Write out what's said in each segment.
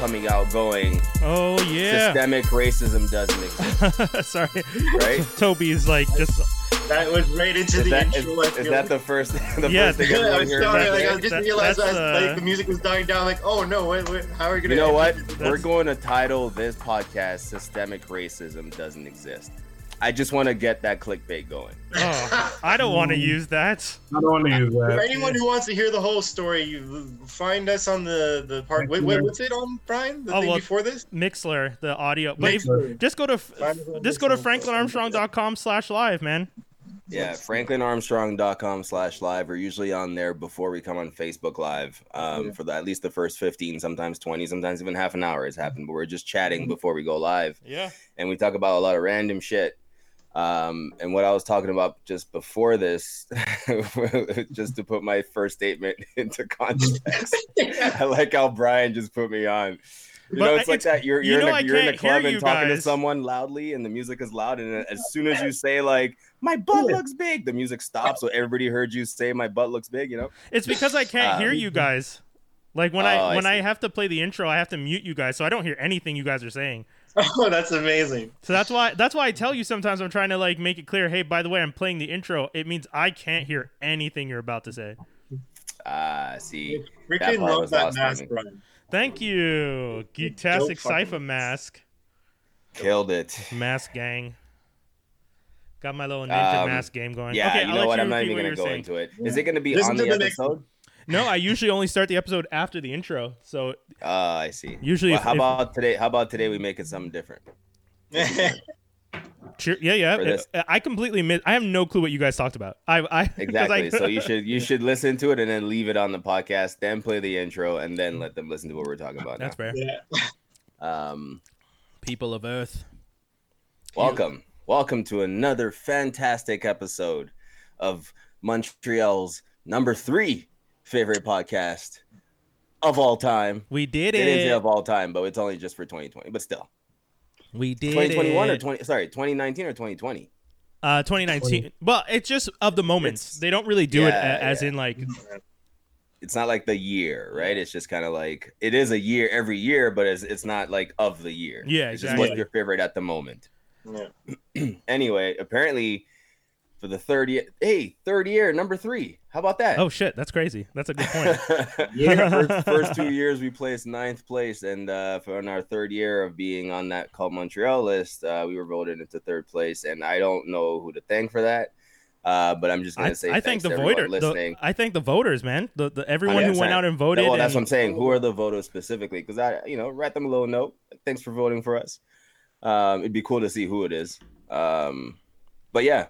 all coming out going, Oh yeah. systemic racism doesn't exist, Sorry, right? Toby's like just That was right into Is the that, is, intro. I is that the first, the Yeah, first thing Yeah, I everyone was sorry, back like, I just That- realized that's, as uh, like the music was dying down. Like, oh no, wait, wait, how are we gonna? You know what? We're going to title this podcast "Systemic Racism Doesn't Exist." I just want to get that clickbait going. oh, I don't want to use that. I don't want to use that. For that. anyone who wants to hear the whole story, you find us on the the part. Wait, wait, what's it on, Brian? The Oh, thing well, before this? Mixlr, the audio. But if, Mixlr. just go to Find just go to Mixlr. franklinarmstrong.com slash live, man. Yeah, franklinarmstrong.com slash live. We're usually on there before we come on Facebook Live um, Yeah. for the, at least the first 15, sometimes 20, sometimes even half an hour has happened. But we're just chatting Mm-hmm. before we go live. Yeah. And we talk about a lot of random shit. Um, and what I was talking about just before this, just to put my first statement into context, I like how Brian just put me on. You But know, it's like that. You're you you're, know in, I a, you're in a can't club and you talking to someone loudly, and the music is loud. And as soon as you say like "my butt looks big," the music stops, so everybody heard you say "my butt looks big." You know? It's because I can't hear Um, you guys. Like when Oh, I I when I see. have to play the intro, I have to mute you guys, so I don't hear anything you guys are saying. Oh, that's amazing. So that's why that's why I tell you sometimes I'm trying to like make it clear. Hey, by the way, I'm playing the intro. It means I can't hear anything you're about to say. Ah, see, Freaking That part love was that lost on mask, me. Brian. Thank you, Geektastic Dope fucking Cypher mask, killed it. mask gang. Got my little ninja Um, mask game going. Yeah, okay, you I'll know what? you I'm not even gonna go saying. into it. Is it gonna be Listen on to the the next episode? No, I usually only start the episode after the intro. So Ah, I see. usually, Well, if, how if- about today? How about today we make it something different? cheer- yeah, yeah. for? I I completely miss. I have no clue what you guys talked about. I, I 'cause Exactly. I, so you should you should listen to it and then leave it on the podcast, then play the intro, and then let them listen to what we're talking about. That's fair. yeah. Um, People of Earth. welcome, welcome to another fantastic episode of Montreal's number three favorite podcast of all time. We did It didn't say it. of all time, but it's only just for 2020. But still, We did 2021 or 20? Sorry, 2019 or 2020. Uh, 2019. Well, it's just of the moments. It's- they don't really do it a- as yeah. in like. It's not like the year, right? It's just kind of like it is a year every year, but it's it's not like of the year. Yeah, It's just exactly. what's your favorite at the moment. Yeah. anyway, apparently for the third year, hey, third year, number three. How about that? Oh shit, that's crazy. That's a good point. yeah, first, first two years we placed ninth place, and uh, for in our third year of being on that Cult Montreal list, uh, we were voted into third place, and I don't know who to thank for that. Uh, but I'm just gonna I, say I think the voter. listening. The, I think the voters, man. The, the everyone who went out and voted. well, that's and- what I'm saying. Who are the voters specifically? Because I, you know, write them a little note. Thanks for voting for us. Um, it'd be cool to see who it is. Um, but yeah,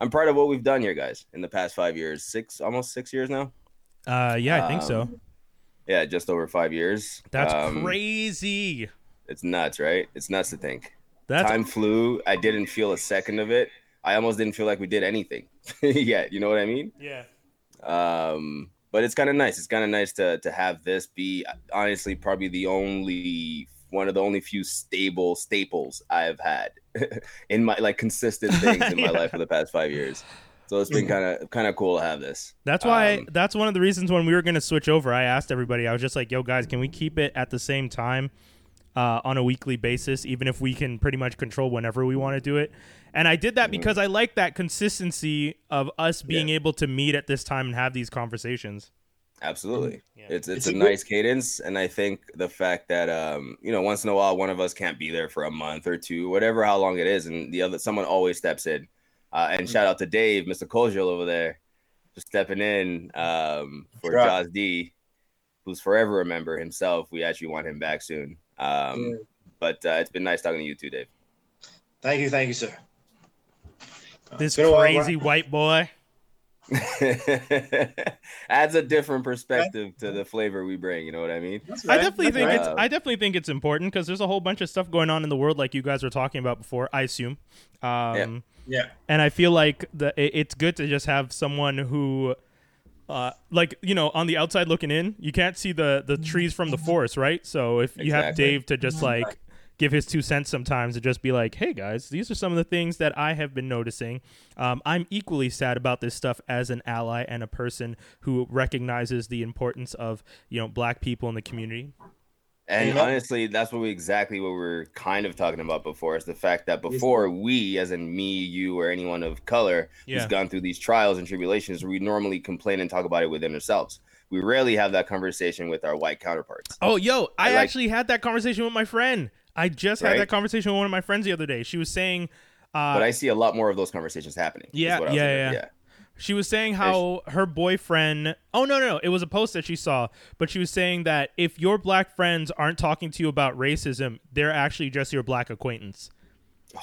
I'm proud of what we've done here, guys, in the past five years. Six, almost six years now. Uh, yeah, I think so. Um, Yeah, just over five years. That's Um, crazy. It's nuts, right? It's nuts to think. That's Time flew. I didn't feel a second of it. I almost didn't feel like we did anything yet. You know what I mean? yeah. um but it's kind of nice it's kind of nice to to have this be honestly probably the only one of the only few stable staples i've had in my like consistent things in my Yeah. life for the past five years so it's been kind of kind of cool to have this That's why. Um, that's one of the reasons when we were gonna switch over, I asked everybody. I was just like, "Yo, guys, can we keep it at the same time uh, on a weekly basis, even if we can pretty much control whenever we want to do it?" And I did that because I like that consistency of us being Yeah. able to meet at this time and have these conversations. Absolutely Yeah. it's it's, It's a, a good- nice cadence and i think the fact that um you know once in a while one of us can't be there for a month or two whatever how long it is and the other someone always steps in uh, and shout out to dave mr Kojiel over there for stepping in um for Sure. Jaws D, who's forever a member himself. We actually want him back soon. Um, Yeah. But uh, it's been nice talking to you too, Dave. Thank you, thank you, sir. This it's been a while, crazy white boy. Adds a different perspective to the flavor we bring. You know what I mean? That's I definitely that's think right. it's. I definitely think it's important because there's a whole bunch of stuff going on in the world, like you guys were talking about before. I assume, um, Yeah. and I feel like the it- it's good to just have someone who, uh, like you know, on the outside looking in, you can't see the the trees from the forest, right? So if you have Dave to just like give his two cents sometimes and just be like, "Hey guys, these are some of the things that I have been noticing. Um, I'm equally sad about this stuff as an ally and a person who recognizes the importance of you know black people in the community." And You know? honestly, that's what we exactly what we are kind of talking about before is the fact that before we, as in me, you, or anyone of color Yeah. who's gone through these trials and tribulations, we normally complain and talk about it within ourselves. We rarely have that conversation with our white counterparts. Oh, yo, I, I like- actually had that conversation with my friend. I just had Right? that conversation with one of my friends the other day. She was saying, uh, but I see a lot more of those conversations happening. Yeah, was yeah, yeah. She was saying how her boyfriend. Oh no, no, no! It was a post that she saw, but she was saying that if your black friends aren't talking to you about racism, they're actually just your black acquaintance.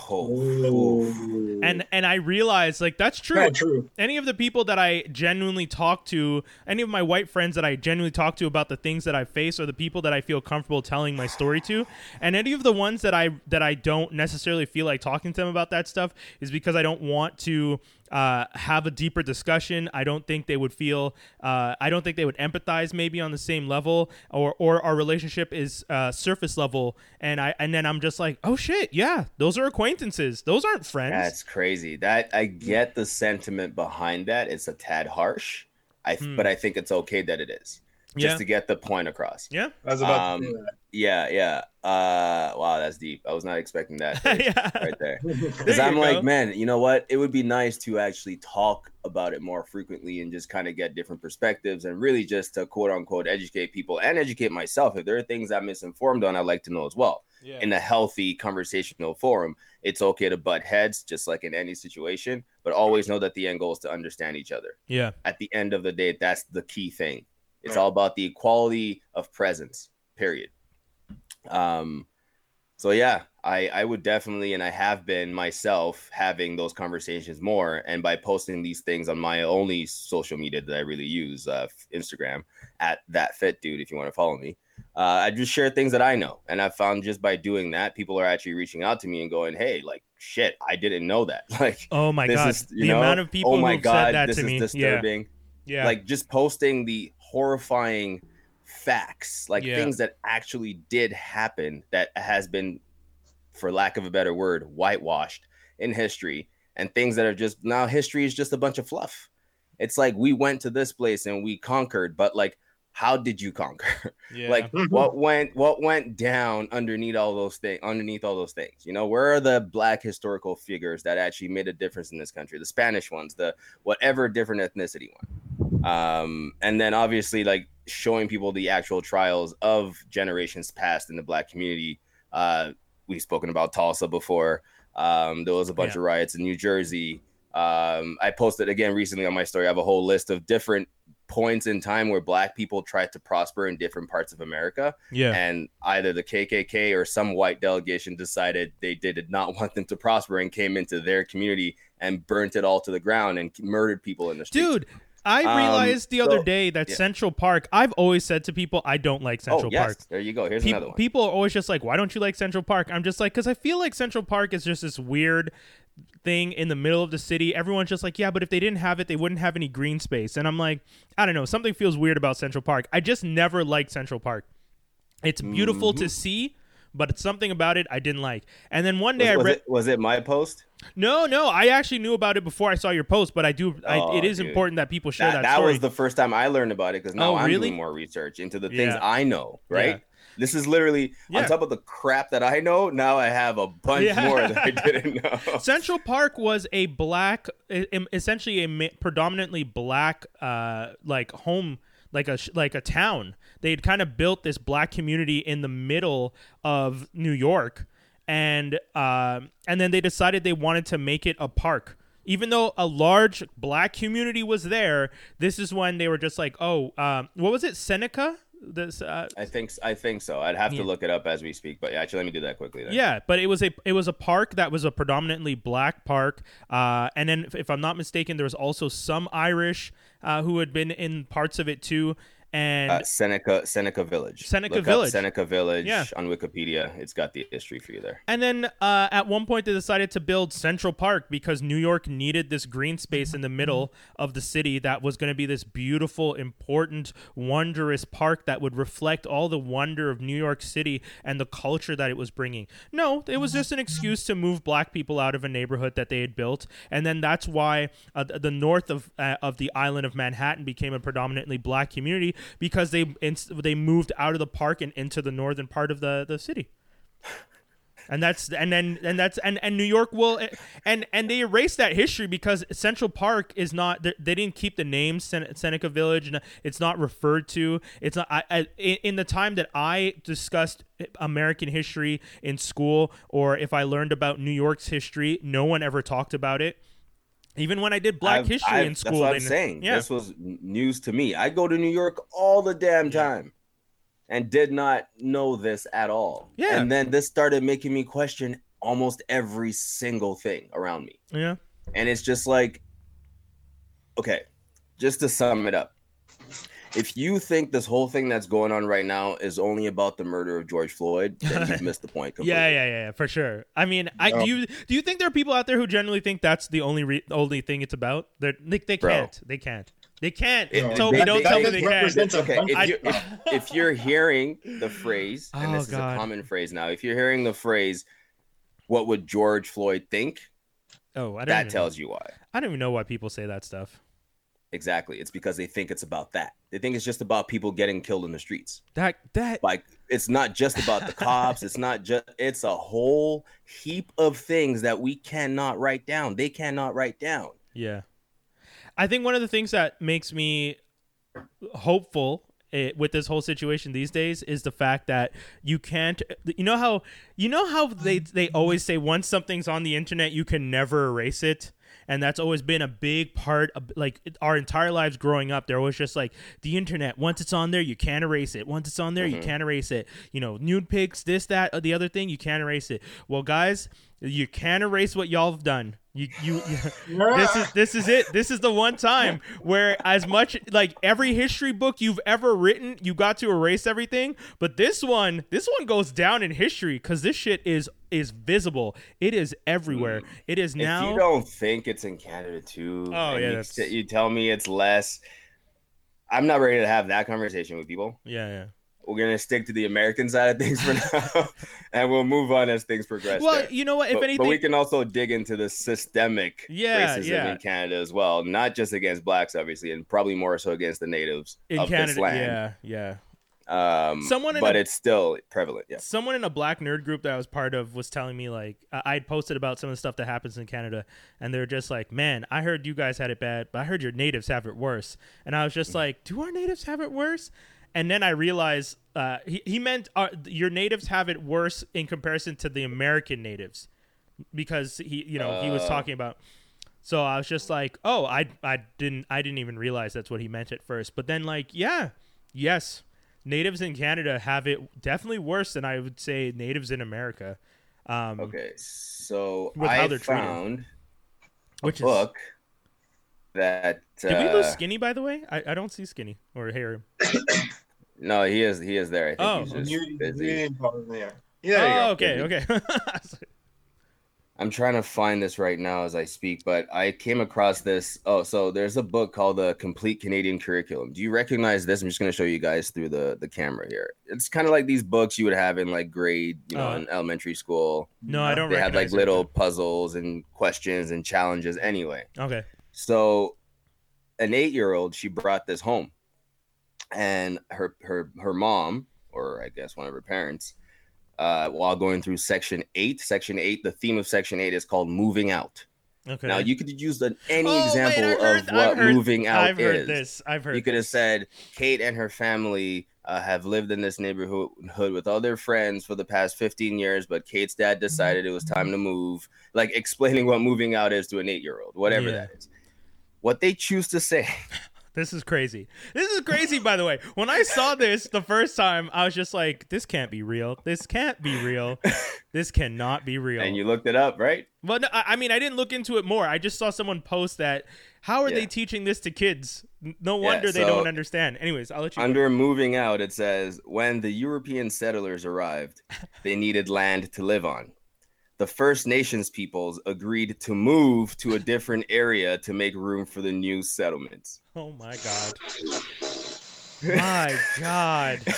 Oh, oof. And and I realized like that's true. Not true. Any of the people that I genuinely talk to, any of my white friends that I genuinely talk to about the things that I face, are the people that I feel comfortable telling my story to. And any of the ones that I that I don't necessarily feel like talking to them about that stuff is because I don't want to uh, have a deeper discussion. I don't think they would feel. Uh, I don't think they would empathize maybe on the same level, or or our relationship is uh, surface level. And I and then I'm just like, oh shit, yeah, those are acquaintances. Those aren't friends. That's crazy. That I get the sentiment behind that. It's a tad harsh. I Hmm. but I think it's okay that it is. Just Yeah. to get the point across. yeah. I was about Um, to say that. Yeah, yeah. Uh wow, that's deep. I was not expecting that yeah. right there. There Because I'm go. like, man, you know what? It would be nice to actually talk about it more frequently and just kind of get different perspectives and really just to quote unquote educate people and educate myself. If there are things I'm misinformed on, I'd like to know as well. Yeah. In a healthy conversational forum, it's okay to butt heads, just like in any situation, but always know that the end goal is to understand each other. yeah. At the end of the day, that's the key thing. It's Right. all about the equality of presence, period. Um, so yeah, I I would definitely and I have been myself having those conversations more and by posting these things on my only social media that I really use, uh, Instagram at that fit dude if you want to follow me. Uh, I just share things that I know and I found just by doing that people are actually reaching out to me and going, "Hey, like shit, I didn't know that." Like Oh my god, is, the know, amount of people oh my god, said that this to is me. disturbing Yeah, yeah, like just posting the horrifying facts like Yeah. things that actually did happen that has been for lack of a better word whitewashed in history and things that are just now history is just a bunch of fluff it's like we went to this place and we conquered but like how did you conquer yeah. like Mhm. what went what went down underneath all those things underneath all those things you know where are the black historical figures that actually made a difference in this country the spanish ones the whatever different ethnicity one um and then obviously like showing people the actual trials of generations past in the black community uh we've spoken about tulsa before um there was a bunch Yeah. of riots in new jersey um i posted again recently on my story i have a whole list of different points in time where black people tried to prosper in different parts of america yeah, and either the KKK or some white delegation decided they did not want them to prosper and came into their community and burnt it all to the ground and murdered people in the streets. dude. I Um, realized the other so- day that yeah. Central Park. I've always said to people, I don't like Central oh yes, Park. there you go. Here's Peop- another one. People are always just like, why don't you like Central Park? I'm just like, because I feel like Central Park is just this weird thing in the middle of the city. Everyone's just like, yeah, but if they didn't have it, they wouldn't have any green space. And I'm like, I don't know, something feels weird about Central Park. I just never liked Central Park. It's beautiful Mm-hmm. to see, but it's something about it I didn't like. And then one day was, I read. was it my post? No, no, I actually knew about it before I saw your post, but I do. I, Oh, it is dude. important that people share That, that, that was the first time I learned about it because now Oh, I'm really? doing more research into the things Yeah. I know. Right. Yeah. This is literally Yeah. on top of the crap that I know. Now I have a bunch Yeah. more that I didn't know. Central Park was a black, essentially a predominantly black, uh, like home, like a like a town. They had kind of built this black community in the middle of New York, and um, and then they decided they wanted to make it a park. Even though a large black community was there, this is when they were just like, oh, um, what was it, Seneca? This uh, I think I think so. I'd have Yeah. to look it up as we speak. But yeah, actually, let me do that quickly. Then. Yeah, but it was a it was a park that was a predominantly black park, uh, and then if, if I'm not mistaken, there was also some Irish uh, who had been in parts of it too, and Uh, Seneca Seneca Village. Seneca Look Village. Seneca Village Yeah. on Wikipedia. It's got the history for you there. And then uh, at one point, they decided to build Central Park because New York needed this green space in the middle of the city that was going to be this beautiful, important, wondrous park that would reflect all the wonder of New York City and the culture that it was bringing. No, it was just an excuse to move black people out of a neighborhood that they had built. And then that's why uh, the north of, uh, of the island of Manhattan became a predominantly black community because they they moved out of the park and into the northern part of the the city. And that's and then and that's and and New York will and and they erased that history because Central Park is not they didn't keep the name Sen- Seneca Village and it's not referred to. It's not I, I in the time that I discussed American history in school or if I learned about New York's history no one ever talked about it even when I did Black I've- history I've- in school That's what I'm and- saying. yeah This was news to me. I go to New York all the damn time and did not know this at all. Yeah. And then this started making me question almost every single thing around me. yeah And it's just like, okay, just to sum it up. If you think this whole thing that's going on right now is only about the murder of George Floyd, then you've missed the point. Completely. Yeah, yeah, yeah, for sure. I mean, I No. do you do you think there are people out there who generally think that's the only re- only thing it's about? They're, they they can't. They can't. They can't. It- Toby, they- don't they- tell me that they can't. Okay, if, you, if, if you're hearing the phrase, and Oh, this is God. a common phrase now, if you're hearing the phrase, what would George Floyd think? Oh, I don't That even, tells you why. I don't even know why people say that stuff. Exactly. It's because they think it's about that. They think it's just about people getting killed in the streets. That that Like it's not just about the cops. It's not just. It's a whole heap of things that we cannot write down. They cannot write down. yeah. I think one of the things that makes me hopeful eh, with this whole situation these days is the fact that you can't you know how you know how they they always say once something's on the internet you can never erase it and that's always been a big part of like our entire lives growing up there was just like the internet. Once it's on there you can't erase it. Once it's on there you mm-hmm. can't erase it. You know nude pics this that or the other thing you can't erase it. Well guys you can't erase what y'all have done. You you, you this is this is it. This is the one time where as much like every history book you've ever written, you got to erase everything. But this one, this one goes down in history because this shit is is visible. It is everywhere. It is Mm. If now. you don't think it's in Canada too, Oh, yeah, you, you tell me it's less. I'm not ready to have that conversation with people. yeah, yeah. We're gonna stick to the American side of things for now, and we'll move on as things progress. Well, there. you know what? If but, anything, but we can also dig into the systemic Yeah, racism yeah. in Canada as well, not just against blacks, obviously, and probably more so against the natives in of this land. yeah, yeah. Um, Someone in but a- it's still prevalent. Yeah. someone in a black nerd group that I was part of was telling me like I I'd posted about some of the stuff that happens in Canada, and they're just like, "Man, I heard you guys had it bad, but I heard your natives have it worse." And I was just like, "Do our natives have it worse?" And then I realized uh, he he meant uh, your natives have it worse in comparison to the American natives, because he you know he was Oh. talking about. So I was just like, "Oh, I I didn't I didn't even realize that's what he meant at first." But then like, yeah, yes, natives in Canada have it definitely worse than I would say natives in America. Um, Okay, so With how I they're treated. a Which is book that. Did we lose uh, Skinny by the way? I, I don't see Skinny or Harry. No, he is. He is there. I think Oh. he's just You, you busy. didn't follow there. Yeah. oh, okay, okay. I'm trying to find this right now as I speak, but I came across this. Oh, so there's a book called The Complete Canadian Curriculum. Do you recognize this? I'm just going to show you guys through the the camera here. It's kind of like these books you would have in like grade, you know, Oh. in elementary school. no, I don't. They had like recognize it. little puzzles and questions and challenges. Anyway, Okay. so an eight year old, she brought this home, and her her her mom, or I guess one of her parents, uh, while going through section eight, section eight, the theme of section eight is called moving out. Okay. Now you could use an, any Oh, example I've heard- of what heard- moving out I've heard is. this. I've heard. You could have said Kate and her family uh, have lived in this neighborhood with all their friends for the past 15 years, but Kate's dad decided it was time to move. Like explaining what moving out is to an eight year old, whatever Yeah. that is. What they choose to say This is crazy. This is crazy, by the way. When I saw this the first time, I was just like, "This can't be real. This can't be real. This cannot be real." and you looked it up, right? Well, no, I mean, I didn't look into it more. I just saw someone post that. How are they teaching this to kids? No Yeah, wonder they don't understand. Anyways, I'll let you. go. Under moving out, it says when the European settlers arrived, they needed land to live on. The First Nations peoples agreed to move to a different area to make room for the new settlements. Oh my god. My god.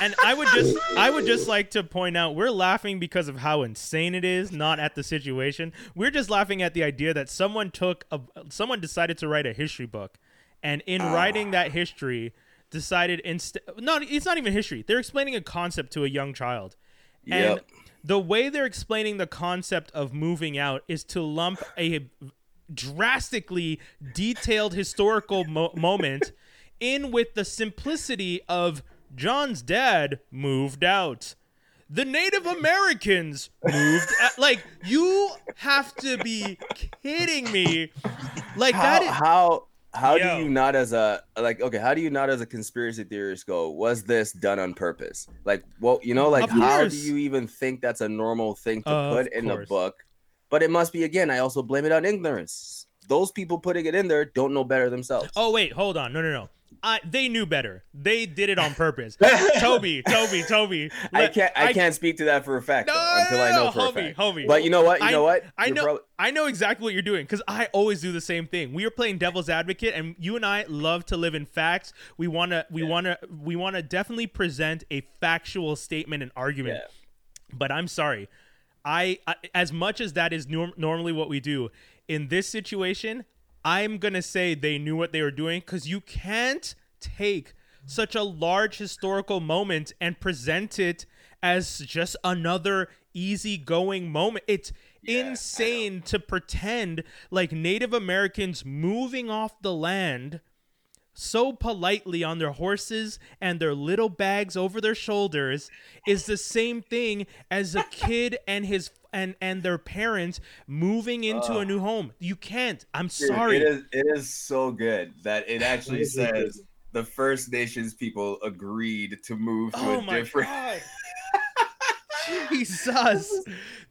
and I would just I would just like to point out we're laughing because of how insane it is, not at the situation. We're just laughing at the idea that someone took a someone decided to write a history book and in Ah. writing that history, decided instead. Not it's not even history. They're explaining a concept to a young child, and Yep. The way they're explaining the concept of moving out is to lump a drastically detailed historical mo- moment in with the simplicity of John's dad moved out. The Native Americans moved out. Like, you have to be kidding me. Like, how that is. how how Yo. do you not as a like okay how do you not as a conspiracy theorist go was this done on purpose like well you know like Of how do you even think that's a normal thing to Of put in the course. book but it must be again i also blame it on ignorance those people putting it in there don't know better themselves Oh, wait, hold on. No, no, no. I, they knew better. They did it on purpose. Toby, Toby, Toby. I can't I, can't speak to that for a fact No, though, until no, I know no, for a homie, fact. homie. But you know what? You I- know what? I You're know. I know exactly what you're doing because I always do the same thing. We are playing devil's advocate, and you and I love to live in facts. We wanna, we wanna, we wanna definitely present a factual statement and argument. Yeah. But I'm sorry, I, I as much as that is norm- normally what we do in this situation, I'm gonna say they knew what they were doing because you can't take such a large historical moment and present it as just another easygoing moment. It's insane to pretend like Native Americans moving off the land so politely on their horses and their little bags over their shoulders is the same thing as a kid and his and and their parents moving into a new home. You can't. I'm Dude, sorry. It is it is so good that it actually It is really says the First Nations people agreed to move to oh a my different god. Jesus.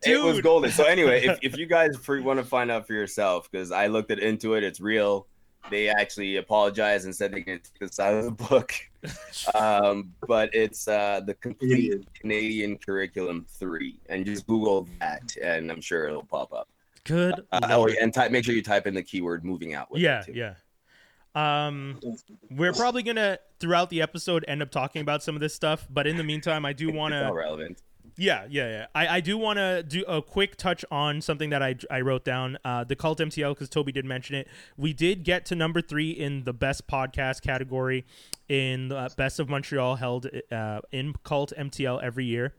It was golden. So anyway, if, if you guys want to find out for yourself, because I looked it into it, it's real. They actually apologized and said they can take this out of the book. Um, but it's uh, the complete Idiot. Canadian curriculum three, and just Google that, and I'm sure it'll pop up. Good. Uh, oh, and type, make sure you type in the keyword "moving out." with yeah, too. yeah. Um we're probably going to throughout the episode end up talking about some of this stuff, but in the meantime I do want to relevant. Yeah, yeah, yeah. I, I do want to do a quick touch on something that I, I wrote down. Uh, the Cult MTL, because Toby did mention it. We did get to number three in the best podcast category in the Best of Montreal, held uh, in Cult MTL every year.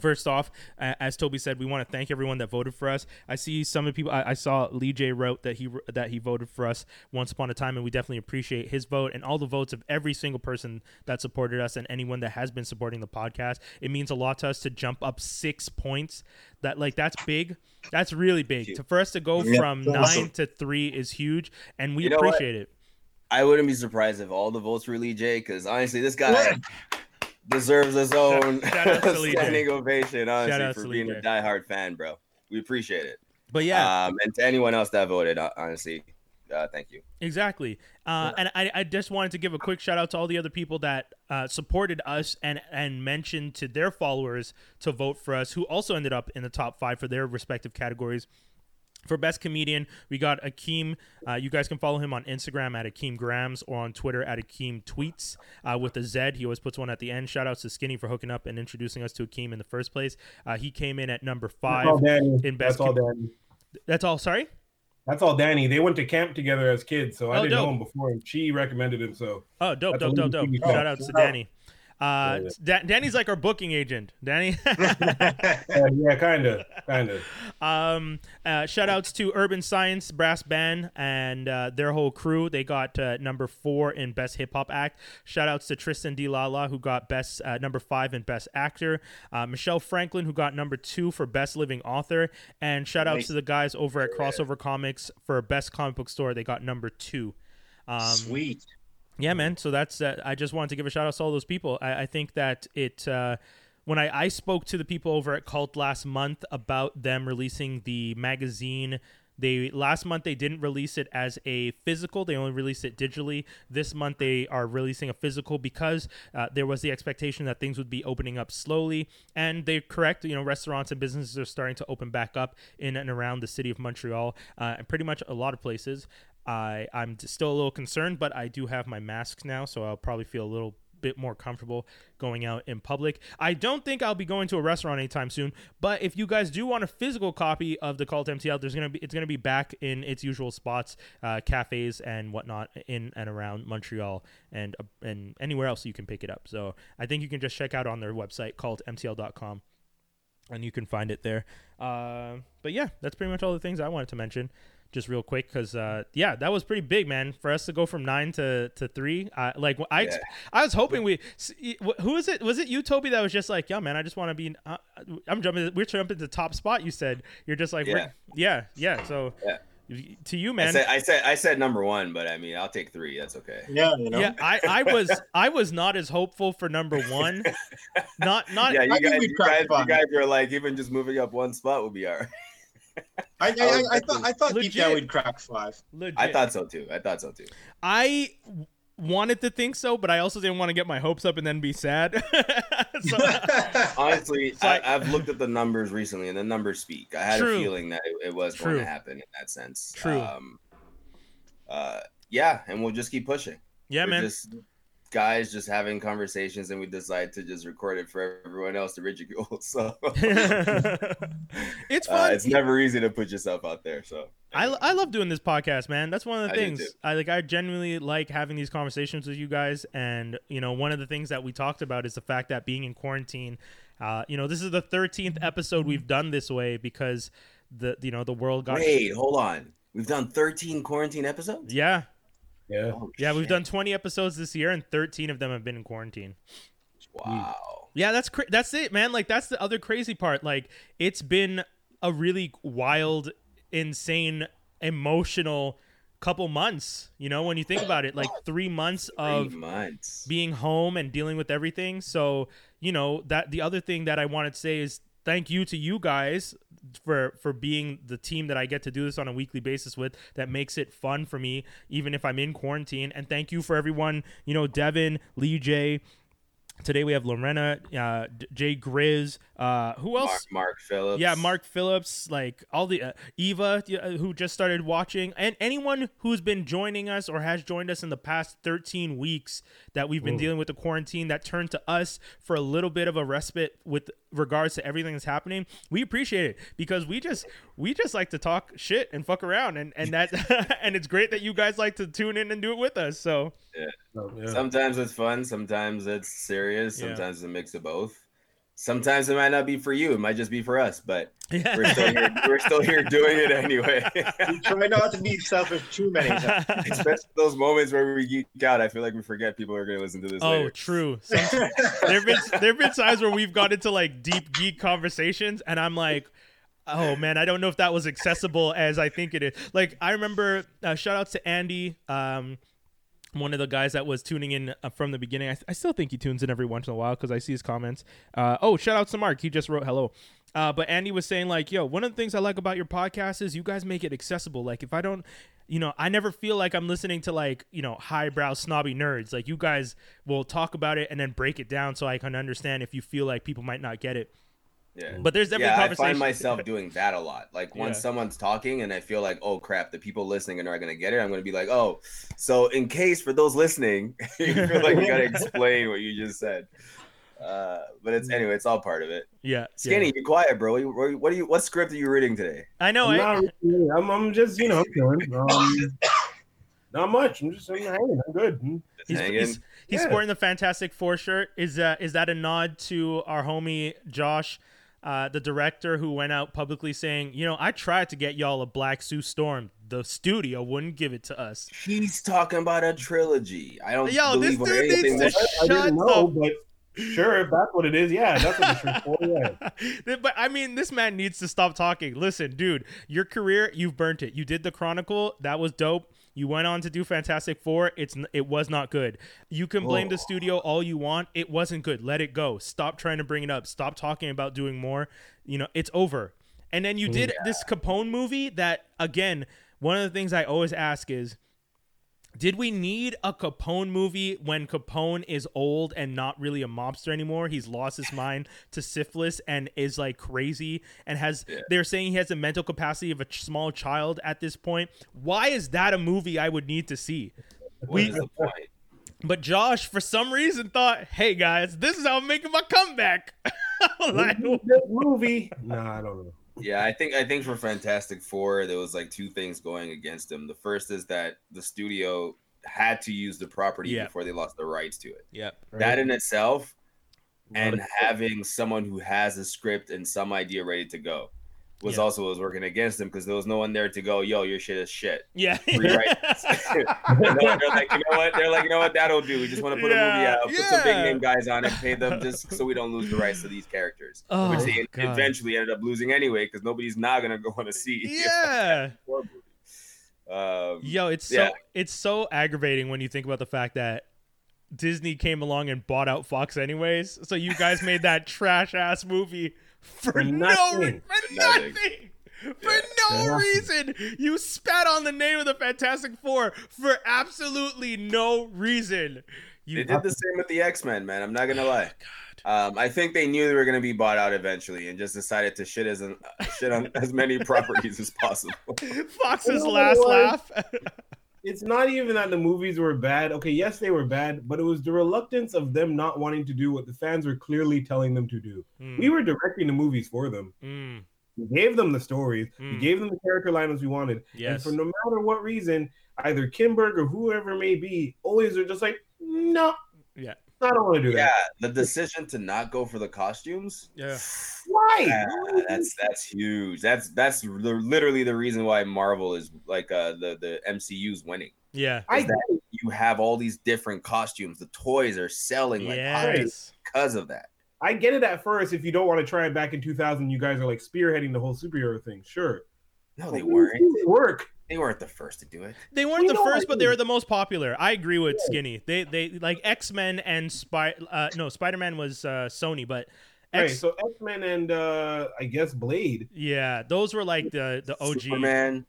First off, uh, as Toby said, we want to thank everyone that voted for us. I see some of the people. I, I saw Lee J wrote that he that he voted for us once upon a time, and we definitely appreciate his vote and all the votes of every single person that supported us and anyone that has been supporting the podcast. It means a lot to us to jump up six points. That like that's big. That's really big. To, for us to go Yeah, from it's nine awesome. to three is huge, and we You know what? appreciate it. I wouldn't be surprised if all the votes were Lee J, because honestly, this guy deserves his own Shout out to Lee J. standing ovation. Shout Honestly, for being a diehard fan, bro. We appreciate it. But yeah, Um, and to anyone else that voted, uh, honestly, uh, thank you. Exactly. Uh, and I, I just wanted to give a quick shout out to all the other people that uh, supported us and, and mentioned to their followers to vote for us, who also ended up in the top five for their respective categories. For best comedian, we got Akeem. Uh, you guys can follow him on Instagram at Akeem Grams or on Twitter at Akeem Tweets uh, with a Z. He always puts one at the end. Shout outs to Skinny for hooking up and introducing us to Akeem in the first place. Uh, he came in at number five. in best That's all Danny. That's all. Sorry. That's all Danny. They went to camp together as kids, so I Oh, didn't dope. know him before, and she recommended him. So Oh, dope, That's dope, dope, dope. Shout out to. Danny. Uh, Yeah, Da- Danny's like our booking agent. Danny. uh, yeah, kind of, kind of. um, uh, shout outs to Urban Science Brass Band and uh, their whole crew. They got uh, number four in Best Hip Hop Act. Shout outs to Tristan D. Lalla, who got best uh, number five in Best Actor. Uh, Michelle Franklin, who got number two for Best Living Author. And shout outs Nice. to the guys over at Crossover Comics for Best Comic Book Store. They got number two. Um, Sweet. Yeah, man. So that's uh, I just wanted to give a shout out to all those people. I, I think that it uh, when I, I spoke to the people over at Cult last month about them releasing the magazine. They last month they didn't release it as a physical. They only released it digitally. This month they are releasing a physical because uh, there was the expectation that things would be opening up slowly. And they're correct. You know, restaurants and businesses are starting to open back up in and around the city of Montreal, uh, and pretty much a lot of places. I I'm still a little concerned, but I do have my mask now, so I'll probably feel a little bit more comfortable going out in public. I don't think I'll be going to a restaurant anytime soon, but if you guys do want a physical copy of the Cult MTL, there's gonna be it's gonna be back in its usual spots, uh, cafes and whatnot in and around Montreal and uh, and anywhere else you can pick it up. So I think you can just check out on their website CultMTL.com and you can find it there. Uh, but yeah, that's pretty much all the things I wanted to mention just real quick because uh, yeah, that was pretty big, man. For us to go from nine to to three, uh, like I Yeah. I was hoping we who is it? Was it you, Toby? That was just like, yeah, man. I just want to be. Uh, I'm jumping. We're jumping to the top spot. You said you're just like, Yeah. yeah, yeah, yeah. So Yeah. to you, I man. said, I said I said number one, but I mean I'll take three. That's okay. Yeah, you know. yeah, I, I was I was not as hopeful for number one. Not not Yeah, you think guys, you guys, you guys are like even just moving up one spot would be all right. I, I, I, I thought I thought deep Legit. down we'd crack five. legit. I thought so too. I thought so too. I wanted to think so, but I also didn't want to get my hopes up and then be sad. so, Honestly, So I- I, I've looked at the numbers recently, and the numbers speak. I had True. a feeling that it, it was going to happen in that sense. True. Um, uh, yeah, and we'll just keep pushing. yeah, We're man. Just guys just having conversations, and we decide to just record it for everyone else to ridicule. So it's uh, fun. it's never easy to put yourself out there. So I, I love doing this podcast, man. That's one of the I things. I like. I genuinely like having these conversations with you guys, and you know, one of the things that we talked about is the fact that being in quarantine. Uh, you know, this is the thirteenth episode we've done this way because the you know the world got wait, hold on. We've done 13 quarantine episodes. yeah Yeah. Oh, yeah we've done twenty episodes this year, and thirteen of them have been in quarantine. Wow. Yeah, that's cra- that's it, man. Like that's the other crazy part. Like it's been a really wild, insane, emotional couple months. You know, when you think about it, like three months of months. being home and dealing with everything. So, you know, that the other thing that I wanted to say is thank you to you guys for for being the team that I get to do this on a weekly basis with that makes it fun for me even if I'm in quarantine and thank you for everyone, you know, Devin, Lee J, Today we have Lorena, uh, D- Jay Grizz. Uh, who else? Mark, Mark Phillips. Yeah, Mark Phillips, like all the uh, Eva uh, who just started watching, and anyone who's been joining us or has joined us in the past 13 weeks that we've been dealing with the quarantine that turned to us for a little bit of a respite with regards to everything that's happening. We appreciate it because we just we just like to talk shit and fuck around, and and that and it's great that you guys like to tune in and do it with us. So So, yeah. Sometimes it's fun. Sometimes it's serious. Yeah. Sometimes it's a mix of both. Sometimes it might not be for you. It might just be for us. But yeah, we're still here. we're still here doing it anyway. We try not to be selfish too many times. Especially those moments where we geek out. I feel like we forget people are going to listen to this. Oh, later. true. Some, there've been there've been times where we've got into like deep geek conversations, and I'm like, oh man, I don't know if that was accessible as I think it is. Like I remember, uh, shout out to Andy. Um, one of the guys that was tuning in uh, from the beginning. I, I still think he tunes in every once in a while because I see his comments. Uh, oh, shout out to Mark. He just wrote hello. Uh, but Andy was saying like, yo, one of the things I like about your podcast is you guys make it accessible. Like if I don't, you know, I never feel like I'm listening to like, you know, highbrow snobby nerds. Like you guys will talk about it and then break it down so I can understand if you feel like people might not get it. Yeah. But there's definitely yeah, I find myself doing that a lot. Like once Yeah. someone's talking and I feel like, oh crap, the people listening are not gonna get it. I'm gonna be like, oh, so in case for those listening, you feel like you gotta explain what you just said. Uh, but it's anyway, it's all part of it. yeah, Skinny, yeah. be quiet, bro. What, what, what are you? What script are you reading today? I know. I'm, I, really, I'm, I'm just, you know, chilling. Um, not much. I'm just I'm hanging. I'm good. Mm. Just He's, hanging. he's, he's Yeah. sporting the Fantastic Four shirt. Is that is that a nod to our homie Josh, uh, the director, who went out publicly saying, you know, I tried to get y'all a Black Sue Storm. The studio wouldn't give it to us. He's talking about a trilogy. I don't Yo, this believe what dude anything needs to was- I Shut didn't know, up. but sure, if that's what it is, yeah, that's what shirt's for. Yeah. but I mean, this man needs to stop talking. Listen, dude, your career, you've burnt it. You did the Chronicle, that was dope. You went on to do Fantastic Four. It's it was not good. You can blame the Oh. studio all you want. It wasn't good. Let it go. Stop trying to bring it up. Stop talking about doing more. You know, it's over. And then you did mm. this Capone movie that again, one of the things I always ask is did we need a Capone movie when Capone is old and not really a mobster anymore? He's lost his mind to syphilis and is like crazy and has they're saying he has the mental capacity of a small child at this point. Why is that a movie I would need to see? What We- is the point? But Josh, for some reason, thought, "Hey guys, this is how I'm making my comeback." like, This movie. Nah, I don't know. Yeah, I think I think for Fantastic Four, there was like two things going against him. The first is that the studio had to use the property Yeah. before they lost the rights to it. yep. That in itself, and having someone who has a script and some idea ready to go was Yeah. also was working against him because there was no one there to go, yo, your shit is shit. Yeah. Rewrite. No, they're like, you know what? They're like, you know what? That'll do. We just want to put a movie out, put some big name guys on it, pay them just so we don't lose the rights to these characters, Oh, which they God. eventually ended up losing anyway because nobody's not gonna go want to see. yeah. Um, Yo, it's so Yeah. it's so aggravating when you think about the fact that Disney came along and bought out Fox anyways. So you guys made that trash ass movie for, For no nothing. re- for Nothing. nothing. For Yeah. no Yeah. reason. You spat on the name of the Fantastic Four for absolutely no reason. You They did the same with the X Men, man. I'm not gonna lie. Um, I think they knew they were gonna be bought out eventually, and just decided to shit as shit on as many properties as possible. Fox's You last laugh. It's not even that the movies were bad. Okay, yes, they were bad, but it was the reluctance of them not wanting to do what the fans were clearly telling them to do. Mm, We were directing the movies for them. mm, We gave them the stories. We Mm. gave them the character lines we wanted. And for no matter what reason, either Kinberg or whoever may be, always are just like, no, Yeah. I don't want to do yeah, that. the decision to not go for the costumes. Yeah. Why? Yeah, that's that's huge. That's that's li- literally the reason why Marvel is like uh, the the MCU's winning. Yeah. I is that you have all these different costumes. The toys are selling like hotcakes Yes. because of that. I get it at first. If you don't want to try it back in 2000, you guys are like spearheading the whole superhero thing. Sure. No, they weren't. it didn't work. They weren't the first to do it. They weren't You the first, but they were the most popular. I agree with Skinny. They they like X Men and Spy. Uh, no, Spider Man was uh, Sony, but Right. X. So X Men and uh I guess Blade. yeah, those were like the the OG. Superman.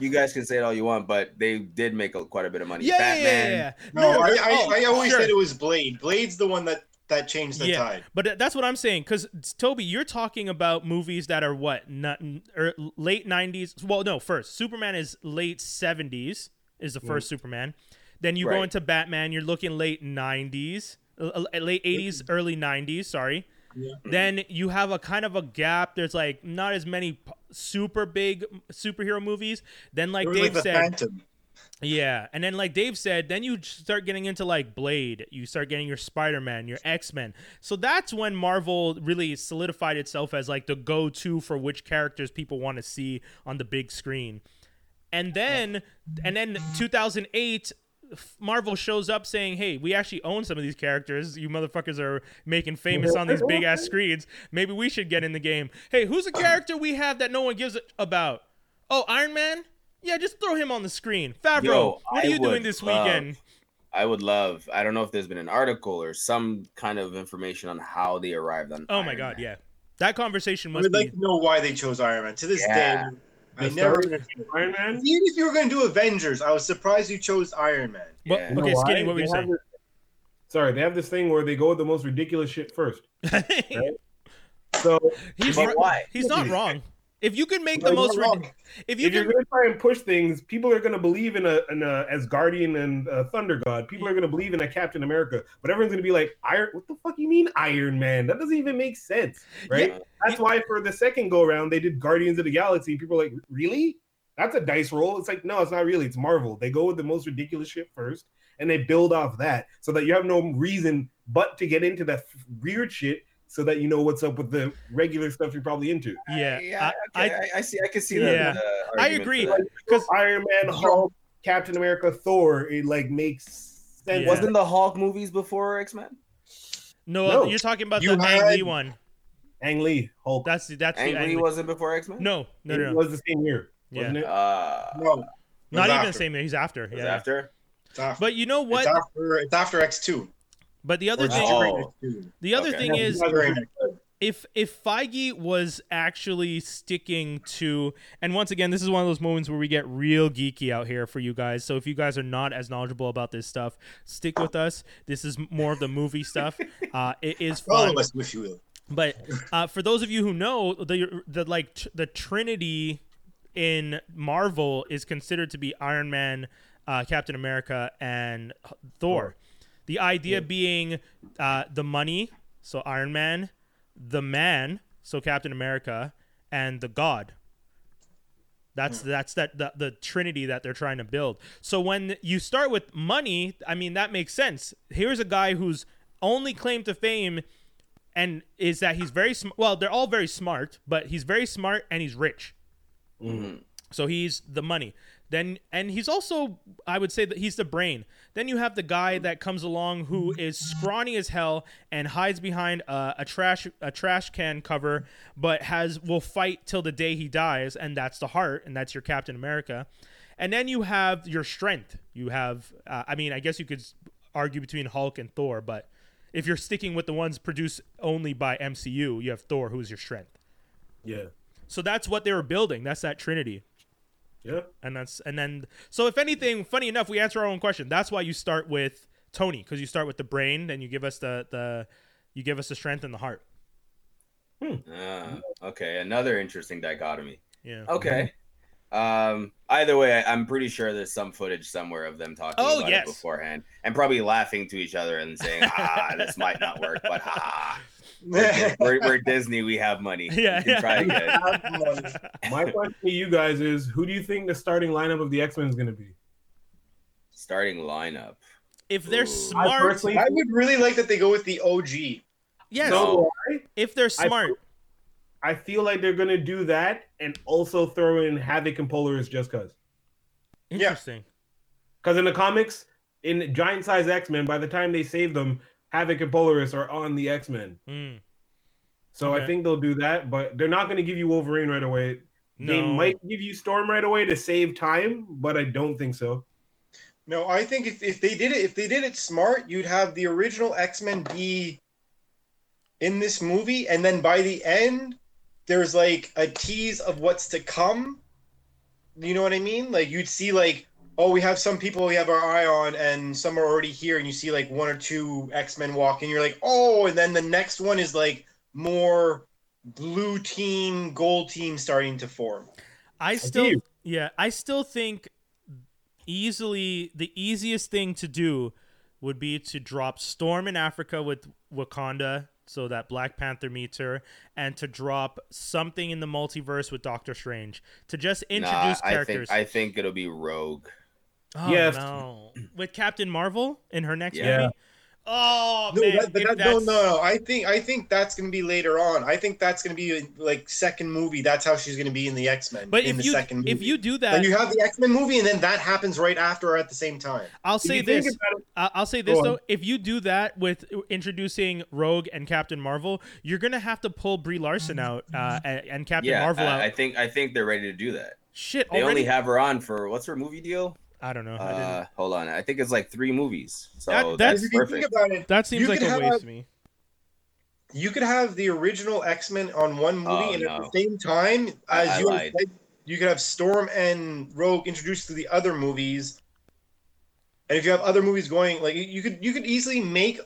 You guys can say it all you want, but they did make a, quite a bit of money. Yeah, yeah, yeah, yeah, yeah. No, I, I, oh, I always sure. said it was Blade. Blade's the one that that changed the Yeah. tide. But that's what I'm saying. Because Toby, you're talking about movies that are what, not or late '90s. Well, no, first Superman is late '70s. Is the first Superman. Then you go into Batman. You're looking late '90s, uh, uh, late '80s, early '90s. Sorry. Yeah. Then you have a kind of a gap. There's like not as many super big superhero movies. Then, like Dave like the said, Phantom. Yeah, and then like Dave said, then you start getting into like Blade. You start getting your Spider Man, your X Men. So that's when Marvel really solidified itself as like the go to for which characters people want to see on the big screen. And then, and then 2008, Marvel shows up saying, "Hey, we actually own some of these characters. You motherfuckers are making famous on these big ass screens. Maybe we should get in the game. Hey, who's a character we have that no one gives about? Oh, Iron Man." Yeah, just throw him on the screen. Favreau, Yo, what are I you doing this love- weekend? I would love. I don't know if there's been an article or some kind of information on how they arrived on. Oh my god, Man. yeah. That conversation I must would be like to know why they chose Iron Man. To this Yeah. day, I The never. Iron Man. Even if you were going to do Avengers, I was surprised you chose Iron Man. What- Yeah. Okay. Skinny, what were you saying? this- Sorry, they have this thing where they go with the most ridiculous shit first. So he's But ri- why? he's not wrong. If you can make No, the most rid- if you if you're can going to try and push things, people are going to believe in a, in a Asgardian and uh, Thunder God. People are going to believe in a Captain America, but everyone's going to be like, Iron. What the fuck you mean Iron Man? That doesn't even make sense, right? Yeah. That's why for the second go around they did Guardians of the Galaxy. People are like, really? That's a dice roll. It's like, no, it's not really. It's Marvel. They go with the most ridiculous shit first, and they build off that, so that you have no reason but to get into that weird shit, so that you know what's up with the regular stuff you're probably into. yeah, yeah. I, okay, I, I, I see. I can see Yeah. that. uh, I agree. because Iron Man, Hulk, Captain America, Thor. It like makes sense. Yeah. Wasn't the Hulk movies before X Men? no, No. you're talking about You the Ang Lee one. Ang Lee, Hulk. That's the that's the Ang Ang Lee Lee. wasn't before X Men. No, no, it no, no. was the same year, Yeah. wasn't it? Uh, No, not even after. the same. year. He's after. it was Yeah, after. After, but you know what? It's after, it's after X2. But the other thing, Oh. the other okay. thing Yeah, is, if if Feige was actually sticking to and once again this is one of those moments where we get real geeky out here for you guys so if you guys are not as knowledgeable about this stuff stick with us this is more of the movie stuff uh it is All fun of us, if you will. but uh for those of you who know the the like t- the trinity in marvel is considered to be iron man uh captain america and thor The idea being uh, the money, so Iron Man, the man, so Captain America, and the God. That's that's that the, the trinity that they're trying to build. So when you start with money, I mean that makes sense. Here's a guy whose only claim to fame and is that he's very smart. Well, they're all very smart, but he's very smart and he's rich. Mhm. So he's the money. Then and he's also I would say that he's the brain. Then you have the guy that comes along who is scrawny as hell and hides behind a, a trash a trash can cover, but has will fight till the day he dies, and that's the heart, and that's your Captain America. And then you have your strength. You have uh, I mean I guess you could argue between Hulk and Thor, but if you're sticking with the ones produced only by MCU, you have Thor, who's your strength. Yeah. So that's what they were building. That's that trinity Yeah. and that's and then so if anything funny enough we answer our own question that's why you start with tony because you start with the brain then you give us the the you give us the strength and the heart Ah, okay, another interesting dichotomy. yeah Okay. Um. Either way, I, I'm pretty sure there's some footage somewhere of them talking Oh, about yes. it beforehand, and probably laughing to each other and saying, "Ah, this might not work, but ha, we're, we're Disney, we have money. Yeah, we can try yeah. again." My question to you guys is who do you think the starting lineup of the X Men is going to be? Starting lineup. if they're Ooh. smart I I would really like that they go with the OG. yes No. if they're smart I feel like they're going to do that and also throw in Havoc and Polaris just because. interesting Because in the comics, in giant size X Men, by the time they save them, Havoc and Polaris are on the X Men. Mm, So Okay. I think they'll do that, but they're not going to give you Wolverine right away. They might give you Storm right away to save time, but I don't think so. No, I think if, if they did it, if they did it smart, you'd have the original X Men be in this movie, and then by the end, there's like a tease of what's to come. You know what I mean? Like you'd see like, oh, we have some people we have our eye on, and some are already here, and you see like one or two X Men walk, and you're like, oh, and then the next one is like more blue team, gold team starting to form. i still you. yeah i still think easily the easiest thing to do would be to drop storm in africa with wakanda so that black panther meets her and to drop something in the multiverse with doctor strange to just Nah, introduce I characters think I think it'll be Rogue. Oh Yes. no with captain marvel in her next Yeah. movie oh No, man that, but if that, no, that's- no, no. I think I think that's gonna be later on. I think that's gonna be like second movie. That's how she's gonna be in the X Men. but in if the you second movie. if you do that, then that you have the X Men movie, and then that happens right after or at the same time. i'll say this it- I- I'll say Go this on. though: if you do that with introducing Rogue and Captain Marvel, you're gonna have to pull Brie Larson out uh, and Captain yeah, Marvel out. I, I think I think they're ready to do that. Shit, They already? only have her on for what's her movie deal? I don't know. I didn't- Uh, hold on, I think it's like three movies. So That- that's, that's- if you perfect. think about it, that seems like a have- waste to me. you could have the original X Men on one movie, Oh, and at the same time as I you lied. have, you could have Storm and Rogue introduced to the other movies. And if you have other movies going, like you could you could easily make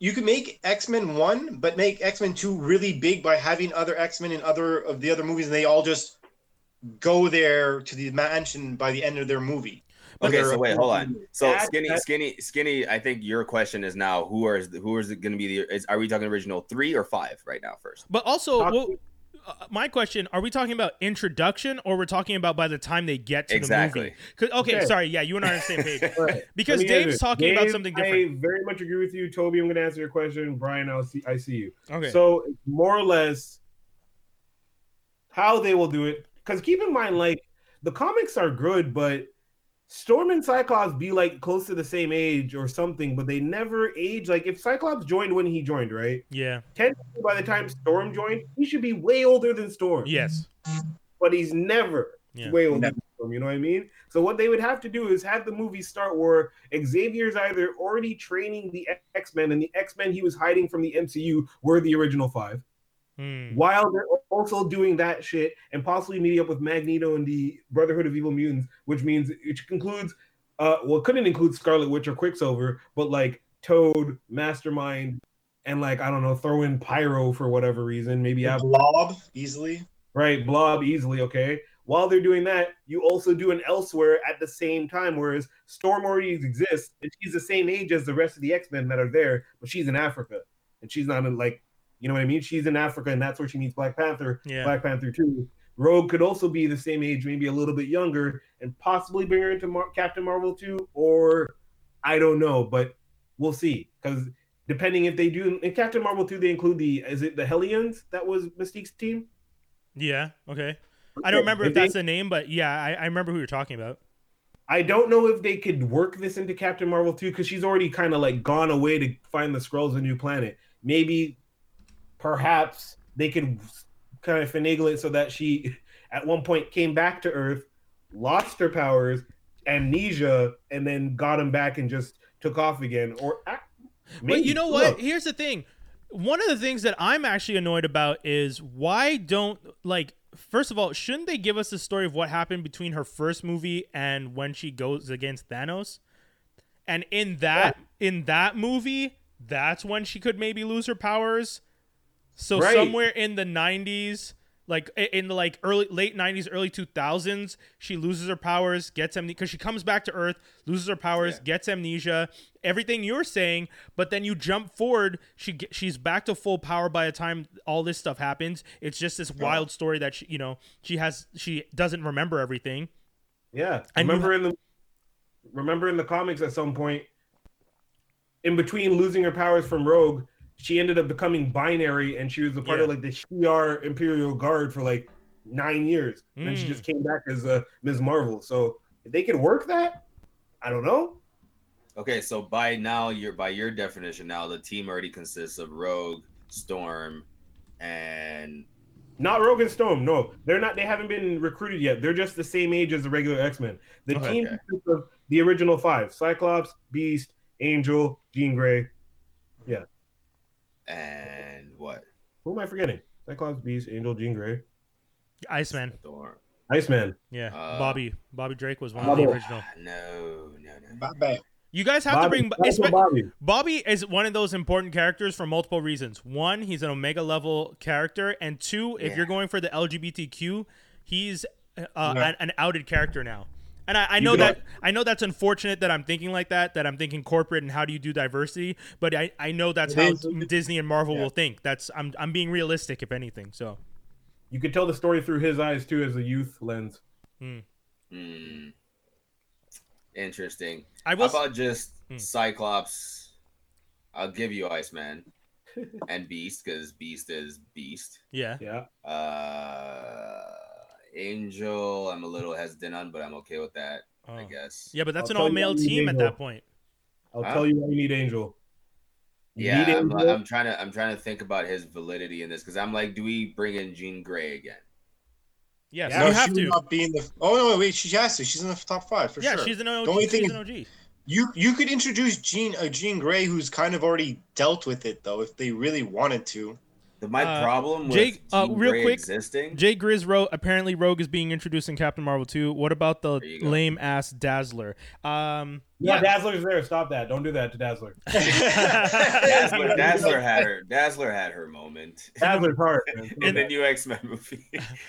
you could make X Men one, but make X Men two really big by having other X Men in other of the other movies, and they all just go there to the mansion by the end of their movie. Of Okay, so wait, hold on. So That- skinny, that- skinny, skinny. I think your question is now who are who is it going to be? The is, are we talking original three or five right now? First, But also, Talk- well, uh, my question: Are we talking about introduction, or we're talking about by the time they get to Exactly. the movie? 'Cause- Okay, Okay. sorry. Yeah, you and I are on the same page. Right. Because Let answer Dave's it. talking about something different. I very much agree with you, Toby. I'm going to answer your question. Brian, I'll see. I see you. Okay. So more or less how they will do it. Because keep in mind, like the comics are good, but Storm and Cyclops be like close to the same age or something, but they never age. Like if Cyclops joined when he joined, right? yeah. Technically, by the time Storm joined, he should be way older than Storm. Yes. but he's never Yeah. way older Never. than Storm. You know what I mean? So what they would have to do is have the movie start where Xavier's either already training the X Men, and the X Men he was hiding from the MCU were the original five Hmm. while they're also doing that shit and possibly meeting up with Magneto and the Brotherhood of Evil Mutants, which means which concludes uh, well, it couldn't include Scarlet Witch or Quicksilver, but like Toad, Mastermind, and like I don't know, throw in Pyro for whatever reason, maybe Ab- Blob easily. right, Blob easily, okay. while they're doing that, you also do an elsewhere at the same time. Whereas Storm already exists, and she's the same age as the rest of the X Men that are there, but she's in Africa, and she's not in like, you know what I mean? She's in Africa, and that's where she meets Black Panther. Yeah. Black Panther two. Rogue could also be the same age, maybe a little bit younger, and possibly bring her into Mar- Captain Marvel two, or I don't know, but we'll see. Because depending if they do in Captain Marvel two, they include the is it the Hellions that was Mystique's team? Yeah. Okay. I don't remember if that's the name, but yeah, I, I remember who you're talking about. I don't know if they could work this into Captain Marvel 2 because she's already kind of like gone away to find the scrolls a new planet. Maybe, perhaps they could kind of finagle it so that she, at one point, came back to Earth, lost her powers, amnesia, and then got him back and just took off again. Or, ah, But you know what? knows? Here's the thing. One of the things that I'm actually annoyed about is why don't like first of all, shouldn't they give us the story of what happened between her first movie and when she goes against Thanos? And in that in that movie, that's when she could maybe lose her powers. So Right. somewhere in the 90s, like in the like early late 90s, early 2000s, she loses her powers, gets amnesia because she comes back to Earth, loses her powers, Yeah. gets amnesia. Everything you're saying, but then you jump forward, she she's back to full power by the time all this stuff happens. It's just this wild story that she, you know, she has she doesn't remember everything. Yeah, And remember in the remember in the comics at some point, in between losing her powers from Rogue, she ended up becoming binary, and she was a part of like the Shi'ar Imperial Guard for like nine years. And then she Mm. just came back as uh, Ms. Marvel. So if they could work that, I don't know. Okay, so by now, your by your definition, now the team already consists of Rogue, Storm, and Not Rogue and Storm. No, they're not. They haven't been recruited yet. They're just the same age as the regular X Men. The Okay. team consists of the original five: Cyclops, Beast, Angel, Jean Grey. And what? Who am I forgetting? Cyclops, Beast, Angel, Jean Grey, Iceman. Storm. Iceman. Yeah. Uh, Bobby. Bobby Drake was one Bobby. of the original. No, no, no. Bye-bye. You guys have to bring Bobby. Bobby is one of those important characters for multiple reasons. One, he's an Omega level character, and two, if Yeah. you're going for the LGBTQ, he's uh, Yeah. an, an outed character now. And I, I know could that I know that's unfortunate that I'm thinking like that. That I'm thinking corporate and how do you do diversity? But I, I know that's It how is- Disney and Marvel Yeah. will think. That's I'm I'm being realistic, if anything. So You could tell the story through his eyes too, as a youth lens. Hmm. Interesting. I How will. about just Hmm. Cyclops? I'll give you Iceman and Beast because Beast is Beast. yeah. Yeah. Uh, Angel, I'm a little hesitant on, but I'm okay with that. I Oh. guess. Yeah, but that's I'll an all male team at that point. I'll Huh? tell you why you need Angel. You Yeah, need I'm, Angel. I'm trying to I'm trying to think about his validity in this because I'm like, do we bring in Jean Grey again? Yes, Yeah, you No, have to. not be in the. Oh no, wait, she has to. She's in the top five for yeah, sure. Yeah, she's an OG. The only thing she's is- an OG. You you could introduce Jean uh, Jean Grey, who's kind of already dealt with it though, if they really wanted to. The, my Uh, problem with Jake, uh, real Grey quick, existing. Jay Grizz wrote apparently Rogue is being introduced in Captain Marvel 2. What about the There you go. lame ass Dazzler? Um Yeah, yeah. Dazzler's there. Stop that. Don't do that to Dazzler. Dazzler, Dazzler had her. Dazzler had her moment Dazzler's hard. in the new X Men movie.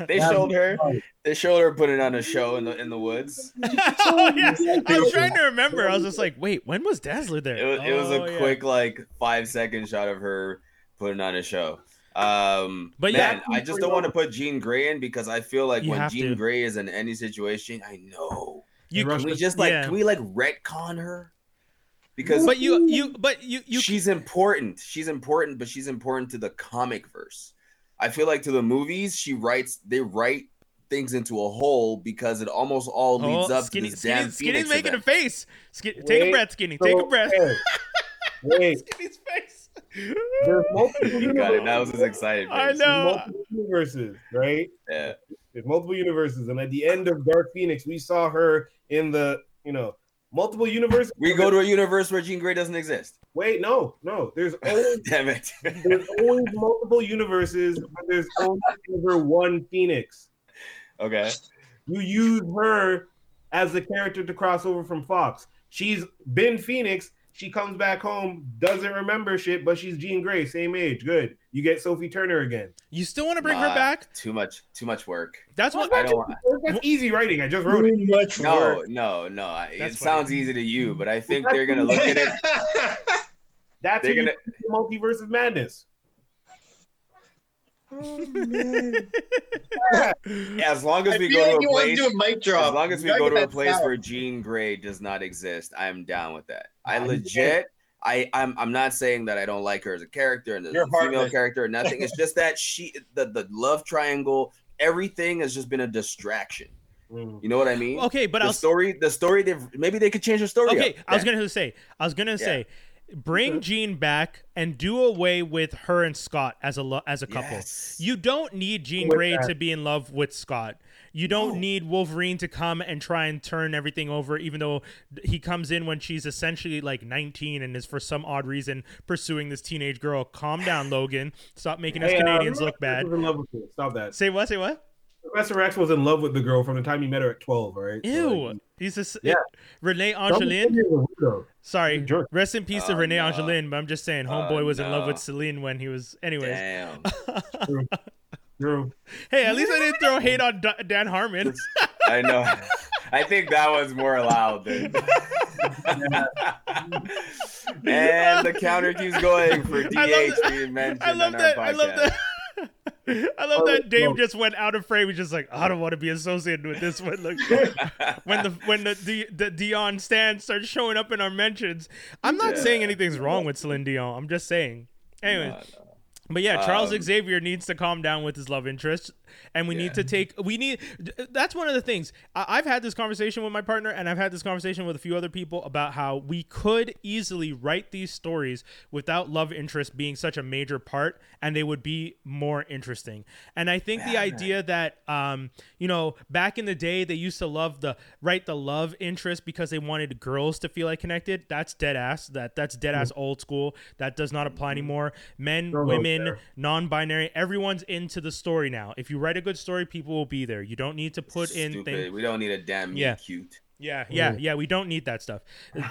They Dazzler's showed her. hard. They showed her putting on a show in the in the woods. oh yeah. I was trying to remember. I was just like, wait, when was Dazzler there? It was, it was Oh, a yeah. quick like five second shot of her putting on a show. Um, But but yeah- man, I just don't want to put Jean Grey in because I feel like You when Jean to. Grey is in any situation, I know. You, Rush Can we just like yeah. can we like retcon her? Because but you you but you you she's important. She's important, but she's important to the comic verse. I feel like to the movies, she writes they write things into a hole because it almost all leads oh, up skinny, to this skinny, damn Skinny's Phoenix making event. a face. Skin, take a breath, Skinny. Take a breath. hey, Wait, Skinny's face. There's multiple He got it. That was his excited I know. multiple universes, right? Yeah. There's multiple universes, and at the end of Dark Phoenix, we saw her in the, you know, multiple universes. We go to a universe where Jean Grey doesn't exist. Wait, no, no. There's always Damn it. there's always multiple universes, but there's only ever one Phoenix. okay. You use her as the character to cross over from Fox. She's been Phoenix, She comes back home, doesn't remember shit, but she's Jean Grey, same age. Good. You get Sophie Turner again. You still want to bring her back? Too much, too much work. That's what. I don't want. That's easy writing. I just wrote it. Too much No, work. no, no. I- It That's sounds easy to you, but I think they're gonna look at it. That's They're gonna. do multiverse of madness. Oh, man. Yeah, as long as I we go like to a want to place, do a mic drop. as long as we go gotta a place that where. Jean Grey does not exist, I'm down with that. I you legit. I, I'm I'm not saying that I don't like her as a character and as You're a female heartless. character or nothing. It's just that she the, the love triangle, everything has just been a distraction. Mm. You know what I mean? Okay, but the I'll. story, the story, they maybe they could change the story. Okay, up. I was Yeah. gonna say. I was gonna Yeah. say. Bring Jean back and do away with her and Scott as a lo- as a couple. Yes. You don't need Jean With Grey that. to be in love with Scott. You don't No. need Wolverine to come and try and turn everything over, even though he comes in when she's essentially like 19 and is for some odd reason pursuing this teenage girl. Calm down, Logan. Stop making us Hey, uh, Canadians Professor look bad. was in love with her. Stop that. Say what? Say what? Professor X was in love with the girl from the time he met her at 12, all right? So, Ew. like, He's a s- Yeah. Renee don't Angélil. think he's a weirdo. Sorry. He's a jerk. Rest in peace to Oh, Renee no. Angélil, but I'm just saying, oh, Homeboy Oh, was in love with no. Celine when he was. Anyways. Damn. True. Hey, at least I didn't throw hate on Dan Harmon. I know. I think that was more allowed than. and the counter keeps going for DH I love being mentioned I love on that. our I love podcast. that. I love Oh, that Dave just went out of frame. He's just like, I don't want to be associated with this one. Look, when the when the the, the Dion stands starts showing up in our mentions, I'm not Yeah. saying anything's wrong with Celine Dion. I'm just saying. Anyways, No, no. But yeah, Charles Um, Xavier needs to calm down with his love interest, and we Yeah. need to take. We need. That's one of the things. I've had this conversation with my partner, and I've had this conversation with a few other people about how we could easily write these stories without love interest being such a major part, and they would be more interesting. And I think the Yeah. idea that, um, you know, back in the day they used to love the write the love interest because they wanted girls to feel like connected. That's dead ass. That that's dead ass old school. That does not apply anymore. Men, women non-binary everyone's into the story now if you write a good story people will be there. You don't need to put in things We don't need a damn Yeah. cute. yeah yeah yeah we don't need that stuff.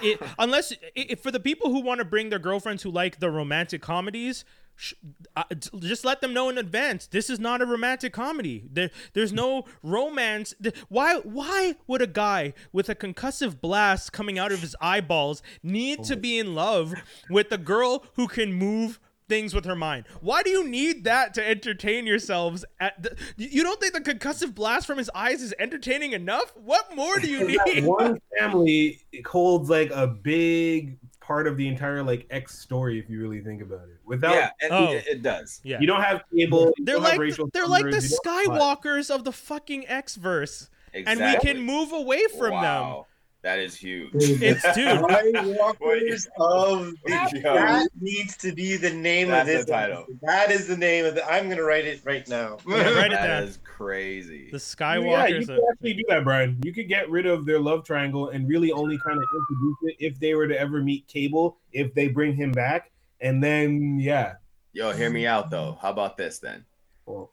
It, unless i if for the people who want to bring their girlfriends who like the romantic comedies sh- uh, just let them know in advance this is not a romantic comedy. There, there's no romance. Why why would a guy with a concussive blast coming out of his eyeballs need to be in love with a girl who can move things with her mind. Why do you need that to entertain yourselves? At the, you don't think the concussive blast from his eyes is entertaining enough? What more do you That need? one family holds like a big part of the entire like X story if you really think about it. Without yeah, and Oh. it, it does. Yeah, you don't have cable, they're don't have like they're like the numbers, you don't- Skywalkers of the fucking X verse, Exactly. and we can move away from wow. That is huge. them. It's dude. Skywalkers of the, that needs to be the name That's of this the title. episode. That is the name of the. I'm gonna write it right now. Yeah, write it That down. is crazy. The Skywalkers. Yeah, you Skywalkers. could of, actually do that, Brian. You could get rid of their love triangle and really only kind of introduce it if they were to ever meet Cable, if they bring him back, and then yeah, Yo, hear me out though. How about this then? well,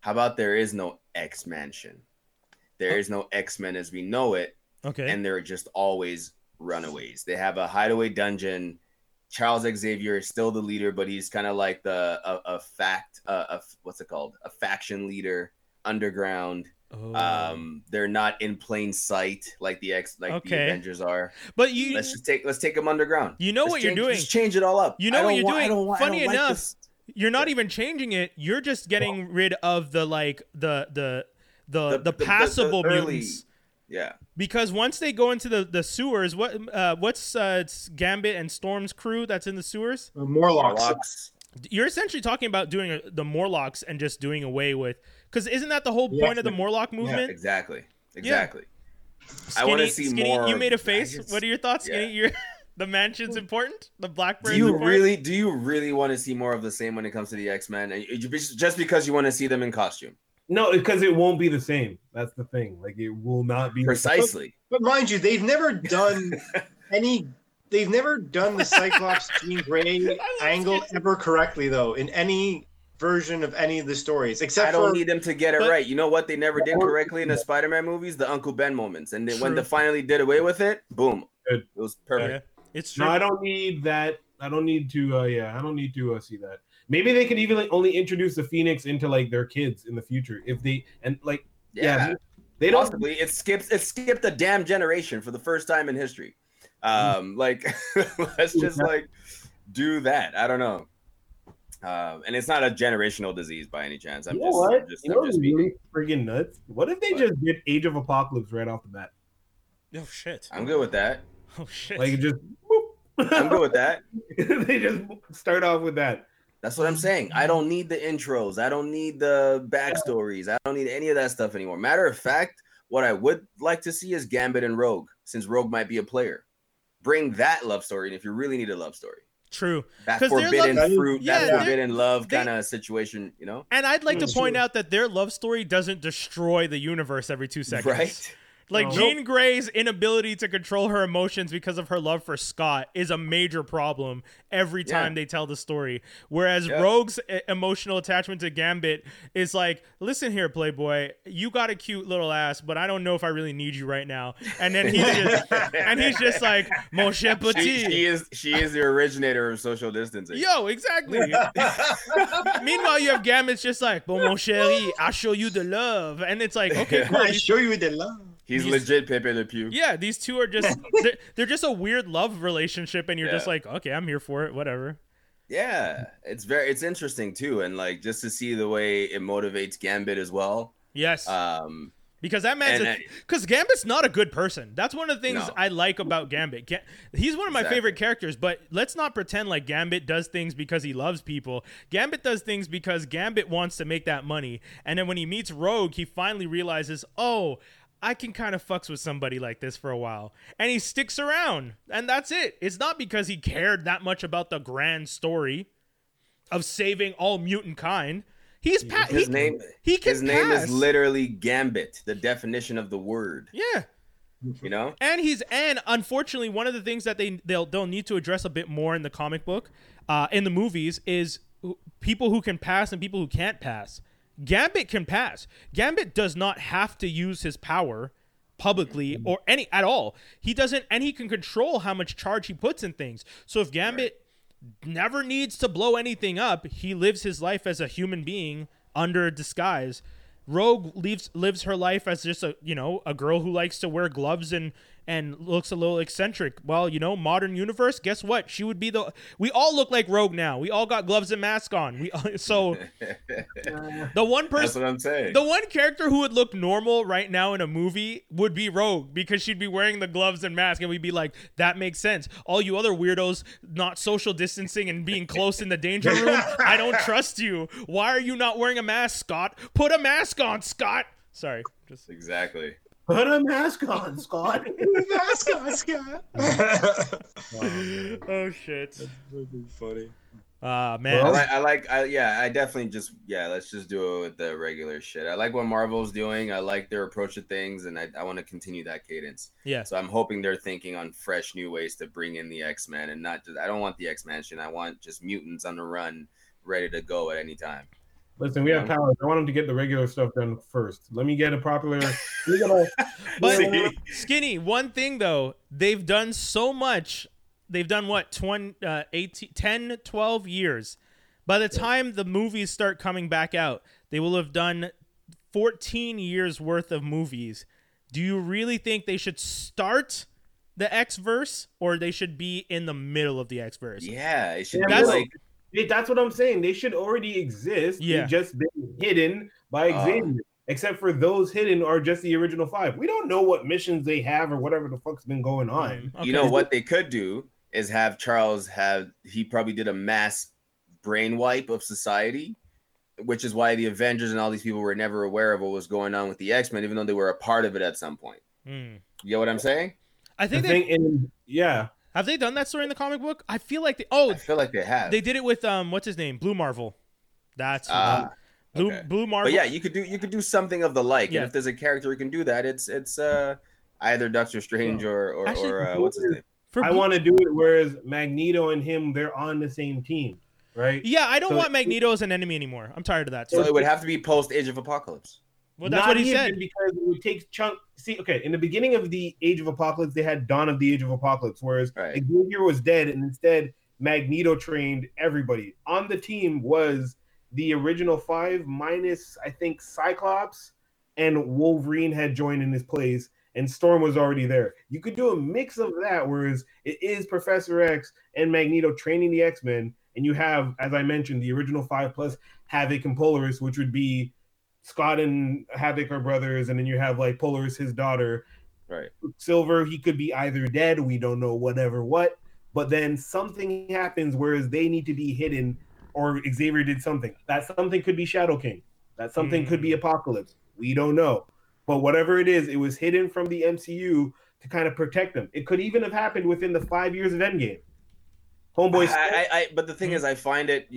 How about there is no X Mansion? There is no X Men as we know it, okay. and they're just always runaways. They have a hideaway dungeon. Charles Xavier is still the leader, but he's kind of like the a, a fact, uh, a, what's it called? A faction leader underground. Oh. Um, they're not in plain sight like the X, like the Avengers are. but you Let's just take let's take them underground. you know Let's what you're doing. Just change it all up. You know what you're want- doing? don't want- I Funny like enough, this. you're not even changing it. You're just getting rid of the like the the the The- the, the- the- the passable early- mutants. Yeah. Because once they go into the, the sewers, what uh, what's uh, it's Gambit and Storm's crew that's in the sewers? Morlocks. Morlocks. You're essentially talking about doing a, the Morlocks and just doing away with because isn't that the whole Yes, point of the. Morlock movement? Exactly. Exactly. Skinny, I wanna see Skinny, more You made a face. just- What are your thoughts, Skinny? You're, the mansion's important. The Blackbird. Do you important? really do you really want to see more of the same when it comes to the X-Men? Just because you want to see them in costume. No, because it won't be the same. That's the thing. Like it will not be the same. Precisely. But mind you, they've never done any. They've never done the Cyclops Jean Grey angle ever correctly, though, in any version of any of the stories, except I don't for need them to get it But- right. You know what they never did correctly in the Spider-Man movies? The Uncle Ben moments. And then when they finally did away with it, boom. Good. It was perfect. Yeah. It's true. No, I don't need that. I don't need to. Uh, yeah, I don't need to uh, see that. Maybe they could even like, only introduce the Phoenix into like their kids in the future if they and like yeah, Yeah, they don't. possibly. It skips it skipped a damn generation for the first time in history. Um, like let's just like do that. I don't know. Um, and it's not a generational disease by any chance. I'm you know just, what? I'm just, you I'm know just really friggin' nuts? What if they What? just did Age of Apocalypse right off the bat? oh shit. I'm good with that. Oh shit. Like just. I'm good with that. they just start off with that. That's what I'm saying. I don't need the intros. I don't need the backstories. I don't need any of that stuff anymore. Matter of fact, what I would like to see is Gambit and Rogue, since Rogue might be a player. Bring that love story, and if you really need a love story, True. that 'Cause their forbidden love- fruit, Yeah, that forbidden love kind of situation, you know? And I'd like to Mm, point true. out that their love story doesn't destroy the universe every two seconds. Right? Like No. Jean Grey's inability to control her emotions because of her love for Scott is a major problem every Yeah. time they tell the story. Whereas Yeah. Rogue's e- emotional attachment to Gambit is like, "Listen here, Playboy, you got a cute little ass, but I don't know if I really need you right now." And then he's just, and he's just like, "Mon cher She, petit." she is she is the originator of social distancing. Yo, exactly. Meanwhile, you have Gambit's just like, "Bon, mon chéri, I'll show you the love," and it's like, okay, cool. I show you the love. He's He's- legit Pepe Le Pew. Yeah, these two are just they're, they're just a weird love relationship and you're just like, "Okay, I'm here for it, whatever." Yeah, it's very it's interesting too, and like just to see the way it motivates Gambit as well. Yes. Um, because that man's cuz Gambit's not a good person. That's one of the things No. I like about Gambit. Ga- he's one of my Exactly. favorite characters, but let's not pretend like Gambit does things because he loves people. Gambit does things because Gambit wants to make that money. And then when he meets Rogue, he finally realizes, "Oh, I can kind of fucks with somebody like this for a while. And he sticks around. And that's it. It's not because he cared that much about the grand story of saving all mutant kind. He's pa- his he, name he can his name pass. is literally Gambit, the definition of the word. Yeah. You know, And he's and unfortunately one of the things that they they'll they'll need to address a bit more in the comic book, uh, in the movies is people who can pass and people who can't pass. Gambit can pass. Gambit does not have to use his power publicly or any at all. He doesn't and he can control how much charge he puts in things. So if Gambit never needs to blow anything up, he lives his life as a human being under a disguise. Rogue lives lives her life as just a you know a girl who likes to wear gloves and and looks a little eccentric. Well, you know, modern universe. Guess what? She would be the. We all look like Rogue now. We all got gloves and mask on. We so the one that's person what I'm saying. the one character who would look normal right now in a movie would be Rogue because she'd be wearing the gloves and mask, and we'd be like, that makes sense. All you other weirdos not social distancing and being close in the danger room, I don't trust you. Why are you not wearing a mask, Scott? Put a mask on, Scott. Sorry, just exactly. Put a mask on, Scott. Scott, Scott. oh shit. That's funny. Ah I man. like, I like, I yeah, I definitely just yeah, let's just do it with the regular shit. I like what Marvel's doing. I like their approach to things, and I, I want to continue that cadence. Yeah. So I'm hoping they're thinking on fresh new ways to bring in the X Men, and not just I don't want the X Mansion. I want just mutants on the run, ready to go at any time. Listen, we have Yeah. powers. I want them to get the regular stuff done first. Let me get a popular. We gotta, But See? Skinny, one thing though, they've done so much. They've done what, 20, uh, 18, 10, 12 years. By the time the movies start coming back out, they will have done 14 years worth of movies. Do you really think they should start the X verse or they should be in the middle of the X verse? Yeah, it should Yeah, be that's- like Hey, that's what I'm saying. They should already exist. Yeah. They've just been hidden by Uh. Xavier. Except for those hidden are just the original five. We don't know what missions they have or whatever the fuck's been going on. Okay. you know what they could do is have Charles have he probably did a mass brain wipe of society, which is why the Avengers and all these people were never aware of what was going on with the X Men, even though they were a part of it at some point. Hmm. You get what I'm saying? I The think they thing, and yeah, have they done that story in the comic book. I feel like they. Oh, I feel like they have. they did it with um, what's his name, Blue Marvel. That's who- Ah, Blue okay. Blue Marvel. but yeah, you could do you could do something of the like, Yeah. and if there's a character who can do that, it's it's uh either Doctor Strange or or, Actually, or uh, what's his name? For I want to do it. Whereas Magneto and him, they're on the same team, right? Yeah, I don't So- want Magneto as an enemy anymore. I'm tired of that. So it would have to be post Age of Apocalypse. Well, that's Not what he said. because it would take chunk. See, okay, in the beginning of the Age of Apocalypse, they had Dawn of the Age of Apocalypse, whereas Right. Xavier was dead, and instead Magneto trained everybody. On the team was the original five minus, I think, Cyclops and Wolverine had joined in his place, and Storm was already there. You could do a mix of that, whereas it is Professor X and Magneto training the X Men, and you have, as I mentioned, the original five plus Havoc and Polaris, which would be Scott and Havoc are brothers, and then you have like Polaris, his daughter. Right. Silver, he could be either dead, we don't know whatever what, but then something happens whereas they need to be hidden, or Xavier did something. That something could be Shadow King. That something could be hmm. Apocalypse. We don't know. But whatever it is, it was hidden from the MCU to kind of protect them. It could even have happened within the five years of Endgame. Homeboy, I, I, I, but the thing hmm. is, I find it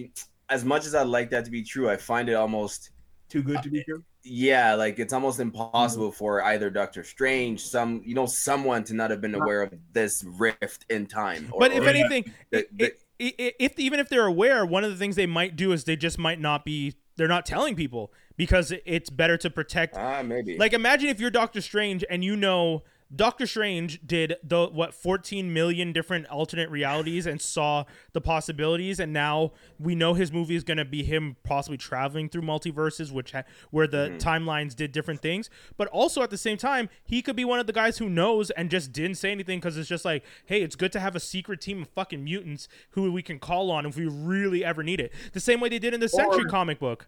as much as I like that to be true. I find it almost too good uh, to be true. yeah, like it's almost impossible mm-hmm. for either Doctor Strange, some you know, someone to not have been uh-huh. aware of this rift in time. Or, But if or anything, the- the- i- i- if even if they're aware, one of the things they might do is they just might not be. They're not telling people because it's better to protect. ah, maybe Like imagine if you're Doctor Strange and you know Doctor Strange did the what 14 million different alternate realities and saw the possibilities and now we know his movie is going to be him possibly traveling through multiverses which ha- where the mm-hmm. timelines did different things. But also at the same time he could be one of the guys who knows and just didn't say anything cuz it's just like hey it's good to have a secret team of fucking mutants who we can call on if we really ever need it. The same way they did in the Century comic book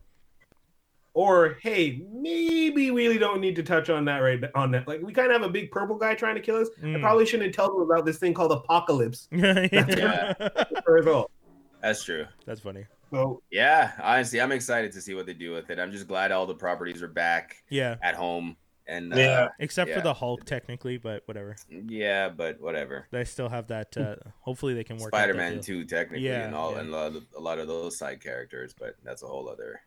Or hey, maybe we really don't need to touch on that right on that. Like we kind of have a big purple guy trying to kill us. I Mm. probably shouldn't tell them about this thing called apocalypse Yeah. for that's true. That's funny. So Yeah, honestly, I'm excited to see what they do with it. I'm just glad all the properties are back Yeah. at home, and uh, Yeah. yeah, Except for the Hulk, technically, but whatever. Yeah, but whatever. They still have that. Uh, hopefully, they can work. Spider-Man deal. too, technically, Yeah, and all yeah. and a lot, of, a lot of those side characters, but that's a whole other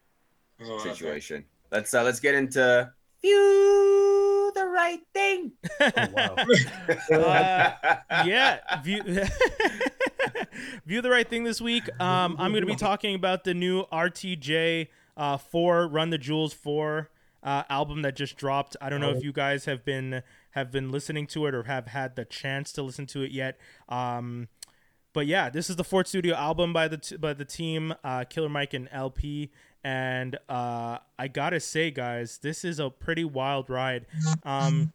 Oh, okay. situation. Let's uh, let's get into view the right thing. oh, wow. Uh, yeah, view view the right thing this week. Um, I'm going to be talking about the new RTJ uh, four Run the Jewels four uh, album that just dropped. I don't know if you guys have been have been listening to it or have had the chance to listen to it yet. Um, but yeah, this is the fourth studio album by the t- by the team uh, Killer Mike and El-P, and uh, I gotta say, guys, this is a pretty wild ride. Um,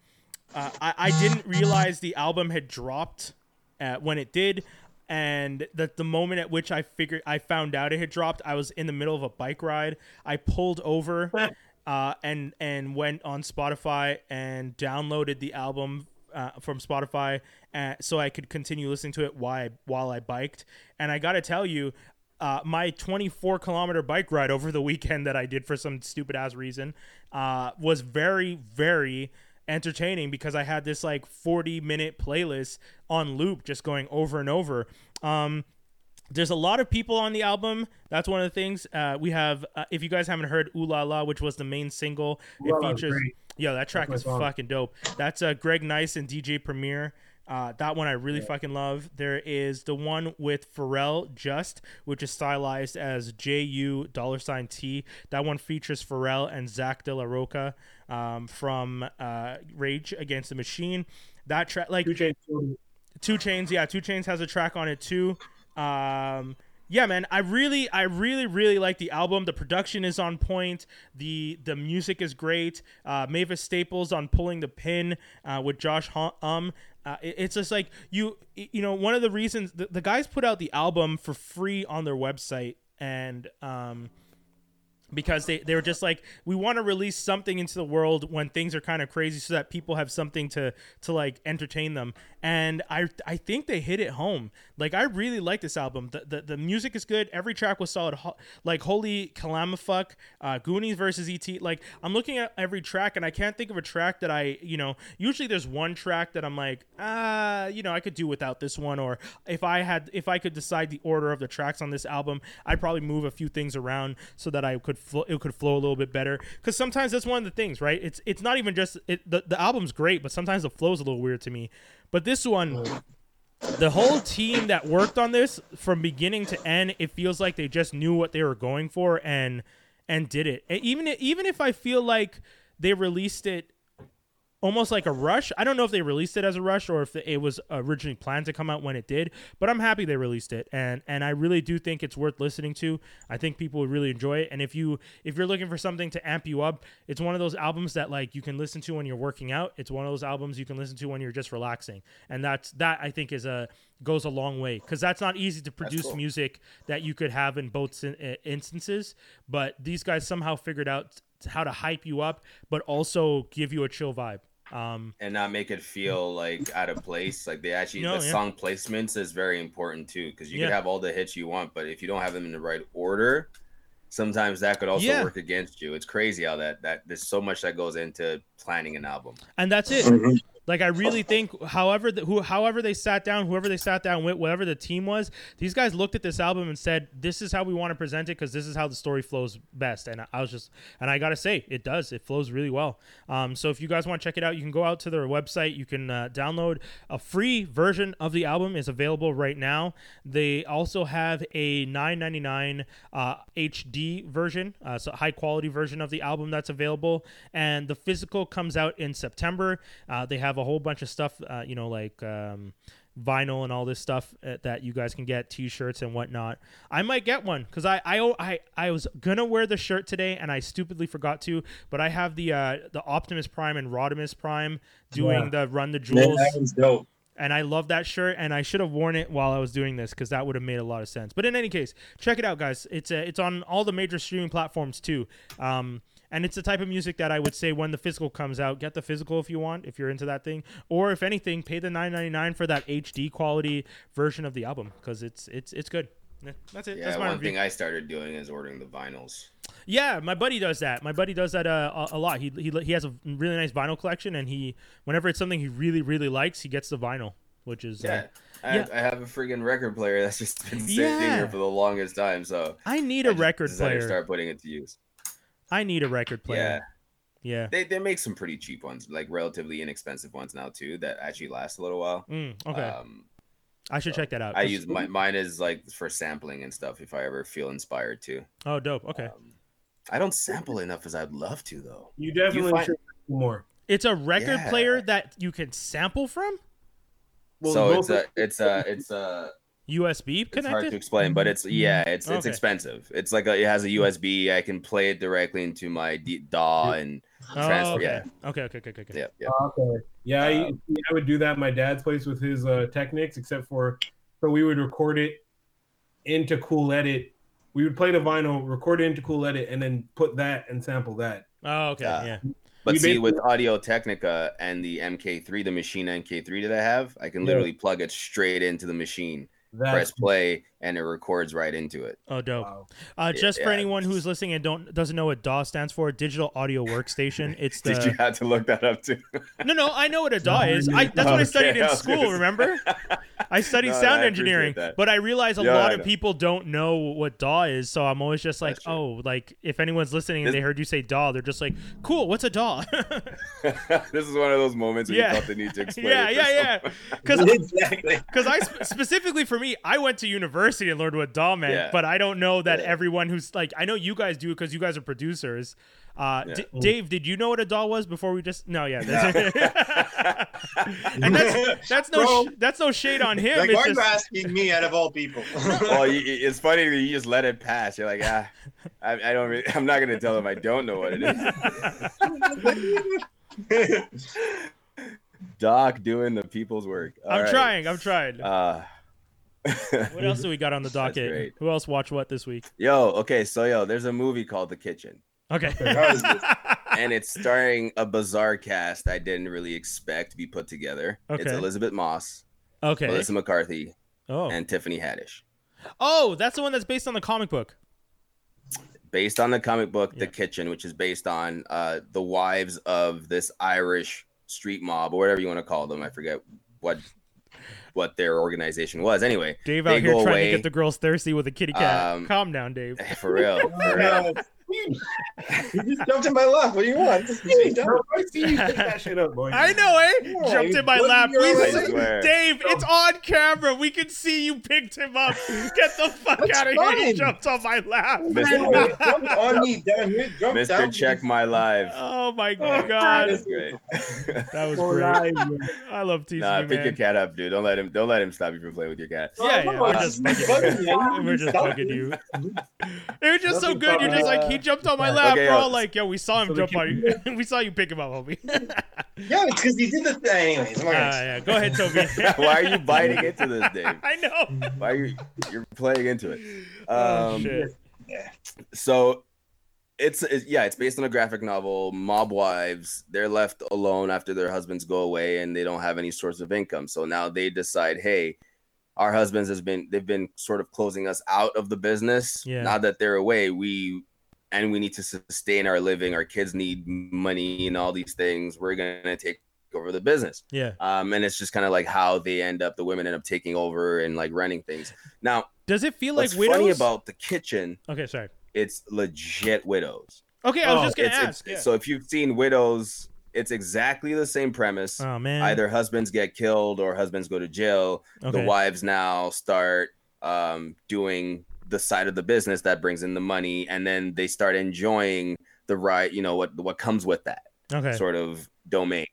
uh, I, I didn't realize the album had dropped uh, when it did, and that the moment at which I figured I found out it had dropped, I was in the middle of a bike ride. I pulled over uh, and and went on Spotify and downloaded the album uh, from Spotify, uh, so I could continue listening to it while I, while I biked. And I got to tell you. Uh, my 24 kilometer bike ride over the weekend that I did for some stupid ass reason uh, was very, very entertaining because I had this like 40 minute playlist on loop just going over and over. Um, there's a lot of people on the album. That's one of the things. Uh, we have, uh, if you guys haven't heard Ooh La La, which was the main single, Ooh it features. Yeah, that track is fucking dope. That's uh, Greg Nice and DJ Premier. Uh, that one I really fucking love. There is the one with Pharrell Just, which is stylized as J U dollar sign T. That one features Pharrell and Zack de la Rocha um, from uh, Rage Against the Machine. That track, like Two Totally. 2 Chainz, yeah, 2 Chainz has a track on it too. Um, yeah, man, I really, I really, really like the album. The production is on point. the The music is great. Uh, Mavis Staples on pulling the pin uh, with Josh Homme. Uh, it- it's just like you, you know, one of the reasons the, the guys put out the album for free on their website, and um, because they, they were just like we want to release something into the world when things are kind of crazy so that people have something to to like entertain them. And i i think they hit it home. Like i really like this album. The the, the music is good. Every track was solid. Like holy calamafuck uh goonies versus et like i'm looking at every track and i can't think of a track that i you know usually there's one track that i'm like ah you know i could do without this one or if i had if i could decide the order of the tracks on this album i'd probably move a few things around so that i could it could flow a little bit better. Because sometimes that's one of the things right? It's it's not even just it the, the album's great but sometimes the flow's a little weird to me. But this one the whole team that worked on this from beginning to end it feels like they just knew what they were going for and and did it. And even even if i feel like they released it almost like a rush. I don't know if they released it as a rush or if it was originally planned to come out when it did, but I'm happy they released it, and and I really do think it's worth listening to. I think people would really enjoy it, and if you if you're looking for something to amp you up, it's one of those albums that like you can listen to when you're working out. It's one of those albums you can listen to when you're just relaxing, and that's that I think is a goes a long way because that's not easy to produce cool. music that you could have in both instances. But these guys somehow figured out how to hype you up, but also give you a chill vibe. Um, and not make it feel like out of place. Like they actually, No, the yeah. song placements is very important too, because you Yeah. can have all the hits you want, but if you don't have them in the right order, sometimes that could also Yeah. work against you. It's crazy how that that there's so much that goes into planning an album. and that's it. Like I really think, however, the, who, however they sat down, whoever they sat down with, whatever the team was, these guys looked at this album and said, "This is how we want to present it because this is how the story flows best." And I was just, and I gotta say, it does. It flows really well. Um, so if you guys want to check it out, you can go out to their website. You can uh, download a free version of the album is available right now. They also have a 9.99 uh, HD version, uh, so high quality version of the album that's available, and the physical comes out in September. Uh, they have a whole bunch of stuff, uh, you know, like. Um, vinyl and all this stuff uh, that you guys can get t-shirts and whatnot i might get one because I, I i i was gonna wear the shirt today and i stupidly forgot to but i have the uh the optimus prime and rodimus prime doing the run the Man, jewels that one's dope. and I love that shirt, and I should have worn it while I was doing this because that would have made a lot of sense. But in any case, check it out, guys. It's uh, it's on all the major streaming platforms too. Um, and it's the type of music that I would say when the physical comes out, get the physical if you want, if you're into that thing, or if anything, pay the nine ninety nine for that HD quality version of the album because it's it's it's good. That's it. Yeah, That's my one review. thing I started doing is ordering the vinyls. Yeah, my buddy does that. My buddy does that uh, a, a lot. He, he he has a really nice vinyl collection, and he whenever it's something he really really likes, he gets the vinyl, which is uh, Yeah. I, yeah. I have a freaking record player that's just been sitting Yeah. here for the longest time. So I need I a just record player. start putting it to use. I need a record player. Yeah. Yeah. They, they make some pretty cheap ones, like relatively inexpensive ones now too, that actually last a little while. Mm, okay. Um, I should check that out. I use my, mine is like for sampling and stuff if I ever feel inspired to. Oh, dope. Okay. Um, I don't sample enough as I'd love to though. You definitely find- should more. It's a record Yeah. player that you can sample from. Well, so both it's a it's a it's a USB connected? it's hard to explain, but it's yeah, it's it's Okay. expensive. It's like a, it has a USB. I can play it directly into my D- DAW and Oh, transfer. okay. Yeah, okay. Okay. Okay. Okay. Okay. yeah, yeah. Okay. Yeah, I, Um, I would do that at my dad's place with his uh, Technics, except for so we would record it into Cool Edit. We would play the vinyl, record it into Cool Edit, and then put that and sample that. Oh, okay. Yeah. Yeah. But We see, with Audio Technica and the MK3, the Maschine MK3 that I have, I can Yeah. literally plug it straight into the machine, That press play, and it records right into it. Oh, dope. wow. Uh, Yeah, just for yeah. anyone who's listening and don't doesn't know what DAW stands for, Digital Audio Workstation. It's Did you the have to look that up too? no, no. I know what a DAW is. I, that's what I Okay, studied in I school. Remember? I studied No, sound I engineering, but I realize a Yeah, lot of people don't know what DAW is. So I'm always just like, oh, like if anyone's listening and This- they heard you say DAW, they're just like, cool. What's a DAW? this is one of those moments where Yeah. you felt the need to explain. yeah, it yeah, yeah. Because exactly. Because I specifically for me, I went to university and learned what DAW meant, Yeah. but I don't know that Yeah. everyone who's like, I know you guys do because you guys are producers. Uh, Yeah. D- Dave, did you know what a DAW was before we just? No, yeah, that's, and that's that's no Bro. sh- that's no shade on him. Like, it's why are you just asking me out of all people? well, you, it's funny that you just let it pass. You're like, ah, I, I don't. Really, I'm not gonna tell them I don't know what it is. Doc doing the people's work. All I'm right. trying. I'm trying. Uh, what else do we got on the docket? Who else watched what this week? yo, okay, so yo, there's a movie called The Kitchen, Okay. That was good. and it's starring a bizarre cast I didn't really expect to be put together. It's Elisabeth Moss, okay. Melissa McCarthy, Oh. and Tiffany Haddish. Oh, that's the one that's based on the comic book. based on the comic book Yeah. The Kitchen, which is based on uh, the wives of this Irish street mob or whatever you want to call them. I forget what what their organization was. Anyway, Dave They out here trying away. to get the girls thirsty with a kitty cat. Um, Calm down, Dave. for real, for real. No, You just jumped in my lap. What do you want? Just Hey, sit down. bro, I see you pick that shit up, boy. I know, eh? Yeah, Jumped in my lap. your We see- I swear. Dave, it's on camera. We can see you picked him up. Get the fuck That's out of here. He fine. jumped on my lap. Mr. Jump on me down here. Jump Mr. down. Check My Live. Oh my Oh, god. That's great. That was great. I love teasing nah, you, pick your cat up, dude. Don't let him. Don't let him stop you from playing with your cat. Yeah, yeah. We're just fucking bugging me. bugging, we're just Stop bugging it. you. It was just so good. You're just like he jumped on my lap. Okay, we're yo. all like, yo, we saw him So jump on you. we saw you pick him up, homie. Yeah, it's because he did the thing. Anyways, I'm not gonna- yeah. Go ahead, Toby. Why are you biting into this, Dave? I know. Why are you? You're playing into it. Oh Um, shit. Yeah. so it's, it's yeah it's based on a graphic novel mob wives they're left alone after their husbands go away and they don't have any source of income so now they decide hey our husbands has been they've been sort of closing us out of the business Yeah. now that they're away we and we need to sustain our living our kids need money and all these things we're gonna take over the business Yeah. um and it's just kind of like how they end up the women end up taking over and like running things now Does it feel like widows? funny about the kitchen okay, sorry. it's legit widows Okay, I was Oh, just gonna it's, it's- ask. yeah. so if you've seen widows it's exactly the same premise oh man. either husbands get killed or husbands go to jail Okay. the wives now start um, doing the side of the business that brings in the money and then they start enjoying the right you know what what comes with that Okay. sort of domain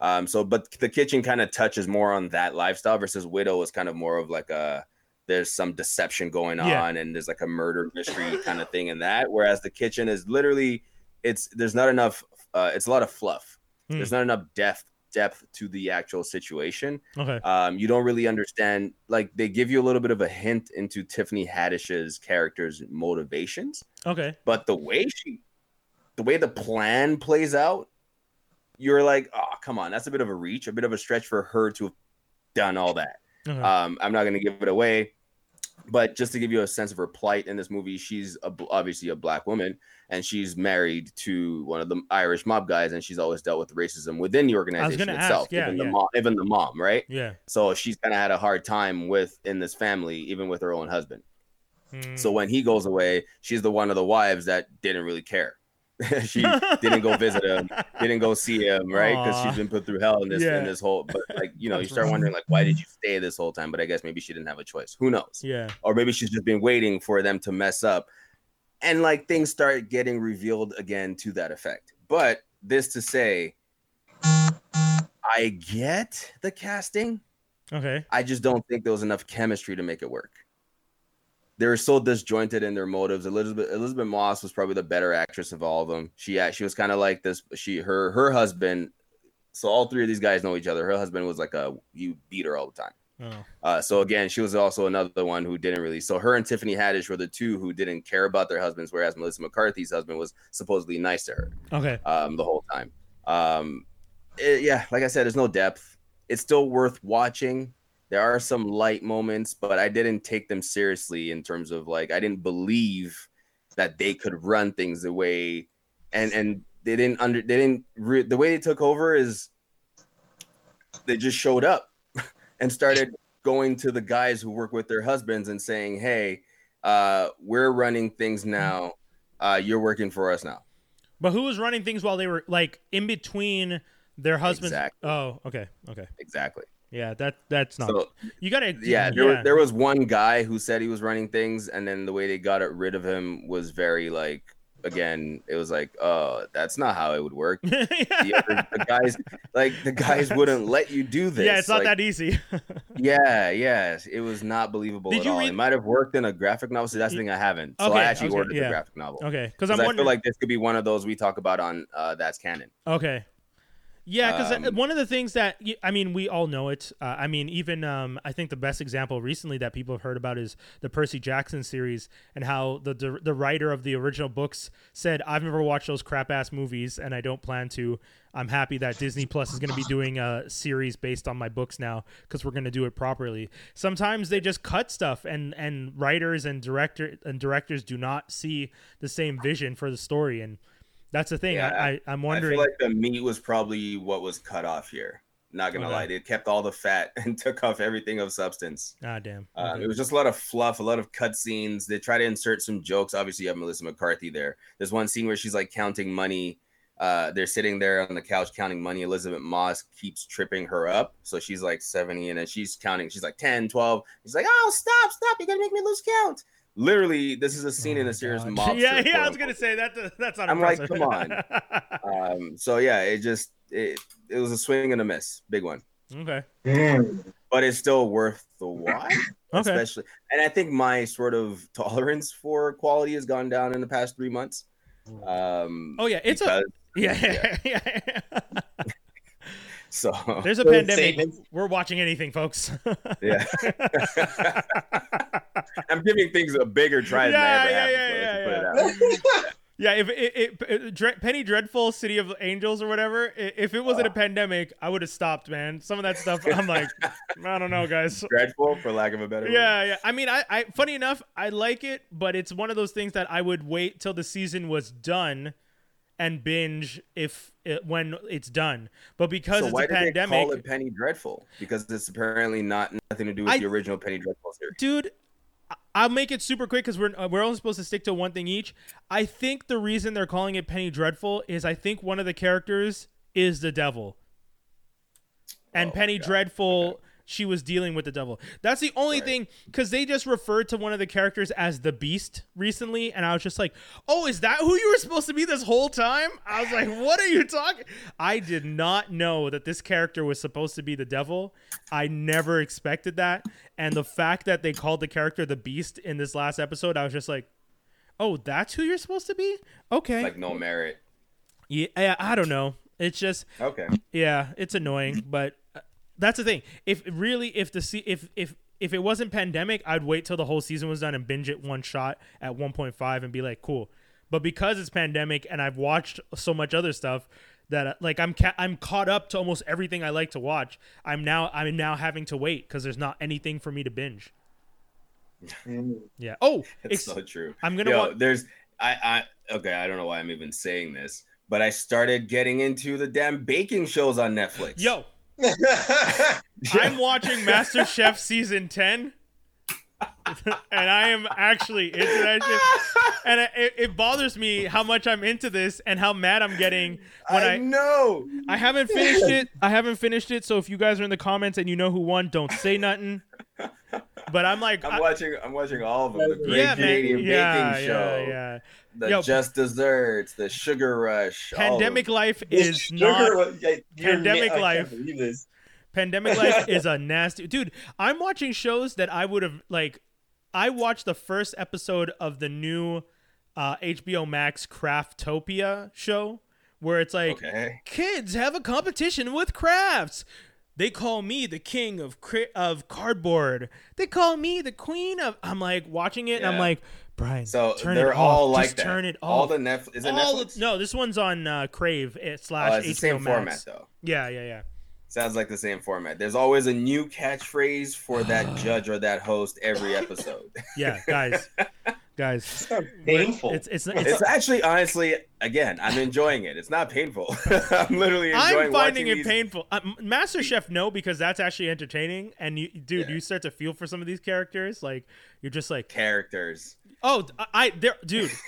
um so but the kitchen kind of touches more on that lifestyle versus widow is kind of more of like a there's some deception going on Yeah. and there's like a murder mystery kind of thing in that whereas the kitchen is literally it's there's not enough uh it's a lot of fluff Hmm. there's not enough depth depth to the actual situation Okay. um you don't really understand like they give you a little bit of a hint into tiffany haddish's character's motivations Okay. but the way she the way the plan plays out you're like oh come on that's a bit of a reach a bit of a stretch for her to have done all that Okay. um i'm not going to give it away but just to give you a sense of her plight in this movie she's a, obviously a black woman and she's married to one of the irish mob guys and she's always dealt with racism within the organization gonna ask, itself yeah, even the yeah. mom even the mom right yeah. so she's kind of had a hard time with in this family even with her own husband Hmm. so when he goes away, she's the one of the wives that didn't really care. she didn't go visit him, didn't go see him, right? Because she's been put through hell in this Yeah. in this whole. But like you know, you start wondering like, why did you stay this whole time? But I guess maybe she didn't have a choice. Who knows? Yeah. Or maybe she's just been waiting for them to mess up, and like things start getting revealed again to that effect. But this to say, I get the casting. Okay. I just don't think there was enough chemistry to make it work. They were so disjointed in their motives. Elisabeth Elisabeth Moss was probably the better actress of all of them. She yeah, she was kind of like this. She her her husband. So all three of these guys know each other. Her husband was like a you beat her all the time. Oh. Uh, so again, she was also another one who didn't really. So her and Tiffany Haddish were the two who didn't care about their husbands, whereas Melissa McCarthy's husband was supposedly nice to her Okay. um, the whole time. Um, it- yeah, like I said, there's no depth. It's still worth watching. There are some light moments, but I didn't take them seriously in terms of like I didn't believe that they could run things the way, and and they didn't under they didn't re- the way they took over is they just showed up and started going to the guys who work with their husbands and saying, "Hey, uh, we're running things now. Uh, you're working for us now." But who was running things while they were like in between their husbands? Exactly. Oh, okay. Okay. Exactly. Yeah, that that's not. So you gotta. yeah, there, were- there was one guy who said he was running things, and then the way they got rid of him was very like, again, it was like, oh, that's not how it would work. The, other, the guys, like the guys wouldn't let you do this. yeah, it's not Like, that easy. Yeah, yeah, it was not believable Did at all. read- It might have worked in a graphic novel. So that's the thing I haven't. So Okay, I I actually gonna- ordered yeah. the graphic novel. okay, Because I wondering. feel like this could be one of those we talk about on uh, that's canon. Okay. Yeah, because Um, one of the things that I mean, we all know it. Uh, I mean, even um, I think the best example recently that people have heard about is the Percy Jackson series and how the the, the writer of the original books said, "I've never watched those crap ass movies, and I don't plan to. I'm happy that Disney Plus is going to be doing a series based on my books now because we're going to do it properly. Sometimes they just cut stuff, and and writers and director and directors do not see the same vision for the story and." That's the thing. Yeah, I, I, I'm wondering. I feel like the meat was probably what was cut off here. Not gonna Okay. lie, they kept all the fat and took off everything of substance. Ah, damn. Um, Okay. It was just a lot of fluff, a lot of cutscenes. They try to insert some jokes. Obviously, you have Melissa McCarthy there. There's one scene where she's like counting money. Uh, they're sitting there on the couch counting money. Elisabeth Moss keeps tripping her up. So she's like 70 and then she's counting. She's like 10, 12. She's like, oh, stop, stop. You're going to make me lose count. Literally, this is a scene Oh in my a serious God. mob. Yeah, yeah. I was gonna say that. That's not. I'm like, impressive. come Um, so yeah, it just it, it was a swing and a miss, big one, okay. but it's still worth the watch. Okay. especially and i think my sort of tolerance for quality has gone down in the past three months um Oh yeah, it's a because- yeah. yeah. so There's a Good pandemic. statement. We're watching anything, folks. yeah i'm giving things a bigger try than Yeah, i ever yeah, have yeah, yeah, let's just put it out. Yeah, if it, it, it Dre- Penny Dreadful, City of Angels, or whatever, if it wasn't a pandemic, I would have stopped, man. Some of that stuff, I'm like, I don't know, guys. dreadful for lack of a better word. Yeah, yeah. I mean, I, I, funny enough, I like it, but it's one of those things that I would wait till the season was done and binge if it, when it's done. But because so it's why a did they call it penny dreadful because it's apparently not nothing to do with I- the original penny dreadful series dude i'll make it super quick because we're, uh, we're only supposed to stick to one thing each. I think the reason they're calling it penny dreadful is i think one of the characters is the devil. And Oh, penny God. dreadful she was dealing with the devil. That's the only Right. thing because they just referred to one of the characters as the beast recently and i was just like oh is that who you were supposed to be this whole time? I was like what are you talking i did not know that this character was supposed to be the devil. I never expected that. And the fact that they called the character the beast in this last episode i was just like oh that's who you're supposed to be? Okay. Like no merit. Yeah, yeah i don't know. It's just okay. Yeah, it's annoying, but that's the thing. If really, if the se- if if if it wasn't pandemic, I'd wait till the whole season was done and binge it one shot at 1.5 and be like, cool. But because it's pandemic and I've watched so much other stuff that uh, like I'm ca- I'm caught up to almost everything I like to watch. I'm now I'm now having to wait because there's not anything for me to binge. Yeah. Oh, It's so true. I'm gonna Yo, wa- there's I I okay, I don't know why I'm even saying this, but I started getting into the damn baking shows on Netflix. yo. I'm watching Master Chef season 10. and I am actually into that shit. And it, it- it bothers me how much I'm into this and how mad I'm getting when I, I, know. I haven't finished it. I haven't finished it. So if you guys are in the comments and you know who won, don't say nothing. But I'm like, I'm I- watching I'm watching all of them. The Great yeah, man, Canadian yeah, Baking yeah, Show, yeah. the Yo, Just Desserts, the Sugar Rush. Pandemic life is sugar not Pandemic life. can't believe this. Pandemic life is a nasty dude. I'm watching shows that I would have like. I watched the first episode of the new uh, HBO Max Craftopia show, where it's like Okay. kids have a competition with crafts. They call me the king of cri- of cardboard. They call me the queen of. I'm like watching it, and I'm like, Brian, So turn they're it all off. like Just that. turn it off. All the Netflix is it All Netflix? no, this one's on uh, Crave uh, Oh, slash it's the same Max. format though. Yeah, yeah, yeah. Sounds like the same format. There's always a new catchphrase for that judge or that host every episode. Yeah, guys, guys, Sounds painful. it's it's it's. It's actually honestly, again, I'm enjoying it. It's not painful. I'm literally enjoying I'm finding it these- painful. Uh, Master Chef, no, because that's actually entertaining. And you, dude, Yeah. you start to feel for some of these characters. Like you're just like, characters. oh, I, I there, dude.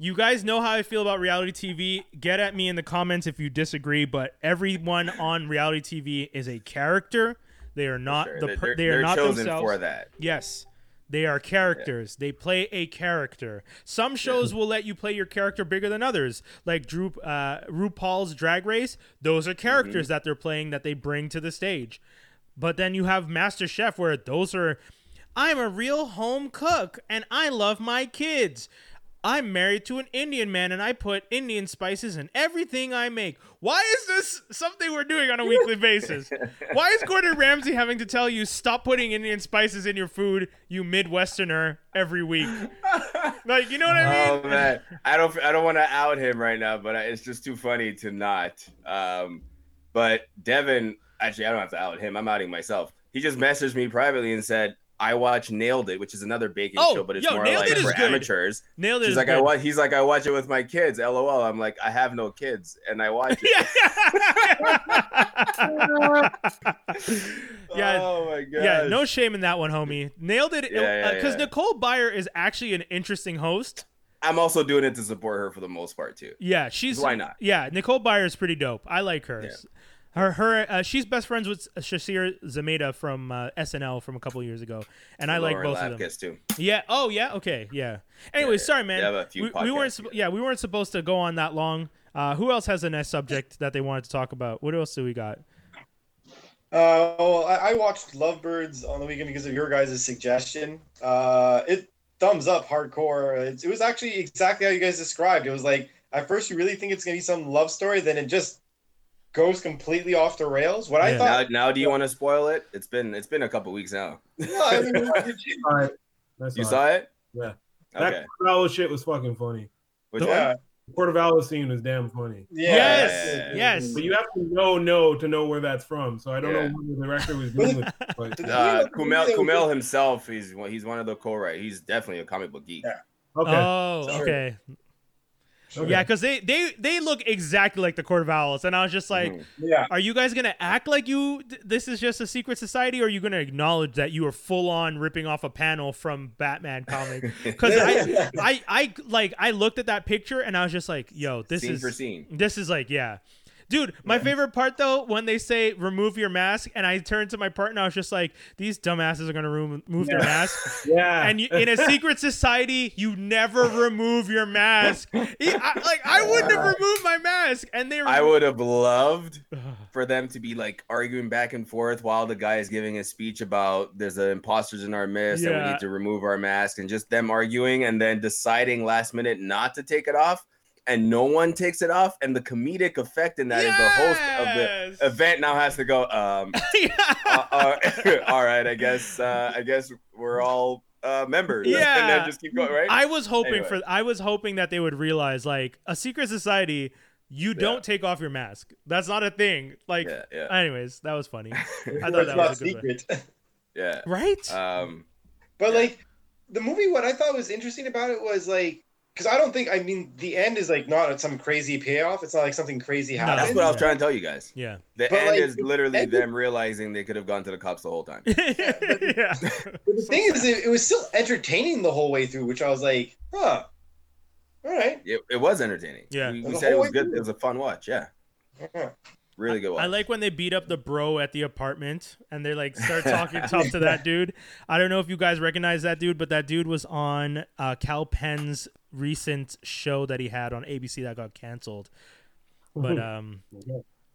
You guys know how I feel about reality TV. Get at me in the comments if you disagree. But everyone on reality TV is a character. They are not Sure, the they're, they're- they are they're not chosen themselves. for that. Yes. They are characters. They play a character. Some shows will let you play your character bigger than others, like Drew, uh, RuPaul's Drag Race. Those are characters Mm-hmm. that they're playing that they bring to the stage. But then you have Master Chef, where those are, I'm a real home cook and I love my kids. I'm married to an Indian man and I put Indian spices in everything I make. Why is this something we're doing on a weekly basis? Why is Gordon Ramsay having to tell you stop putting Indian spices in your food, you Midwesterner, every week? Like, you know what I mean? Oh man, I don't I don't want to out him right now, but it's just too funny to not. Um, but Devin, actually, I don't have to out him. I'm outing myself. He just messaged me privately and said, I watch Nailed It, which is another baking Oh, show, but it's yo, more Nailed like It for good. amateurs. Nailed it. She's like, I watch. He's like, I watch it with my kids. LOL. I'm like, I have no kids, and I watch it. yeah. Oh my god. Yeah, no shame in that one, homie. Nailed it. Yeah, yeah, uh, Because yeah. Nicole Byer is actually an interesting host. I'm also doing it to support her for the most part too. Yeah, she's Why not? Yeah, Nicole Byer is pretty dope. I like her. Yeah. Her, her, uh, she's best friends with Sasheer Zamata from uh, SNL from a couple years ago, and I like Lauren both of them. Lapkus, too. Yeah. Oh, yeah. Okay. Yeah. Anyway, yeah. sorry, man. They have a few we, we weren't. podcasts. Yeah, we weren't supposed to go on that long. Uh, who else has a nice subject that they wanted to talk about? What else do we got? Uh, well, I, I watched Lovebirds on the weekend because of your guys' suggestion. Uh, it thumbs up hardcore. It, it was actually exactly how you guys described. It was like at first you really think it's gonna be some love story, then it just goes completely off the rails. What I Yeah. Now, thought, now, do you want to spoil it? It's been it's been a couple weeks now. No, I mean, All right. That's You saw it? Yeah. Okay. That Portobello shit was fucking funny. Which yeah, one? The Portobello scene was damn funny. yeah, Yes, yes. But you have to know no to know where that's from. So I don't Yeah. know what the director was doing with it. But Uh, Kumail Kumail himself, he's one- he's one of the co-writers. He's definitely a comic book geek. Yeah. okay. Oh, Sorry. okay. Okay. Yeah, because they, they they look exactly like the Court of Owls, and I was just like, Mhm. yeah. are you guys gonna act like you th- this is just a secret society, or are you gonna acknowledge that you are full on ripping off a panel from Batman comic? Because I, I I like I looked at that picture and I was just like, yo, this scene is for scene. This is like, yeah. Dude, my favorite part though, when they say remove your mask, and I turned to my partner, I was just like, these dumbasses are gonna remove their mask. Yeah. And you, in a secret society, you never remove your mask. I- I- like I wouldn't have removed my mask, and they. I would have loved for them to be like arguing back and forth while the guy is giving a speech about there's the imposters in our midst and we need to remove our mask and just them arguing and then deciding last minute not to take it off and no one takes it off and the comedic effect in that is the host of the event now has to go um yeah. uh, uh, all right i guess uh i guess we're all uh members and Yeah. then just keep going right I was hoping Anyway. for. I was hoping that they would realize, like, a secret society, you don't Yeah. take off your mask. That's not a thing. Like, yeah yeah anyways, that was funny. I thought that was a good one. secret. yeah Right? um But Yeah. like the movie, what I thought was interesting about it was like because I don't think I mean the end is like not some crazy payoff. It's not like something crazy No. happened. that's what i was trying to tell you guys yeah. The But, end like, is literally end- them realizing they could have gone to the cops the whole time. yeah. But the thing is, it, it was still entertaining the whole way through, which I was like, huh, all right. It, it was entertaining. Yeah. we, we said it was good. through. It was a fun watch. Yeah, Uh-huh. really good watch. I like when they beat up the bro at the apartment and they like start talking tough to that dude. I don't know if you guys recognize that dude, but that dude was on uh, Kal Penn's recent show that he had on ABC that got canceled. But um,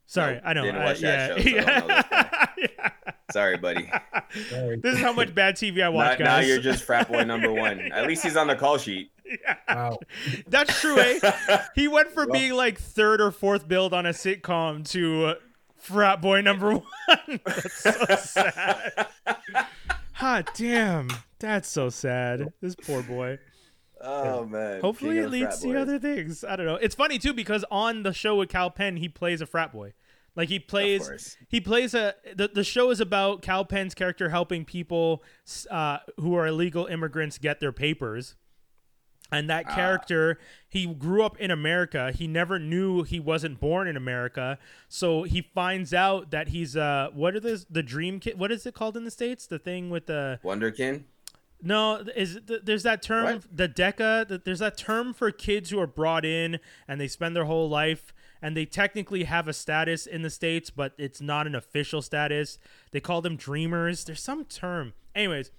sorry, No, I know. didn't watch that yeah, show, so I know yeah. Sorry, buddy. Sorry. This is how much bad TV I watch, now guys. you're just frat boy number one. At least he's on the call sheet. Yeah. Wow. That's true, eh? He went from Well- being like third or fourth billed on a sitcom to uh, frat boy number one. That's so sad. Hot damn. That's so sad. This poor boy. Oh man. Hopefully King it leads to other things. I don't know. It's funny too because on the show with Kal Penn, he plays a frat boy. Like he plays he plays a the, the show is about Kal Penn's character helping people uh, who are illegal immigrants get their papers. And that Ah. character, he grew up in America. He never knew he wasn't born in America. So he finds out that he's uh what are the the dream kid? What is it called in the states? The thing with the Wonderkin. No, is th- there's that term What? the DACA. th- There's that term for kids who are brought in and they spend their whole life and they technically have a status in the states, but it's not an official status. They call them dreamers. There's some term. Anyways,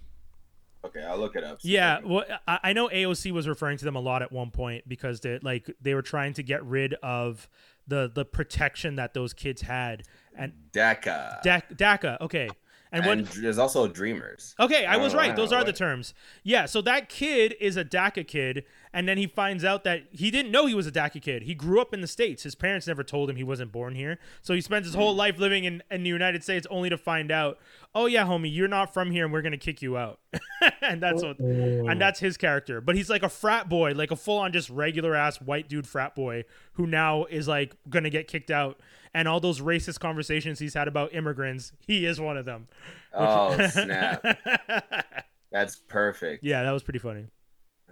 Okay, I'll look it up. yeah, well, I I know AOC was referring to them a lot at one point because they like they were trying to get rid of the the protection that those kids had and DACA. DAC- DACA. Okay, and what and there's also Dreamers. Okay, I Oh, was right. Those are the terms. Yeah, so that kid is a DACA kid, and then he finds out that he didn't know he was a DACA kid. He grew up in the States. His parents never told him he wasn't born here. So he spends his Hmm. whole life living in, in the United States only to find out, "Oh yeah, homie, you're not from here, and we're gonna kick you out." and that's what, and that's his character. But he's like a frat boy, like a full on just regular ass white dude frat boy who now is like gonna get kicked out. And all those racist conversations he's had about immigrants, he is one of them. Oh snap! That's perfect. yeah, that was pretty funny.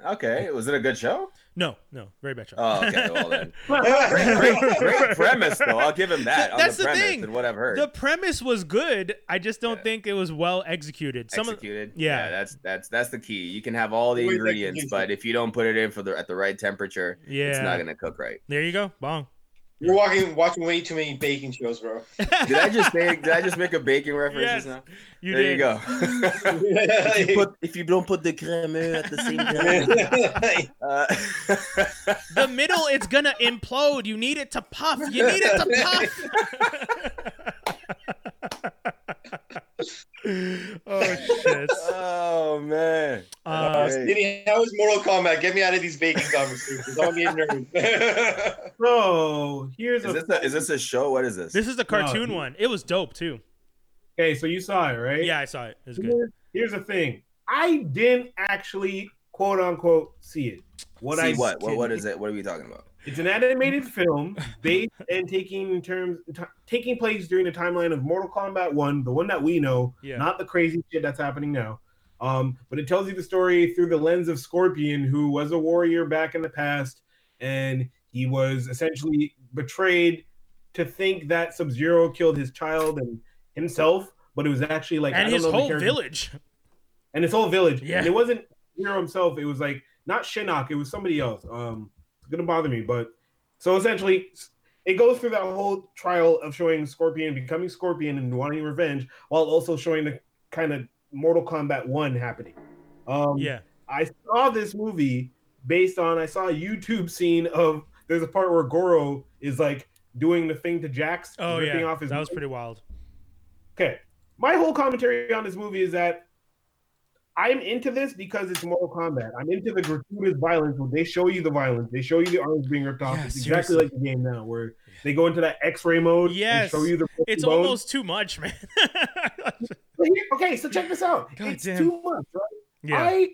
Okay, was it a good show? No, no, very bad show. Oh, okay. Well then, great, great, great premise though. I'll give him that. on That's the the premise thing. and what I've heard. the premise was good. I just don't Yeah. think it was well executed. Some of executed. yeah. that's that's that's the key. You can have all the With ingredients, but if you don't put it in for the at the right temperature, yeah, it's not gonna cook right. there you go, bong. You're walking, watching way too many baking shows, bro. Did I just make did I just make a baking reference Yes, now? You there did. you go. if, you put, if you don't put the creme at the same time. Uh, The middle, it's gonna implode. You need it to puff. You need it to puff. Oh shit. oh man. Uh, Hey. Diddy, how is Mortal Kombat? Get me out of these baking conversations. I'm getting nervous. So here's Is a this a, is this a show? What is this? this is the cartoon No. one. It was dope too. okay. So you saw it, right? Yeah, I saw it. It was good. Here's, here's the thing. I didn't actually quote unquote see it. What See I what? What what is it? What are we talking about? It's an animated film based and taking in terms t- taking place during the timeline of Mortal Kombat One, the one that we know, Yeah. not the crazy shit that's happening now. Um, but it tells you the story through the lens of Scorpion, who was a warrior back in the past, and he was essentially betrayed to think that Sub Zero killed his child and himself, but it was actually like and his whole village. and his whole village. Yeah. And it wasn't Zero himself. It was like not Shinnok. It was somebody else. Um, gonna bother me, but so essentially, it goes through that whole trial of showing Scorpion becoming Scorpion and wanting revenge, while also showing the kind of Mortal Kombat One happening. Um, Yeah. I saw this movie based on I saw a YouTube scene of there's a part where Goro is like doing the thing to Jax, Oh ripping yeah. off his That was pretty wild. Okay. My whole commentary on this movie is that I'm into this because it's Mortal Kombat. I'm into the gratuitous violence where they show you the violence. They show you the arms being ripped off. Yeah, it's exactly seriously. like the game now where they go into that X-ray mode Yes. and show you the It's bones. almost too much, man. Okay, so check this out. God it's damn. too much, right? yeah. I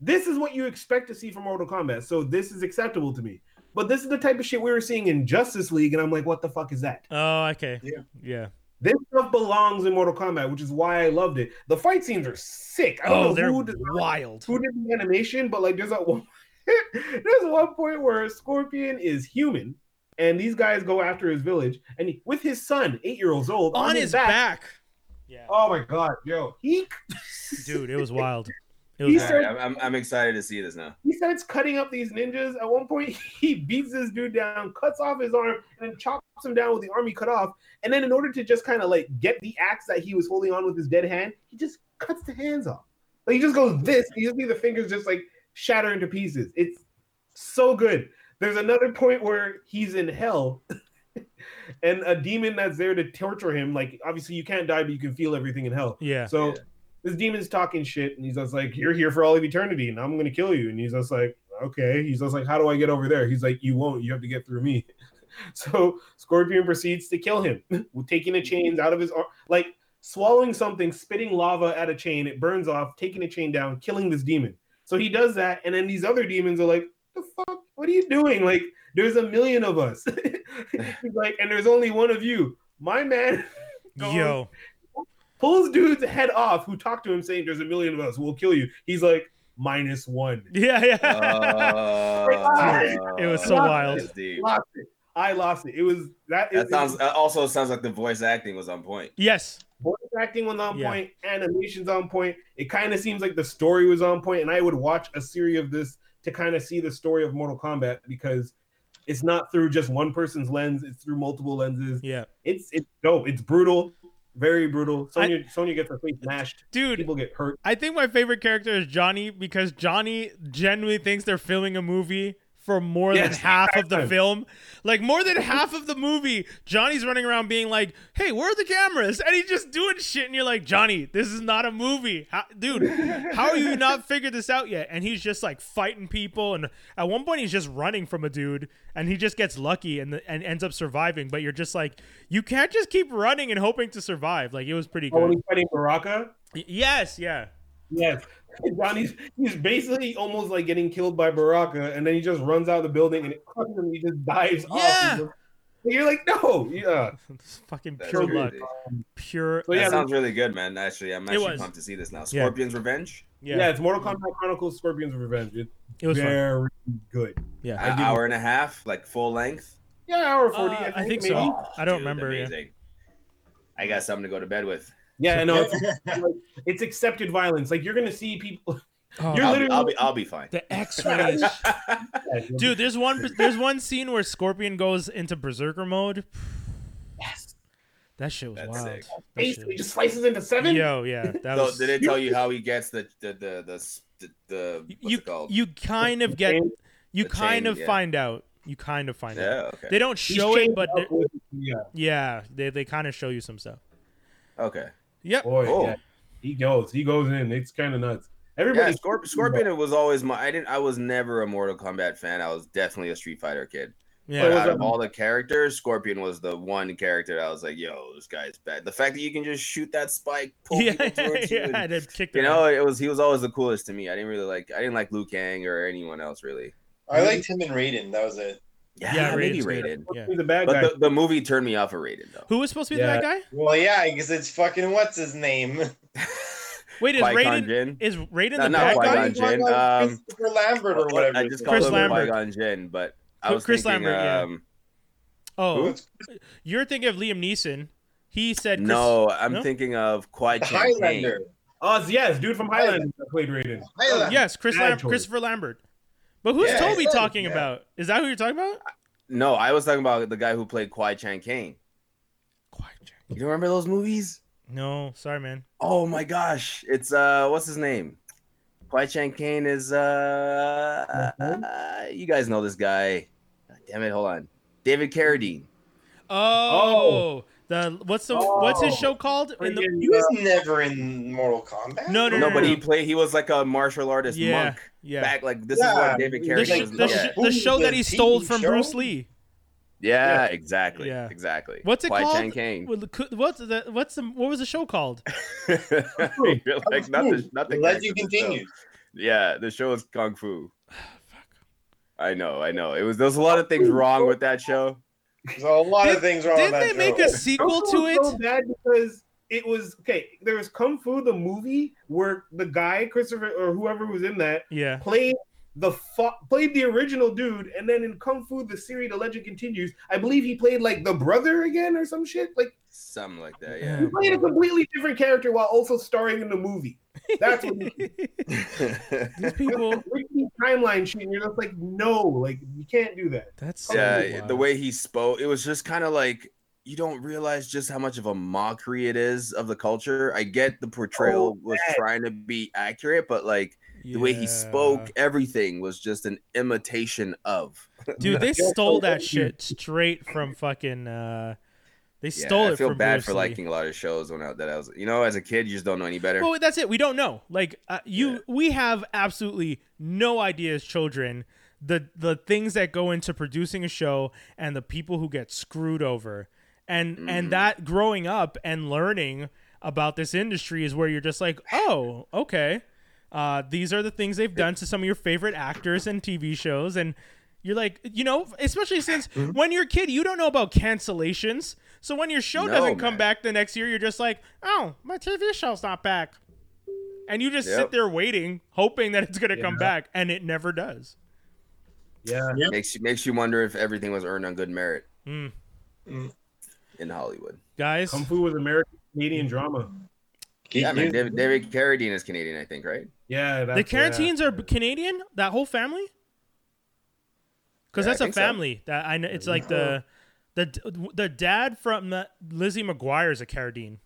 this is what you expect to see from Mortal Kombat. So this is acceptable to me. But this is the type of shit we were seeing in Justice League, and I'm like, what the fuck is that? Oh, okay. Yeah. Yeah. This stuff belongs in Mortal Kombat, which is why I loved it. The fight scenes are sick. I don't Oh, know they're who did, wild. who did the animation, but like there's a one, there's one point where Scorpion is human, and these guys go after his village, and he, with his son, eight years old, On his back. Yeah. Oh my god, yo, he Dude, it was wild. It He was All said- right, I'm, I'm I'm excited to see this now. he starts cutting up these ninjas. At one point, he beats this dude down, cuts off his arm, and then chops him down with the arm he cut off. And then, in order to just kind of like get the axe that he was holding on with his dead hand, he just cuts the hands off. Like he just goes this. You just see the fingers just like shatter into pieces. It's so good. There's another point where he's in hell, and a demon that's there to torture him. Like obviously you can't die, but you can feel everything in hell. Yeah. So Yeah. this demon's talking shit, and he's just like, "You're here for all of eternity, and I'm gonna kill you." And he's just like, "Okay." He's just like, "How do I get over there?" He's like, "You won't. You have to get through me." So Scorpion proceeds to kill him, taking the chains out of his arm, like swallowing something, spitting lava at a chain. It burns off, taking a chain down, killing this demon. So he does that, and then these other demons are like, "The fuck? What are you doing? Like, there's a million of us." he's like, "And there's only one of you." My man goes, Yo. pulls dude's head off who talked to him saying there's a million of us we'll kill you he's like minus one Yeah, yeah. Uh, It was so wild. that's lost it i lost it it was that That it- sounds. it That also sounds like the voice acting was on point. yes. voice acting was on Yeah. point animations on point it kind of seems like the story was on point and i would watch a series of this to kind of see the story of mortal kombat because it's not through just one person's lens it's through multiple lenses Yeah. it's it's dope it's brutal very brutal sonya sonya gets her face smashed Dude, people get hurt I think my favorite character is Johnny because Johnny genuinely thinks they're filming a movie for more Yes, than half of the film. Like more than half of the movie, Johnny's running around being like, "Hey, where are the cameras?" And he's just doing shit, and you're like, "Johnny, this is not a movie, how, dude. How are you not figured this out yet?" And he's just like fighting people, and at one point he's just running from a dude, and he just gets lucky and and ends up surviving. But you're just like, you can't just keep running and hoping to survive. Like it was pretty Oh, when good. he's fighting Baraka. Y- Yes, yeah. Yes. Johnny's he's basically almost like getting killed by Baraka, and then he just runs out of the building and it crushes him. He just dives off. Yeah. And you're like, no, yeah. It's fucking That's pure crazy. luck. Pure. So that yeah, sounds really good, man. Actually, I'm actually was. pumped to see this now. Yeah. Scorpion's Revenge. yeah, Yeah, It's Mortal Kombat Chronicles: Scorpion's Revenge. It's it was fun. very good. Yeah. I An give hour and a half, like full length. Yeah, hour forty. Uh, I, I think, think so. maybe. I don't Dude, remember, yeah. Amazing. I got something to go to bed with. Yeah, no, it's, like, it's accepted violence. Like you're gonna see people. Oh, You're I'll, literally- I'll be, I'll be fine. the X-rays. Dude, there's one there's one scene where Scorpion goes into berserker mode. yes. That shit was That's wild. sick. That Basically, shit- just slices into seven. Yo, yeah, that So was. did it tell you how he gets the the the the, the, the what's you it called? you kind of get you The kind chain, of yeah. find out. You kind of find out. Okay. They don't He's show it, but up they- with- yeah, yeah, they they kind of show you some stuff. Okay. Yep. boy, Oh. yeah. he goes, he goes in. It's kind of nuts. Yeah, Everybody, Scorp- Scorpion was always my. I didn't. I was never a Mortal Kombat fan. I was definitely a Street Fighter kid. Yeah. was out of all the characters, Scorpion was the one character that I was like, "Yo, this guy's bad." The fact that you can just shoot that spike, pull Yeah, people towards you, yeah, and- and kick you know, it was he was always the coolest to me. I didn't really like. I didn't like Liu Kang or anyone else really. I liked him and Raiden. That was it. Yeah, Yeah, maybe Raiden's good. Raiden. Yeah. he's a bad But guy. the, the movie turned me off of Raiden though. Who was supposed to be Yeah. bad guy? Well, yeah, because it's fucking what's his name? Wait, is Qui-Gon Raiden Jinn? is Raiden No, the not bad Qui-Gon guy? Jinn, um, Christopher Lambert or whatever. I just name called Chris him Lambert. Qui-Gon Jinn, but I was Chris thinking, Lambert, yeah. um, Oh, Who? is. you're thinking of Liam Neeson. He said Chris, no, I'm no? thinking of Qui The Chan Highlander. Oh, yes, dude from Highlander, that played Raiden. Highlander. Yes, Chris Lam- Christopher Lambert. But who's Yeah, Toby said, talking yeah. about? Is that who you're talking about? No, I was talking about the guy who played Kwai Chang Caine. You don't remember those movies? No, sorry, man. Oh my gosh, it's uh, what's his name? Kwai Chang Caine is uh, uh, you guys know this guy. God damn it, hold on, David Carradine. Oh, Oh, the what's the what's his Oh. show called? In the, He was never in Mortal Kombat. No, no, No, no, but no. he played. He was like a martial artist yeah, monk. yeah. Back like this is what David the the, Carradine sh- the, sh- the show that he The stole TV from show? Bruce Lee. yeah, exactly. Yeah. exactly. What's it Qui called? Chan Kane. The- What's the what's the what was the show called? You're like not the not the The legend character, the continues. Yeah, the show is Kung Fu. I know, I know. It was there's a lot of things wrong with that show. There's a lot Did- of things wrong Didn't that they make a sequel to Fu it? was so bad because it was okay. There was Kung Fu the movie where the guy Christopher or whoever was in that Yeah. played the fo- played the original dude, and then in Kung Fu the series, the legend continues. I believe he played like the brother again or some shit. Like Something like that, Yeah. he yeah. played a completely different character while also starring in the movie. That's what These people. Ricky timeline shit. And you're just like, no, like you can't do that. That's yeah, wild. the way he spoke, it was just kind of like you don't realize just how much of a mockery it is of the culture. I get the portrayal Oh, was man. trying to be accurate, but like the way he spoke, everything was just an imitation of. Dude, they stole that shit straight from fucking. uh They Yeah, stole I it feel from bad Bruce for Lee. liking a lot of shows when I, that I was, you know, as a kid, you just don't know any better. Well, that's it. We don't know. Like uh, you, Yeah. we have absolutely no idea as children the the things that go into producing a show and the people who get screwed over, and Mhm. and that growing up and learning about this industry is where you're just like, oh, okay, uh, these are the things they've done to some of your favorite actors and TV shows, and you're like, you know, especially since Mm-hmm. when you're a kid, you don't know about cancellations. So when your show No, doesn't come man. back the next year, you're just like, oh, my TV show's not back and you just sit there waiting, hoping that it's gonna come back, and it never does. Yeah. makes you makes you wonder if everything was earned on good merit Mm. in Hollywood. Guys, Kung Fu was American Canadian drama. Yeah, man. David, David Carradine is Canadian, I think, right? Yeah, the that's, Carradines are Canadian. That whole family, because Yeah, that's a think so. family. That I know. It's like the the the dad from the, Lizzie McGuire is a Carradine.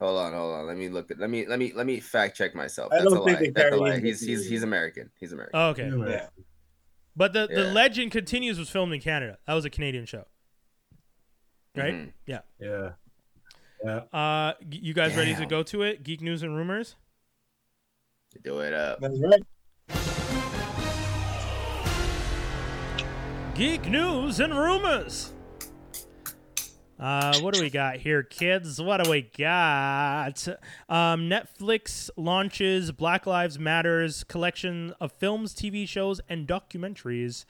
Hold on, hold on. Let me look at. Let me let me let me fact check myself. I don't a think lie. the That's a lie. He's he's he's American. He's American. Oh, okay. Yeah. Yeah. But the, the legend continues was filmed in Canada. That was a Canadian show. Right? Mhm. Yeah. Yeah. Yeah. Uh, you guys ready to go to it? Geek news and rumors. Do it up. That's right. Geek news and rumors. Uh, what do we got here, kids? What do we got? Um, Netflix launches Black Lives Matters collection of films, TV shows, and documentaries.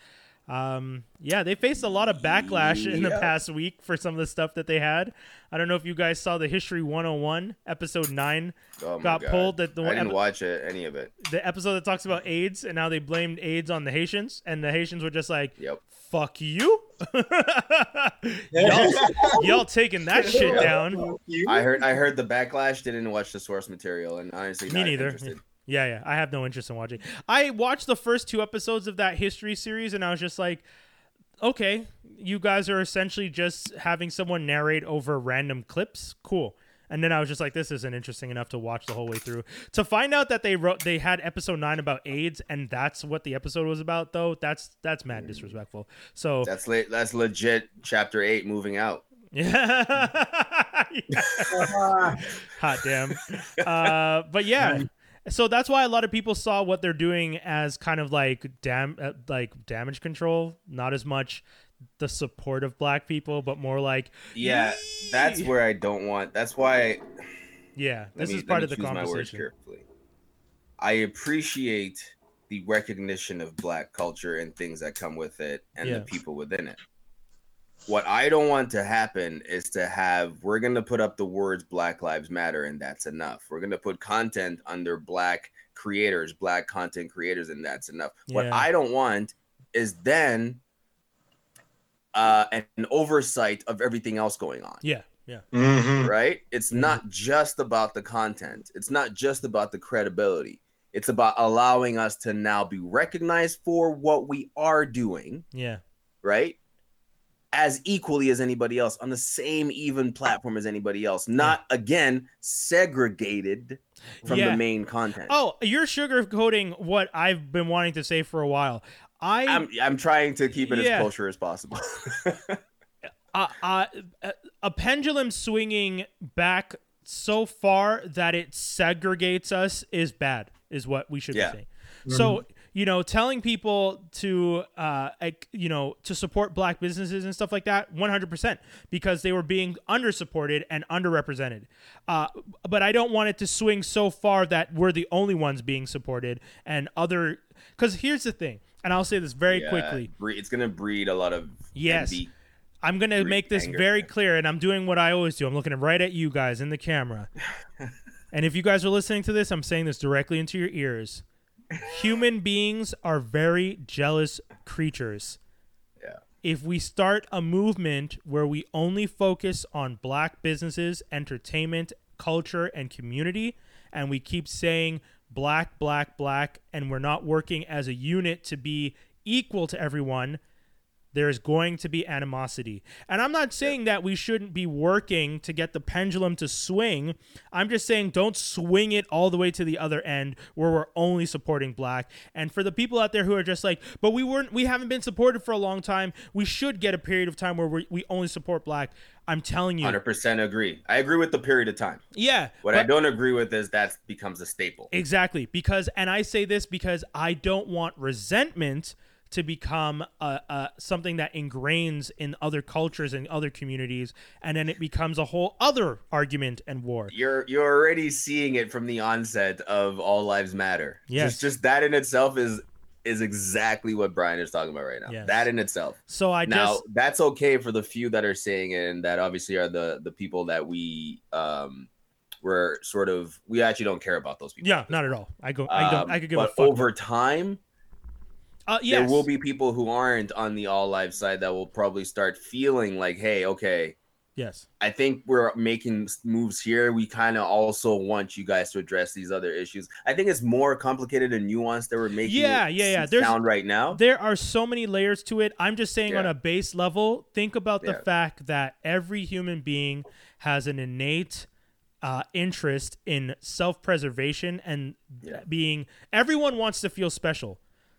Um, yeah, they faced a lot of backlash in the Yeah. past week for some of the stuff that they had. I don't know if you guys saw the History 101 episode nine Oh my got God. pulled. That the I didn't epi- watch it, any of it. the episode that talks about AIDS and how they blamed AIDS on the Haitians, and the Haitians were just like, Yep. "Fuck you, y'all, y'all taking that shit down." I heard I heard the backlash. Didn't watch the source material, and honestly, Me not neither. Interested. Yeah, yeah, I have no interest in watching. I watched the first two episodes of that history series, and I was just like, "Okay, you guys are essentially just having someone narrate over random clips. Cool." And then I was just like, "This isn't interesting enough to watch the whole way through." To find out that they wrote, they had episode nine about AIDS, and that's what the episode was about, though. That's that's mad disrespectful. So That's le- that's legit. Chapter eight, moving out. yeah. Hot damn. Uh, but yeah. So that's why a lot of people saw what they're doing as kind of like dam uh, like damage control, not as much the support of black people, but more like Yeah, that's where I don't want. That's why. yeah, this me- is part of the choose my words conversation. I appreciate the recognition of black culture and things that come with it and Yeah. the people within it. What I don't want to happen is to have we're going to put up the words Black Lives Matter and that's enough. We're going to put content under black creators, black content creators and that's enough. What I don't want is then uh, an oversight of everything else going on Yeah, yeah. Mhm. right? It's not just about the content. It's not just about the credibility. It's about allowing us to now be recognized for what we are doing, Yeah. right? As equally as anybody else on the same even platform as anybody else, not again segregated from Yeah. the main content. Oh, you're sugarcoating what I've been wanting to say for a while. I I'm I'm trying to keep it Yeah. as kosher as possible. uh, uh, a pendulum swinging back so far that it segregates us is bad is what we should Yeah. be saying so you know telling people to uh you know to support black businesses and stuff like that 100% because they were being undersupported and underrepresented uh but i don't want it to swing so far that we're the only ones being supported and other because here's the thing and i'll say this very Yeah, quickly it's gonna breed a lot of Yes. I'm going to make this anger. very clear, and I'm doing what I always do. I'm looking right at you guys in the camera. and if you guys are listening to this, I'm saying this directly into your ears. Human beings are very jealous creatures. Yeah. If we start a movement where we only focus on black businesses, entertainment, culture, and community, and we keep saying black, black, black, and we're not working as a unit to be equal to everyone, there's going to be animosity. And I'm not saying that we shouldn't be working to get the pendulum to swing. I'm just saying don't swing it all the way to the other end where we're only supporting black. And for the people out there who are just like, but we weren't we haven't been supported for a long time, we should get a period of time where we, we only support black. I'm telling you. Hundred percent agree. I agree with the period of time. Yeah. What I don't agree with is that becomes a staple. Exactly. Because, and I say this because I don't want resentment to become a, a, something that ingrains in other cultures and other communities, and then it becomes a whole other argument and war. You're you're already seeing it from the onset of All Lives Matter. Yes. Just, just that in itself is is exactly what Brian is talking about right now. Yes. That in itself. So I now just, that's okay for the few that are saying it, and that obviously are the the people that we um were sort of we actually don't care about those people. yeah, not at all. I go, I don't, Um, I could give a but fuck. over time, uh, yes. there will be people who aren't on the all live side that will probably start feeling like, hey, okay, yes. I think we're making moves here. We kind of also want you guys to address these other issues. I think it's more complicated and nuanced that we're making. Yeah, it yeah, yeah. There's- sound right now. There are so many layers to it. I'm just saying on a base level, think about the Yeah. fact that every human being has an innate uh, interest in self preservation and Yeah. being, everyone wants to feel special.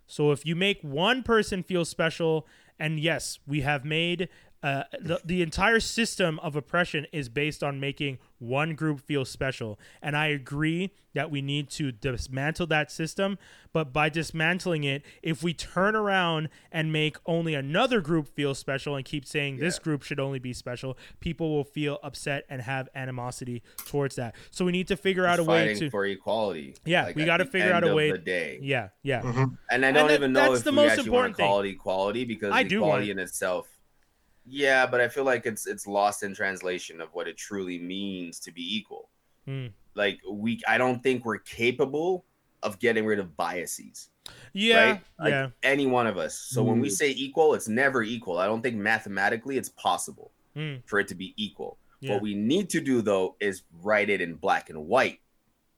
So if you make one person feel special, and yes, we have made uh, the the entire system of oppression is based on making one group feel special, and I agree that we need to dismantle that system. But by dismantling it, if we turn around and make only another group feel special and keep saying this group should only be special, people will feel upset and have animosity towards that. So we need to figure out a way to for equality. Yeah, like, we gotta figure out a of way- The day. yeah yeah Mhm. And I don't that- even know that's if the we most actually want important to call it equality because I do equality want- in itself. Yeah, but I feel like it's it's lost in translation of what it truly means to be equal. Hmm. Like we, I don't think we're capable of getting rid of biases. yeah right? Like yeah any one of us. So when we Mm. say equal, it's never equal. I don't think mathematically it's possible Hmm. for it to be equal. yeah What we need to do though is write it in black and white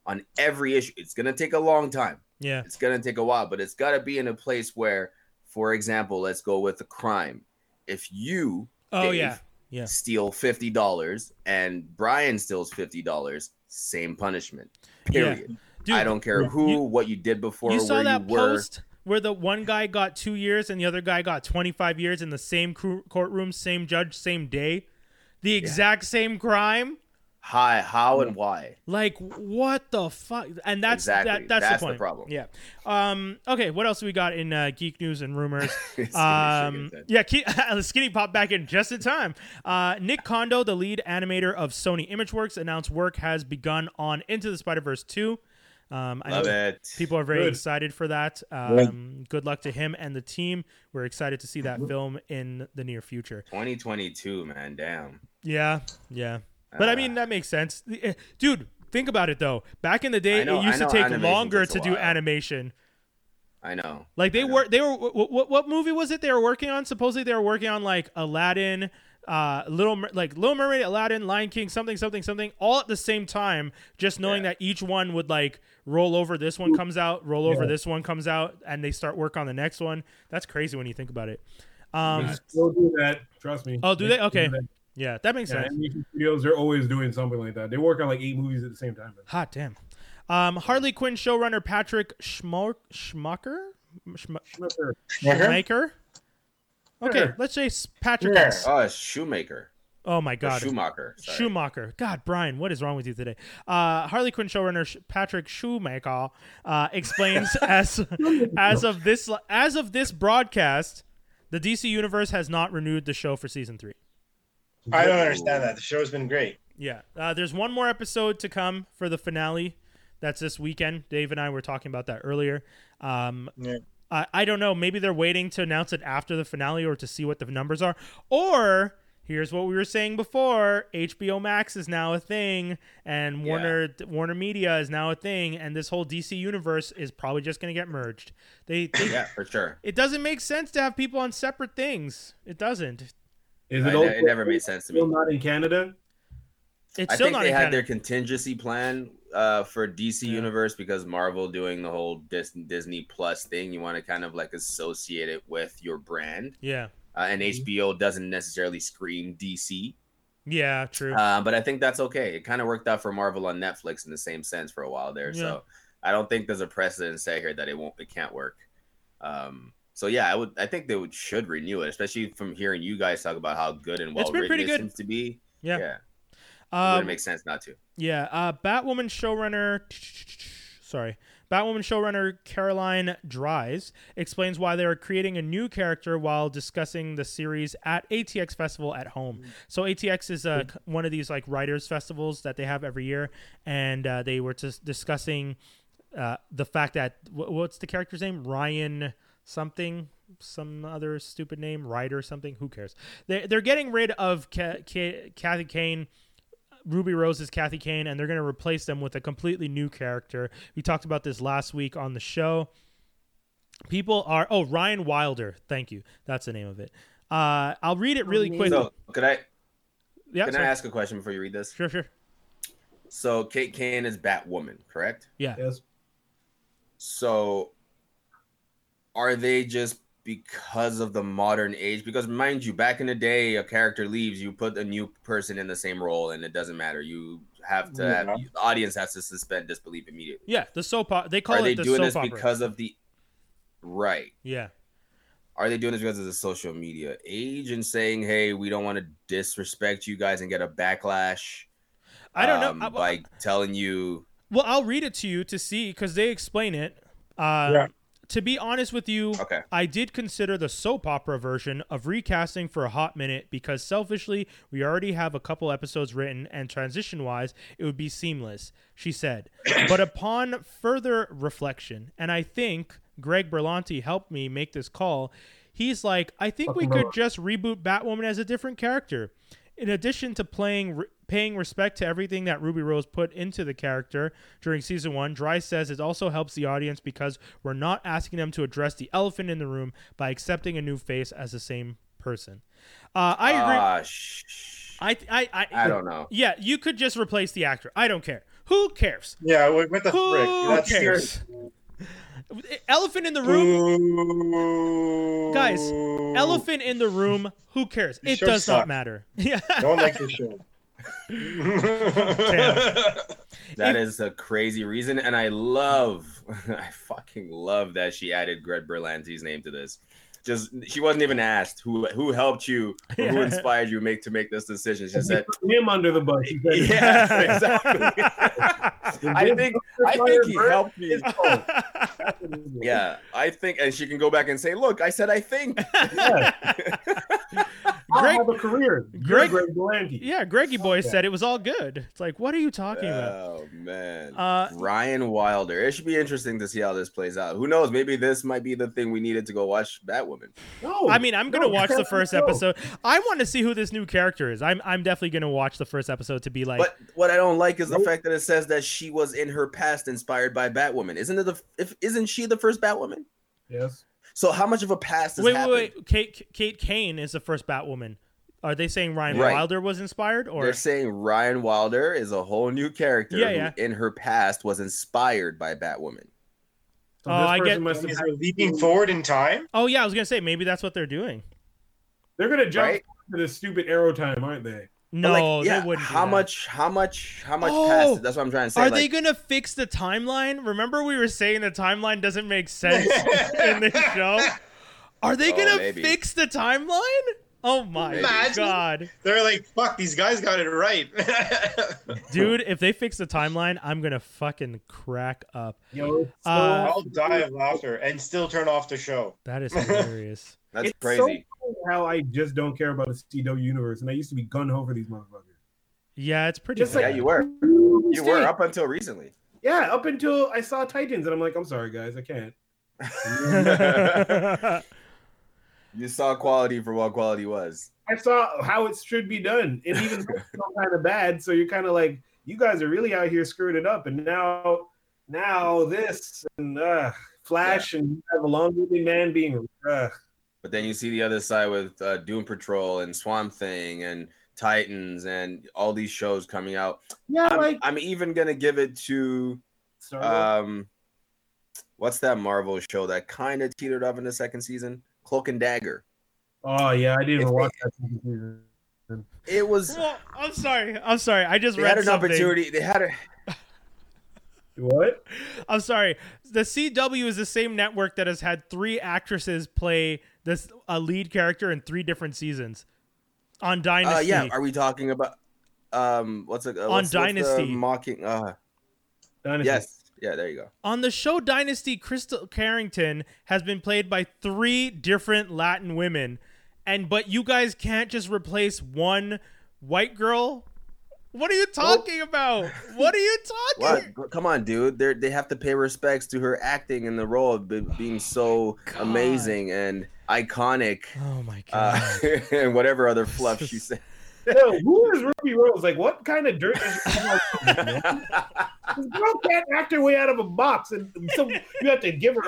on every issue. It's gonna take a long time. yeah It's gonna take a while, but it's gotta be in a place where, for example, let's go with the crime. If you oh Dave, yeah Yeah. steal fifty dollars and Brian steals fifty dollars, same punishment. Yeah. Period. Dude, I don't care who, you- what you did before, you saw where that you were. post where the one guy got two years and the other guy got 25 years in the same courtroom, same judge, same day, the exact same crime. Hi, how and why? Like what the fuck? And that's Exactly. that, that's, That's the the problem. Yeah. Um. Okay. What else we got in uh, geek news and rumors? Um, chicken said. yeah, Ke- Skinny popped back in just in time. Uh, Nick Kondo, the lead animator of Sony ImageWorks, announced work has begun on Into the Spider Verse 2. Um, I Love know it. people are very Good. excited for that. Um, good luck to him and the team. We're excited to see that film in the near future. 2022, man. Damn. Yeah, yeah. But I Ah. mean, that makes sense, Eh, dude. Think about it though. Back in the day, know- it used to take longer to do animation. I know. Like they know. were, they were. What, what, what movie was it they were working on? Supposedly they were working on like Aladdin, uh, Little like Little Mermaid, Aladdin, Lion King, something, something, something, all at the same time. Just knowing Yeah. that each one would like roll over. This one comes out, roll over. Yeah. This one comes out, and they start work on the next one. That's crazy when you think about it. Um, Nuts. They'll do that. Trust me. Oh, do they? Okay. do that. Yeah, that makes Yeah, sense. animation studios, they're always doing something like that. They work on like eight movies at the same time. Hot damn. Um, Harley Quinn showrunner Patrick Schmo- Schmucker, Schm- Sure. Schmaker. Okay, Sure. let's say Patrick. Sure. S. Oh, it's Shoemaker. Oh my Or God, Schumacher. Sorry. Schumacher. God, Brian, what is wrong with you today? Uh, Harley Quinn showrunner Sh- Patrick Schumacher uh, explains as as of this as of this broadcast, the DC universe has not renewed the show for season three. I don't understand that. The show's been great. Yeah, uh, there's one more episode to come for the finale. That's this weekend. Dave and I were talking about that earlier. Um, Yeah. I, I don't know. Maybe they're waiting to announce it after the finale or to see what the numbers are. Or here's what we were saying before: HBO Max is now a thing, and Yeah. Warner Warner Media is now a thing, and this whole DC universe is probably just going to get merged. They, they Yeah, for sure. it doesn't make sense to have people on separate things. It doesn't. Is it, also it never made sense to me. still not in Canada? It's I still think not they in had Canada. their contingency plan uh, for DC Yeah. Universe because Marvel doing the whole Dis- Disney Plus thing. You want to kind of like associate it with your brand, yeah. uh, and Mm-hmm. HBO doesn't necessarily scream DC. Yeah. True. Uh, but I think that's okay. It kind of worked out for Marvel on Netflix in the same sense for a while there. Yeah. So I don't think there's a precedent say here that it won't, it can't work. Um, so yeah, I would, I think they would should renew it, especially from hearing you guys talk about how good and well It's been pretty it good. seems to be. Yeah. yeah, it Um, wouldn't make sense not to. Yeah, uh, Batwoman showrunner. Sorry, Batwoman showrunner Caroline Dries explains why they are creating a new character while discussing the series at ATX Festival at home. So ATX is uh, one of these like writers festivals that they have every year, and uh, they were just discussing uh, the fact that wh- what's the character's name? Ryan something. Some other stupid name, Ryder something. Who cares? they're, they're getting rid of Ca- Ca- Kathy Kane Ruby Rose is Kathy Kane, and they're going to replace them with a completely new character. We talked about this last week on the show. People are oh Ryan Wilder, thank you. That's the name of it. Uh, I'll read it really quick. So could I yeah, can sorry. I ask a question before you read this? sure, sure. So Kate Kane is Batwoman, correct? Yeah, Yes. So are they just because of the modern age? Because mind you, back in the day, a character leaves, you put a new person in the same role, and it doesn't matter. You have to have Yeah. the audience has to suspend disbelief immediately. yeah. The soap opera. They call it the same thing. Are it they the doing soap this opera. because of the? right. Yeah. Are they doing this because of the social media age and saying, "Hey, we don't want to disrespect you guys and get a backlash"? I don't um, know. I- by telling you, Well, I'll read it to you to see because they explain it. Uh, Yeah. To be honest with you, okay, I did consider the soap opera version of recasting for a hot minute because selfishly, we already have a couple episodes written and transition wise, it would be seamless, she said. but upon further reflection, and I think Greg Berlanti helped me make this call, he's like, I think we could just reboot Batwoman as a different character. In addition to playing re- paying respect to everything that Ruby Rose put into the character during season 1, Dry says it also helps the audience because we're not asking them to address the elephant in the room by accepting a new face as the same person. Uh, I agree. Ah, sh- I, I, I, I don't know. Yeah, you could just replace the actor. I don't care. Who cares? Yeah, what what the Who frick? That's cares? Elephant in the room. Ooh. Guys, Elephant in the room. Who cares? The It show does not matter. Yeah. Don't like the show. That is a crazy reason, and I love, I fucking love that she added Greg Berlanti's name to this. Just she wasn't even asked who who helped you, or who inspired you make to make this decision. She said, him under the bus. "Yeah, exactly." I think I think he helped me. Yeah, I think, and she can go back and say, "Look, I said I think." Yeah. I have a career. Greg- Greg Berlanti. yeah, Greggy boy Yeah. said it was all good. It's like, what are you talking about? Oh man, Uh, Ryan Wilder. It should be interesting to see how this plays out. Who knows? Maybe this might be the thing we needed to go watch Batwoman. No, I mean, I'm gonna no, watch the no. first episode. I want to see who this new character is. I'm I'm definitely gonna watch the first episode to be like, But what I don't like is the Nope. fact that it says that she was in her past inspired by Batwoman. Isn't it the if isn't she the first Batwoman? Yes. So how much of a past has wait, happened? wait, wait. Kate Kate Kane is the first Batwoman. Are they saying Ryan Right. Wilder was inspired, or They're saying Ryan Wilder is a whole new character Yeah, who yeah. in her past was inspired by Batwoman. So Oh, this I get- must have Is had- it leaping forward in time? oh yeah, I was gonna say maybe that's what they're doing. They're gonna jump Right? to this stupid arrow time, aren't they? No, like, yeah, they wouldn't. do How that. much? How much? How much Oh, past? That's what I'm trying to say. Are like, they gonna fix the timeline? Remember we were saying the timeline doesn't make sense in this show. Are they Oh, gonna maybe. fix the timeline? Oh my Imagine. god, They're like, fuck, these guys got it right. dude! If they fix the timeline, I'm gonna fucking crack up. Yo, so, Uh, I'll die of laughter and still turn off the show. That is hilarious. That's it's so crazy. cool how I just don't care about the CW universe, and I used to be gun ho for these motherfuckers. yeah, it's pretty. Just yeah, bad. you were. You were up until recently. Yeah, up until I saw Titans, and I'm like, I'm sorry, guys, I can't. you saw quality for what quality was. I saw how it should be done. It even kind of bad. So you're kind of like, you guys are really out here screwing it up. And now, now this and uh, Flash and you have a long-winded man being. Uh, But then you see the other side with uh, Doom Patrol and Swamp Thing and Titans and all these shows coming out. yeah, I'm, like I'm even gonna give it to Star um, what's that Marvel show that kind of teetered up in the second season? Cloak and Dagger. Oh yeah, I didn't even watch that season. It was. Well, I'm sorry. I'm sorry. I just They read had an something. opportunity. They had a. What? I'm sorry. The CW is the same network that has had three actresses play this a lead character in three different seasons on Dynasty. Uh, yeah. Are we talking about? Um, what's it? Uh, On what's, what's the Dynasty. mocking. Uh, Dynasty. yes. Yeah. There you go. On the show Dynasty, Cristal Carrington has been played by three different Latin women, and but you guys can't just replace one white girl. What are you talking about? What are you talking? What? Come on, dude. They they have to pay respects to her acting in the role of be- being so amazing and iconic, Oh my god! uh, and whatever other fluff she said. Yo, who is Ruby Rose? Like, what kind of dirt is she? This girl can't act her way out of a box, and so you have to give her.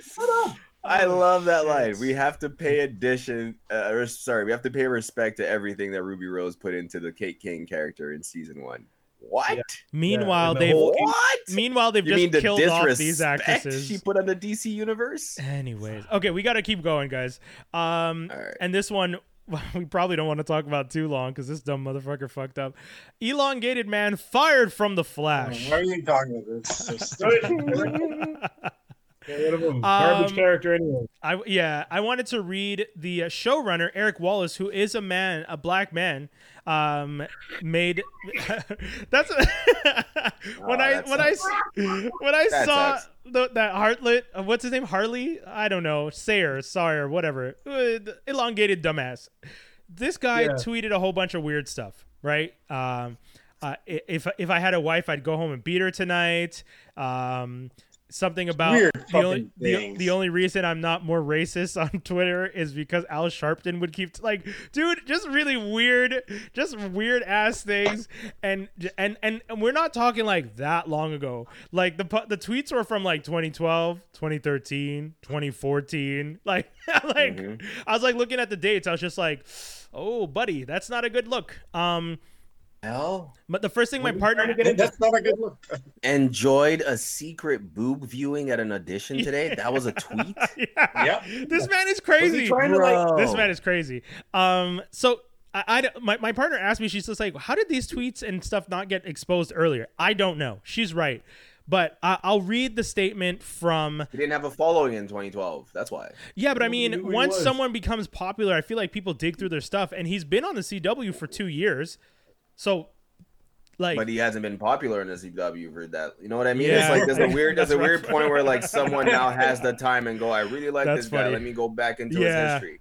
Shut up. I love that line. We have to pay addition, uh, or sorry, we have to pay respect to everything that Ruby Rose put into the Kate King character in season one. What? Yeah. meanwhile, and the they've whole- What? meanwhile they've You mean the just killed off these disrespect actresses. she put on the DC universe? Anyways, okay, we got to keep going, guys. Um, All right. and this one we probably don't want to talk about too long because this dumb motherfucker fucked up. Elongated man fired from the Flash. Why are you talking about this? So stupid. What of him? Garbage Um, character anyway. I yeah, I wanted to read the uh, showrunner Eric Wallace, who is a man, a black man, um, made. that's when Oh, I that when I sucks. s- when I saw sucks. The, that Hartlet, uh, what's his name, Harley? I don't know, Sayer, Sawyer, whatever, uh, elongated dumbass. This guy Yeah. tweeted a whole bunch of weird stuff, right? Um, uh, if if I had a wife, I'd go home and beat her tonight. Um, something about the only the, the only reason I'm not more racist on Twitter is because Al Sharpton would keep like, dude, just really weird, just weird ass things, and and and, and we're not talking like that long ago. Like the the tweets were from like 2012, 2013, 2014. Like like Mhm. I was like looking at the dates. I was just like, oh, buddy, that's not a good look. Um, Hell, but the first thing my What are you partner trying get into? That's not a good look. enjoyed a secret boob viewing at an audition today. That was a tweet. yeah. Yep. This man is crazy. he trying to like? Bro. This man is crazy. Um, so I, I my, my partner asked me, she's just like, how did these tweets and stuff not get exposed earlier? I don't know. She's right. But I, I'll read the statement from. He didn't have a following in 2012. That's why. Yeah, but I mean, knew who he once someone becomes popular, I feel like people dig through their stuff, and he's been on the CW for two years. So, like, But he hasn't been popular in the CW for that. You know what I mean? Yeah. It's like there's a weird, there's a weird rough. point where like someone now has the time and go, I really like That's this guy. Let me go back into Yeah. his history.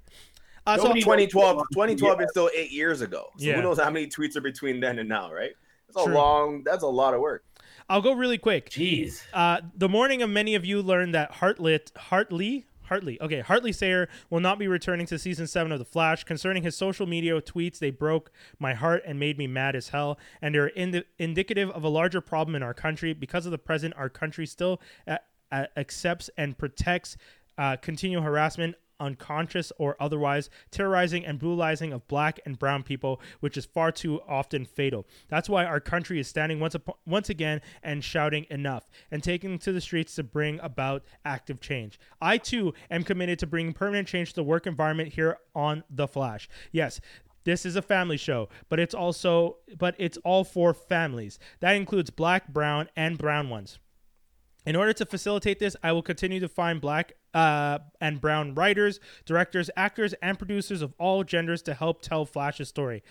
uh, so, Nobody- 2012, Yeah. 2012 is still eight years ago. So Yeah. who knows how many tweets are between then and now, right? That's a True. long. That's a lot of work. I'll go really quick. Jeez. Uh, the morning of many of you learned that Hartlet, Hartley, Hartley, okay, Hartley Sayer will not be returning to season seven of The Flash. Concerning his social media tweets, they broke my heart and made me mad as hell, and they're indi- indicative of a larger problem in our country. Because of the present, our country still uh, uh, accepts and protects uh, continual harassment unconscious or otherwise, terrorizing and brutalizing of black and brown people, which is far too often fatal. That's why our country is standing once upon, once again and shouting enough and taking to the streets to bring about active change. I too am committed to bringing permanent change to the work environment here on The Flash. Yes, this is a family show, but it's also but it's all for families. That includes black, brown, and brown ones. In order to facilitate this, I will continue to find black uh, and brown writers, directors, actors, and producers of all genders to help tell Flash's story.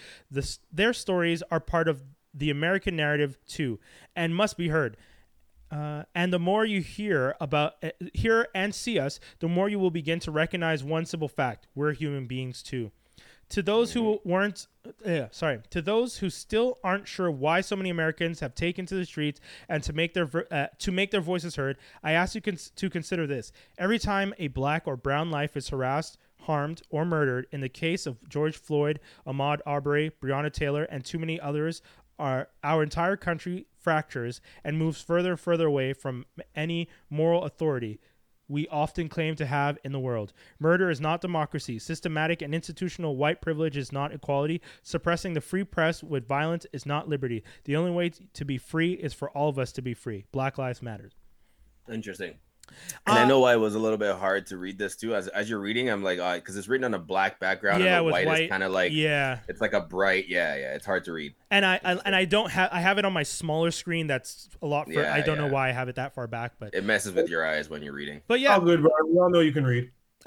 Their stories are part of the American narrative too, and must be heard. Uh, and the more you hear about uh, hear and see us, the more you will begin to recognize one simple fact: we're human beings too. To those who weren't, uh, sorry, to those who still aren't sure why so many Americans have taken to the streets and to make their uh, to make their voices heard, I ask you cons- to consider this: every time a black or brown life is harassed, harmed, or murdered, in the case of George Floyd, Ahmaud Arbery, Breonna Taylor, and too many others, our our entire country fractures and moves further and further away from any moral authority we often claim to have in the world. Murder is not democracy. Systematic and institutional white privilege is not equality. Suppressing the free press with violence is not liberty. The only way to be free is for all of us to be free. Black Lives Matter. Interesting. And I Uh, know why it was a little bit hard to read this too. As as you're reading, I'm like, because it's written on a black background, yeah, and the white, white, is kind of like, yeah, it's like a bright, yeah, yeah. It's hard to read. and I, I and I don't have I have it on my smaller screen. That's a lot for. Yeah, I don't know why I have it that far back, but It messes with your eyes when you're reading. but Yeah. yeah, All good, bro. We all know you can read.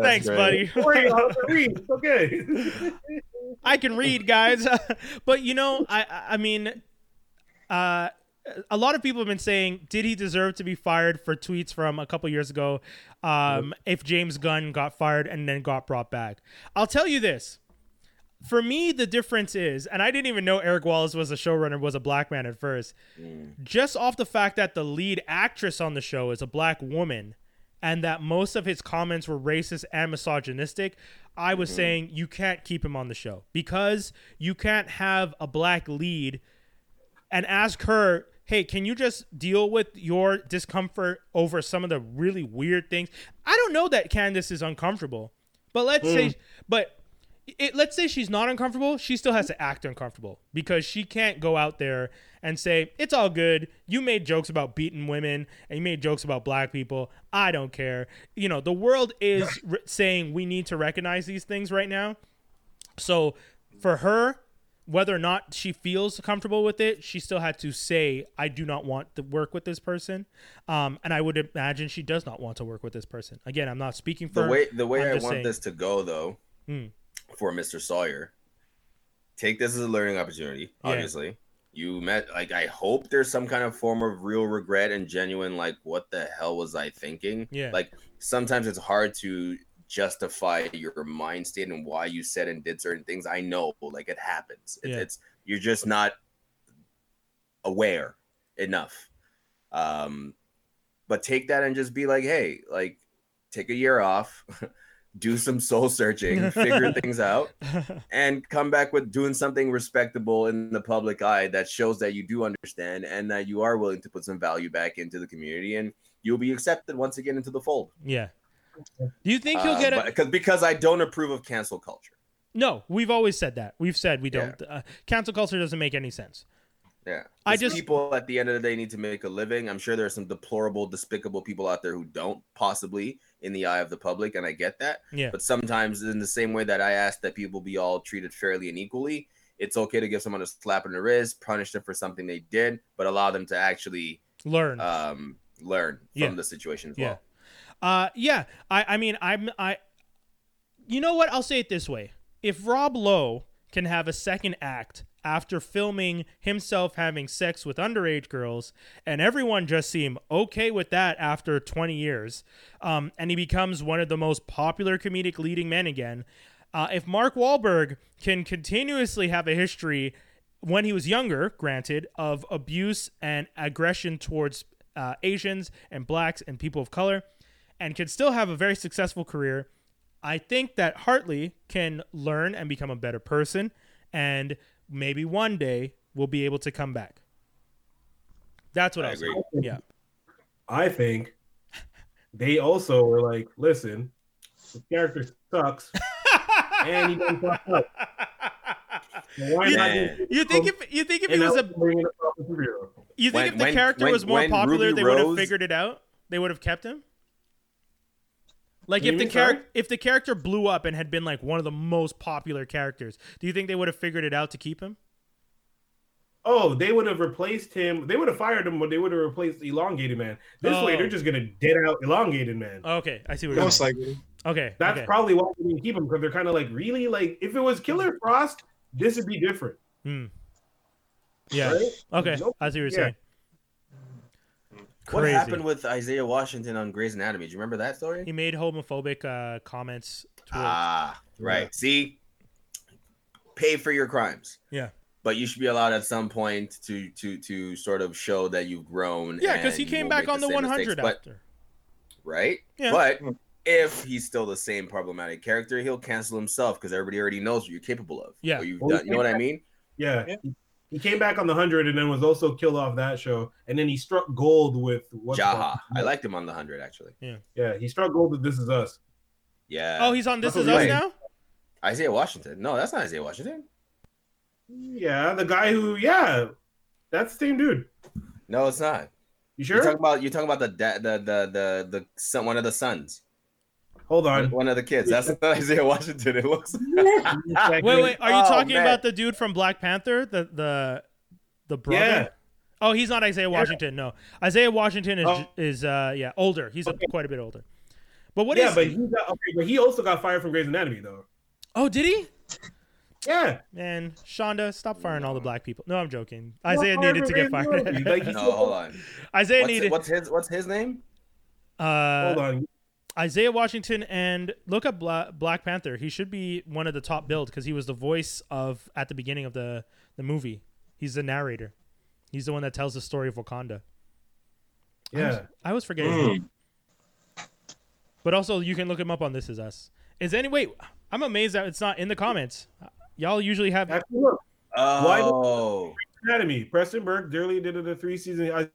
thanks, buddy. Don't worry, I can read. It's okay. I can read, guys. but you know, I I I mean, uh, a lot of people have been saying, did he deserve to be fired for tweets from a couple years ago? Um, if James Gunn got fired and then got brought back, I'll tell you this. For me, the difference is, and I didn't even know Eric Wallace was a showrunner, was a black man at first. Just off the fact that the lead actress on the show is a black woman, and that most of his comments were racist and misogynistic, I was saying you can't keep him on the show because you can't have a black lead and ask her, hey, can you just deal with your discomfort over some of the really weird things? I don't know that Candace is uncomfortable, but let's hmm. say, but it, let's say she's not uncomfortable. She still has to act uncomfortable because she can't go out there and say, it's all good. You made jokes about beating women and you made jokes about black people. I don't care. You know, the world is r- saying we need to recognize these things right now. So for her, whether or not she feels comfortable with it, she still had to say, "I do not want to work with this person," um, and I would imagine she does not want to work with this person. Again, I'm not speaking for the way the way I want saying. this to go though Hmm. for Mr. Sawyer. Take this as a learning opportunity, Yeah. obviously. You met like I hope there's some kind of form of real regret and genuine like what the hell was I thinking? Yeah. Like sometimes it's hard to justify your mind state and why you said and did certain things. I know like it happens. It, Yeah. It's you're just not aware enough. Um but take that and just be like, hey, like take a year off, do some soul searching, figure things out, and come back with doing something respectable in the public eye that shows that you do understand and that you are willing to put some value back into the community and you'll be accepted once again into the fold. yeah. Do you think he'll Uh, get it? because because I don't approve of cancel culture. No, we've always said that. We've said we don't. Uh, cancel culture doesn't make any sense. Yeah. I just- people at the end of the day need to make a living. I'm sure there are some deplorable, despicable people out there who don't possibly in the eye of the public, and I get that. Yeah. But sometimes, in the same way that I ask that people be all treated fairly and equally, it's okay to give someone a slap in the wrist, punish them for something they did, but allow them to actually Learn. um, learn from the situation as Yeah. well. Uh, yeah. I, I mean, I'm, I, you know what? I'll say it this way: if Rob Lowe can have a second act after filming himself having sex with underage girls, and everyone just seem okay with that after 20 years, um, and he becomes one of the most popular comedic leading men again. Uh, if Mark Wahlberg can continuously have a history when he was younger, granted, of abuse and aggression towards uh, Asians and blacks and people of color, and can still have a very successful career, I think that Hartley can learn and become a better person, and maybe one day will be able to come back. That's what I I, was agree. saying. Yeah. I think they also were like, listen, the character sucks, and he done fucked up. So Why You- not Man. just- You think if you think if he was a bring a you think When- if the when- character when- was more popular, Ruby they would have figured it out. They would have kept him. Like You if the character if the character blew up and had been like one of the most popular characters, do you think they would have figured it out to keep him? Oh, they would have replaced him. They would have fired him, but they would have replaced Elongated Man. This way, Oh. they're just gonna dead out Elongated Man. Okay, I see what you're Most saying. likely. Okay, That's okay. probably why they didn't keep him because they're kind of like, really, like if it was Killer Frost, this would be different. Hmm. Yeah. right? Okay, Nope. I see what you're Yeah. saying. What Crazy. happened with Isaiah Washington on Grey's Anatomy? Do you remember that story? He made homophobic uh, comments. Towards, Ah, right. See, pay for your crimes. Yeah. But you should be allowed at some point to to to sort of show that you've grown. yeah, because he came back on the same 100 mistakes. But after. right? Yeah. But if he's still the same problematic character, he'll cancel himself because everybody already knows what you're capable of. Yeah. What you've Well, done. You know what I mean? Yeah. Yeah. He, he came back on the hundred and then was also killed off that show, and then he struck gold with what's Jaha. I liked him on the hundred actually. Yeah, Yeah, he struck gold with This Is Us. Yeah. Oh, he's on This That's Is Us we- now. Isaiah Washington. No, that's not Isaiah Washington. Yeah, the guy who, yeah, that's the same dude. No, it's not. You You're sure? talking about you're talking about the da- the the the the son, one of the sons, Hold on. one of the kids. That's not Isaiah Washington. It looks. Wait, wait. Are you Oh, talking man. about the dude from Black Panther? The the the brother. Yeah. Oh, he's not Isaiah Washington. No, Isaiah Washington is Oh. is uh yeah older. He's a, Okay. quite a bit older. But what is? yeah, but he got okay, but he also got fired from Grey's Anatomy though. oh, did he? Yeah. Man, Shonda, stop firing all the black people. No, I'm joking. Isaiah needed to get fired. Like, No, hold on. Isaiah What's, needed. what's his What's his name? uh, Hold on. Isaiah Washington and look up Bla- Black Panther. He should be one of the top billed because he was the voice of at the beginning of the the movie. He's the narrator. He's the one that tells the story of Wakanda. Yeah. I was forgetting. Mm. But also, you can look him up on This Is Us. Is any wait? I'm amazed that it's not in the comments. Y'all usually have. Actually, look, Why the- Oh, Anatomy. Preston Burke Durley did it a three season.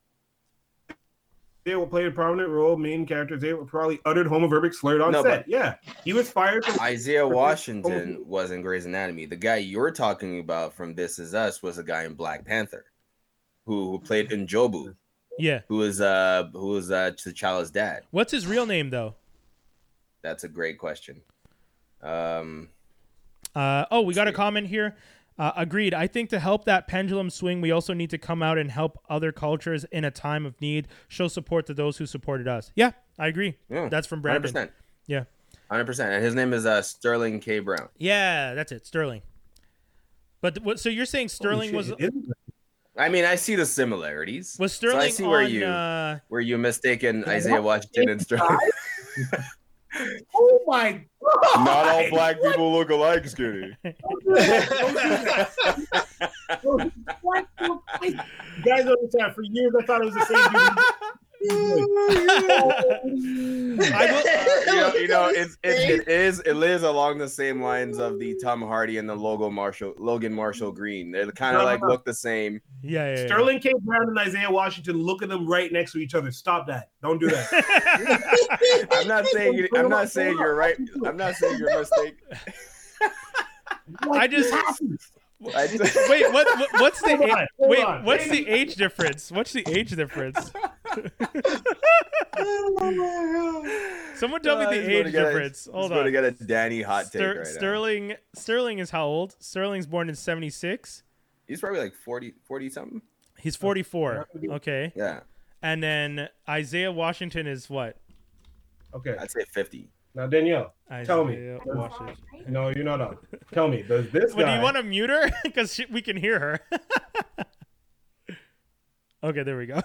I, they will play a prominent role. Main characters. They were probably uttered homoverbic slurred on No, set. Yeah, he was fired from. Isaiah Washington was in Grey's Anatomy. The guy you're talking about from This Is Us was a guy in Black Panther, who, who played N'Jobu, Yeah. who was uh who was uh T'Challa's dad. What's his real name though? That's a great question. Um, Uh, oh, we got a comment here. Uh, agreed. I think to help that pendulum swing, we also need to come out and help other cultures in a time of need, show support to those who supported us. Yeah, I agree. Yeah, That's from Brandon. 100%. Yeah. 100%. And his name is uh, Sterling K. Brown. Yeah, that's it. Sterling. But what, so you're saying Sterling Holy was shit, it is- I mean, I see the similarities. was Sterling So I Sterling see on? where you uh, where you mistaken Isaiah Washington and Sterling. Oh my god! Not all black people look alike, Skinny. What? You guys don't understand. For years, I thought it was the same dude. I will, you know, you know it's, it, it is it lives along the same lines of the Tom Hardy and the logo Marshall Logan Marshall Green. They kind of like uh-huh. look the same. yeah, yeah, yeah. Sterling K. Brown and Isaiah Washington look at them right next to each other. Stop that! Don't do that. I'm not saying you, I'm not saying you're right. I'm not saying you're mistaken. I just I just, wait. What, what? What's the Hold a- wait? on. What's the age difference? What's the age difference? Someone tell me Uh, the age gonna a- difference. he's Hold gonna on. get a Danny hot take Ster- right now. Sterling Sterling is how old? Sterling's born in 76. He's probably like 40, 40 something. He's 44. Okay. Yeah, And then Isaiah Washington is what? Okay, I'd say 50. now Danielle, Tell me. Isaiah Washington. no, you're not on. Tell me, does this But do guy? you want to mute her? Because we can hear her. okay, there we go.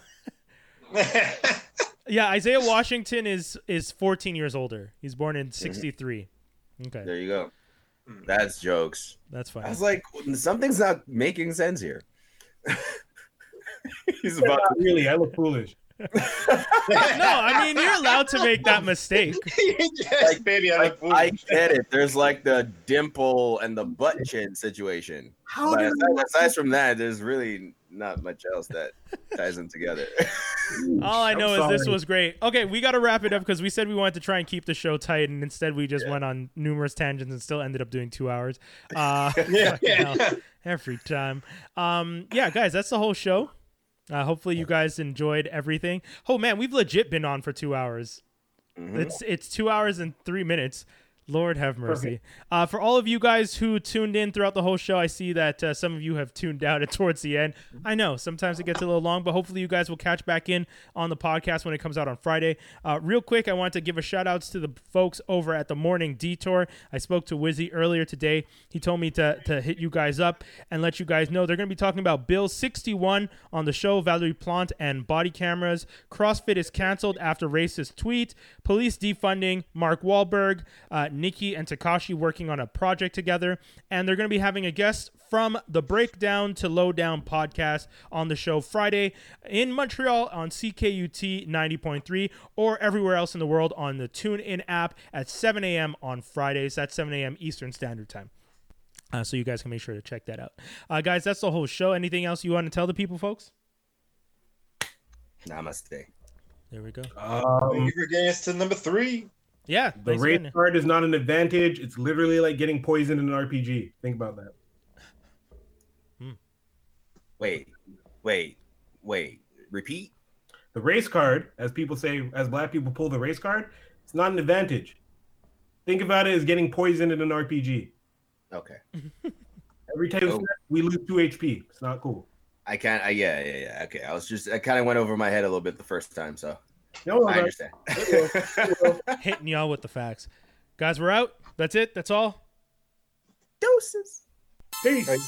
Yeah, Isaiah Washington is is 14 years older. He's born in mhm. 63. Okay, There you go. Hmm. That's jokes. that's fine. I fine. was like, something's not making sense here. He's about not really, I look foolish. no, I mean you're allowed to make that mistake. yes, baby, I like, look I get it. There's like the dimple and the butt chin situation. How But aside, aside from that, there's really not much else that ties them together. All I know is this was great. Okay, we got to wrap it up because we said we wanted to try and keep the show tight, and instead we just Yeah. went on numerous tangents and still ended up doing two hours. Uh, Yeah, fucking hell, yeah. every time. Um, yeah, guys, that's the whole show. Uh, hopefully you guys enjoyed everything. Oh man, we've legit been on for two hours. Mhm. It's it's two hours and three minutes. Lord have mercy. Uh, for all of you guys who tuned in throughout the whole show, I see that uh, some of you have tuned out at towards the end. I know sometimes it gets a little long, but hopefully you guys will catch back in on the podcast when it comes out on Friday. Uh, real quick, I want to give a shout outs to the folks over at the Morning Detour. I spoke to Wizzy earlier today. He told me to, to hit you guys up and let you guys know they're going to be talking about Bill 61 on the show, Valérie Plante and body cameras. CrossFit is canceled after racist tweet. Police defunding. Mark Wahlberg, uh, Nicki, and Tekashi working on a project together. And they're going to be having a guest from the Breakdown to Lowdown podcast on the show Friday in Montreal on CKUT 90.3 or everywhere else in the world on the TuneIn app at 7 a.m. on Fridays. That's 7 a.m. Eastern Standard Time. Uh, so you guys can make sure to check that out. Uh, guys, that's the whole show. Anything else you want to tell the people, folks? Namaste. There we go. Thank Um, you for getting us to number three. Yeah. the thanks race again. card is not an advantage. It's literally like getting poisoned in an RPG. Think about that. Hmm. Wait, wait, wait. Repeat. The race card, as people say, as black people pull the race card, it's not an advantage. Think about it as getting poisoned in an RPG. Okay. Every time Oh. we lose two HP. It's not cool. I can't. I, yeah, yeah, yeah. Okay. I was just. I kind of went over my head a little bit the first time, so No, no, I understand. Hitting y'all with the facts. Guys, we're out. That's it. That's all. Doses. Peace. Right.